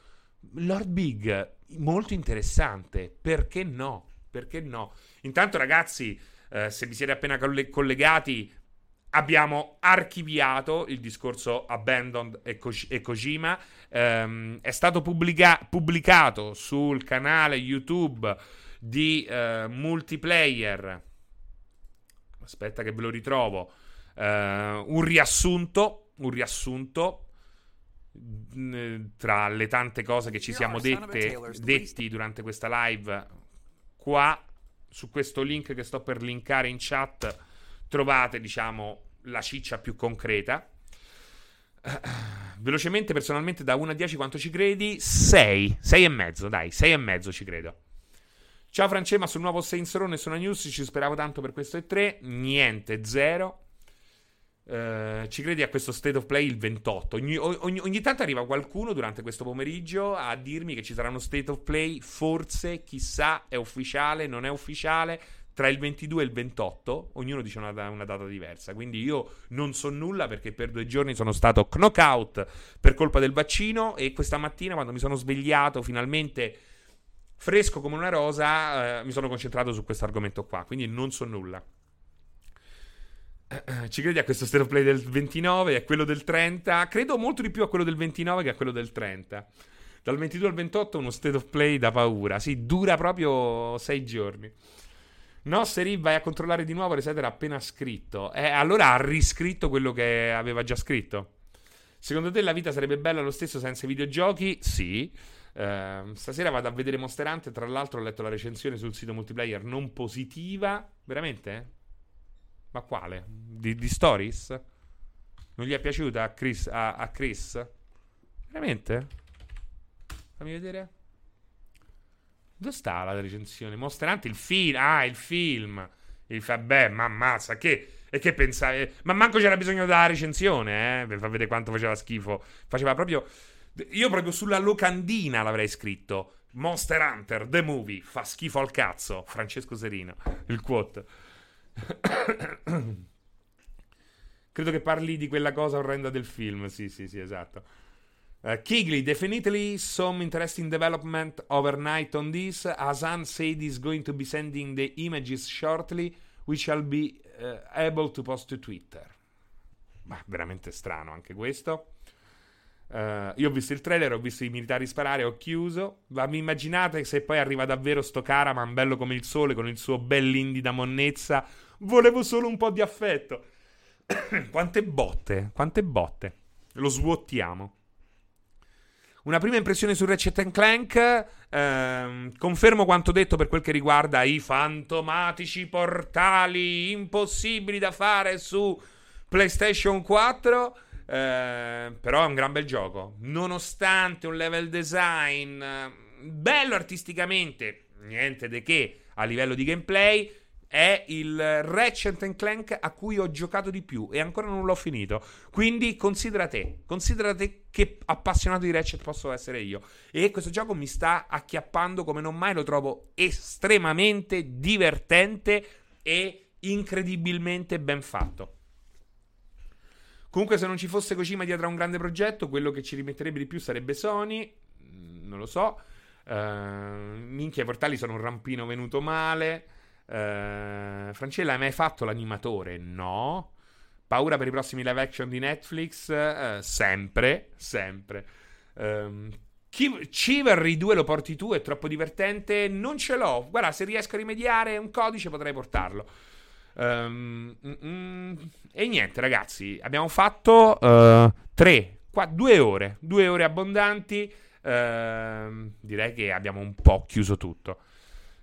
Lord Big, molto interessante. Perché no? Perché no? Intanto, ragazzi, uh, se vi siete appena collegati, abbiamo archiviato il discorso Abandoned e, Ko- e Kojima. Um, è stato pubblica- pubblicato sul canale YouTube di uh, multiplayer. Aspetta che ve lo ritrovo. Uh, un riassunto. Un riassunto tra le tante cose che ci siamo dette, detti durante questa live qua su questo link che sto per linkare in chat trovate diciamo la ciccia più concreta. Velocemente personalmente da 1 a 10 quanto ci credi? 6 6 e mezzo dai 6 e mezzo ci credo. Ciao Francesca sul nuovo Saints Row nessuna news ci speravo tanto per questo e 3 niente zero Uh, ci credi a questo state of play il 28? Ogni, ogni, ogni, tanto arriva qualcuno durante questo pomeriggio a dirmi che ci sarà uno state of play, forse, chissà, è ufficiale, non è ufficiale, tra il 22 e il 28, ognuno dice una, una data diversa. Quindi io non so nulla perché per due giorni sono stato knockout per colpa del vaccino e questa mattina quando mi sono svegliato finalmente fresco come una rosa, uh, mi sono concentrato su questo argomento qua, quindi non so nulla. Ci credi a questo stereo play del 29 e a quello del 30? Credo molto di più a quello del 29 che a quello del 30. Dal 22 al 28 uno state of play da paura. Sì, dura proprio 6 giorni. No, Seri, vai a controllare di nuovo. Reset era appena scritto. Eh, allora ha riscritto quello che aveva già scritto. Secondo te la vita sarebbe bella lo stesso senza i videogiochi? Sì. Uh, stasera vado a vedere Monster Hunter. Tra l'altro, ho letto la recensione sul sito multiplayer non positiva. Veramente? Ma quale? Di, di Stories? Non gli è piaciuta a Chris? A, a Chris? Veramente? Fammi vedere. Dove sta la recensione? Monster Hunter, il film. Ah, il film. Fa, beh, ma ammazza, che... E che pensavi? Ma manco c'era bisogno della recensione, eh? Per far vedere quanto faceva schifo. Faceva proprio... Io proprio sulla locandina l'avrei scritto. Monster Hunter, The Movie, fa schifo al cazzo. Francesco Serino, il quote. Credo che parli di quella cosa orrenda del film. Sì, sì, sì, esatto. Uh, Kigley, definitely some interesting development overnight on this. Hasan said he's going to be sending the images shortly, which I'll be uh, able to post to Twitter. Ma veramente strano anche questo. Uh, io ho visto il trailer, ho visto i militari sparare, ho chiuso. Ma mi immaginate se poi arriva davvero sto Caraman, bello come il sole, con il suo bell'indida monnezza. Volevo solo un po' di affetto. quante botte, quante botte. Lo svuotiamo. Una prima impressione su Ratchet Clank. Ehm, confermo quanto detto per quel che riguarda i fantomatici portali impossibili da fare su PlayStation 4. Eh, però è un gran bel gioco. Nonostante un level design eh, bello artisticamente, niente di che a livello di gameplay. È il Ratchet Clank a cui ho giocato di più e ancora non l'ho finito. Quindi considera te, considera te che appassionato di Ratchet posso essere io. E questo gioco mi sta acchiappando come non mai, lo trovo estremamente divertente e incredibilmente ben fatto. Comunque, se non ci fosse Kojima dietro a un grande progetto, quello che ci rimetterebbe di più sarebbe Sony. Mm, non lo so. Uh, minchia, i portali sono un rampino venuto male. Uh, Francella, hai mai fatto l'animatore? No. Paura per i prossimi live action di Netflix? Uh, sempre, sempre. Um, Chivalry 2 lo porti tu, è troppo divertente. Non ce l'ho. Guarda, se riesco a rimediare un codice potrei portarlo. Um, mm, e niente, ragazzi, abbiamo fatto uh, tre, qua, due ore, due ore abbondanti. Uh, direi che abbiamo un po' chiuso tutto.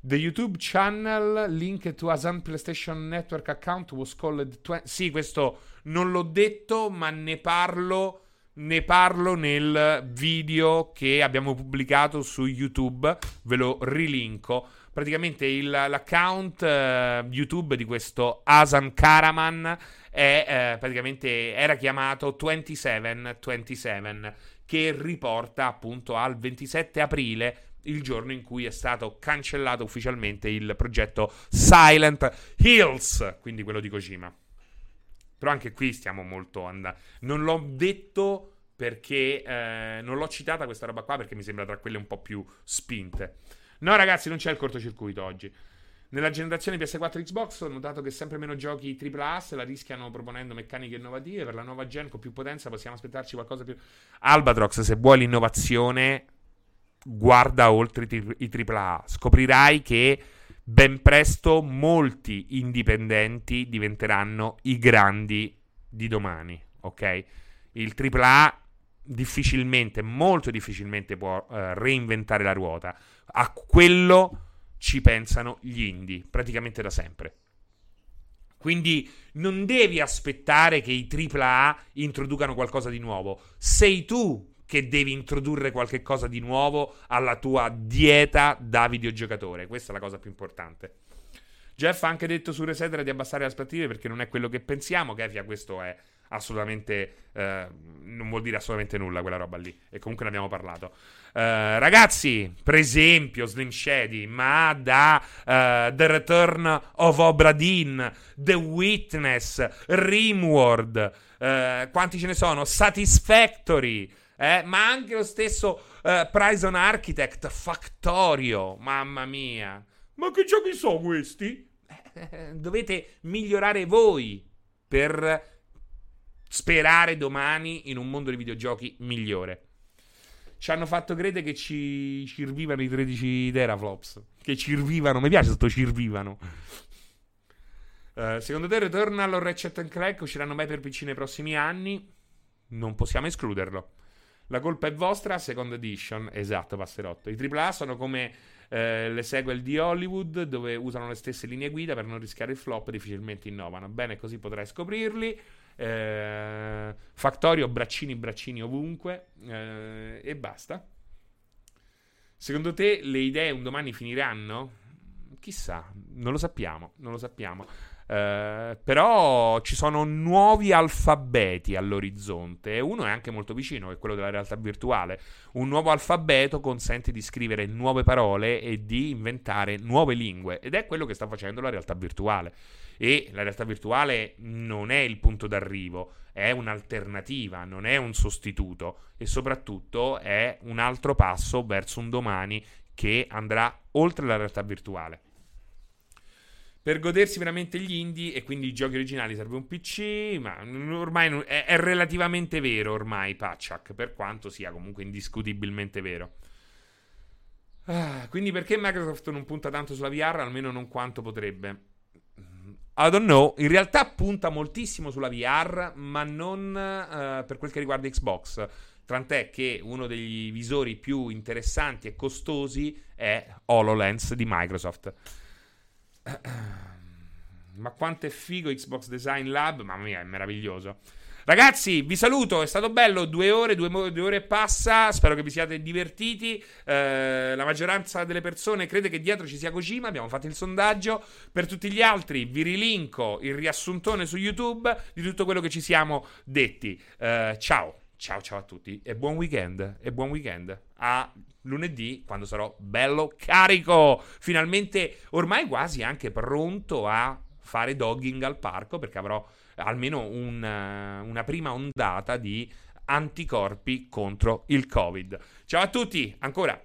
The YouTube channel linked to Asan PlayStation Network account was called. Tw- sì, questo non l'ho detto, ma ne parlo. Ne parlo nel video che abbiamo pubblicato su YouTube. Ve lo rilinko praticamente il, l'account uh, YouTube di questo Asan Karaman è, uh, praticamente era chiamato 2727 che riporta appunto al 27 aprile il giorno in cui è stato cancellato ufficialmente il progetto Silent Hills, quindi quello di Kojima. Però anche qui stiamo molto andando. Non l'ho detto perché eh, non l'ho citata questa roba qua perché mi sembra tra quelle un po' più spinte. No, ragazzi, non c'è il cortocircuito oggi. Nella generazione PS4 Xbox ho notato che sempre meno giochi AAA se la rischiano proponendo meccaniche innovative. Per la nuova gen con più potenza possiamo aspettarci qualcosa più. Albatrox, se vuoi l'innovazione, guarda oltre i AAA. Scoprirai che ben presto molti indipendenti diventeranno i grandi di domani. Ok? Il AAA difficilmente, molto difficilmente può uh, reinventare la ruota. A quello ci pensano gli indie, praticamente da sempre. Quindi non devi aspettare che i AAA introducano qualcosa di nuovo. Sei tu che devi introdurre qualcosa di nuovo alla tua dieta da videogiocatore. Questa è la cosa più importante. Jeff ha anche detto su Resetera di abbassare le aspettative perché non è quello che pensiamo. Kefia, questo è assolutamente. Eh, non vuol dire assolutamente nulla quella roba lì. E comunque ne abbiamo parlato. Uh, ragazzi, per esempio, Slim Shady, ma da uh, The Return of Obra Dinn, The Witness, Rimworld, uh, quanti ce ne sono? Satisfactory, eh? ma anche lo stesso Prison Architect, Factorio, mamma mia. Ma che giochi sono questi? dovete migliorare voi per sperare domani in un mondo di videogiochi migliore. Ci hanno fatto credere che ci cirvivano i 13 teraflops. Che cirvivano. Mi piace questo cirvivano. Uh, secondo te Returnal o Ratchet Clank usciranno mai per PC nei prossimi anni? Non possiamo escluderlo. La colpa è vostra, seconda edition. Esatto, Passerotto. I AAA sono come eh, le sequel di Hollywood, dove usano le stesse linee guida per non rischiare il flop, difficilmente innovano. Bene, così potrai scoprirli. Eh, Factorio, braccini, braccini ovunque. Eh, e basta. Secondo te le idee un domani finiranno? Chissà, non lo sappiamo, non lo sappiamo. Uh, però ci sono nuovi alfabeti all'orizzonte e uno è anche molto vicino, che è quello della realtà virtuale. Un nuovo alfabeto consente di scrivere nuove parole e di inventare nuove lingue ed è quello che sta facendo la realtà virtuale. E la realtà virtuale non è il punto d'arrivo, è un'alternativa, non è un sostituto e soprattutto è un altro passo verso un domani che andrà oltre la realtà virtuale. Per godersi veramente gli indie e quindi i giochi originali serve un PC, ma ormai è, relativamente vero ormai Patchak, per quanto sia comunque indiscutibilmente vero. Ah, quindi perché Microsoft non punta tanto sulla VR, almeno non quanto potrebbe? I don't know. In realtà punta moltissimo sulla VR, ma non uh, per quel che riguarda Xbox. Tant'è che uno degli visori più interessanti e costosi è HoloLens di Microsoft. Ma quanto è figo Xbox Design Lab? Mamma mia, è meraviglioso. Ragazzi, vi saluto, è stato bello, due ore, due, due ore e passa, spero che vi siate divertiti. Eh, la maggioranza delle persone crede che dietro ci sia Kojima, abbiamo fatto il sondaggio. Per tutti gli altri vi rilinko il riassuntone su YouTube di tutto quello che ci siamo detti. Eh, ciao, ciao ciao a tutti e buon weekend, e buon weekend. A lunedì quando sarò bello carico, finalmente ormai quasi anche pronto a fare dogging al parco perché avrò almeno un, una prima ondata di anticorpi contro il Covid. Ciao a tutti, ancora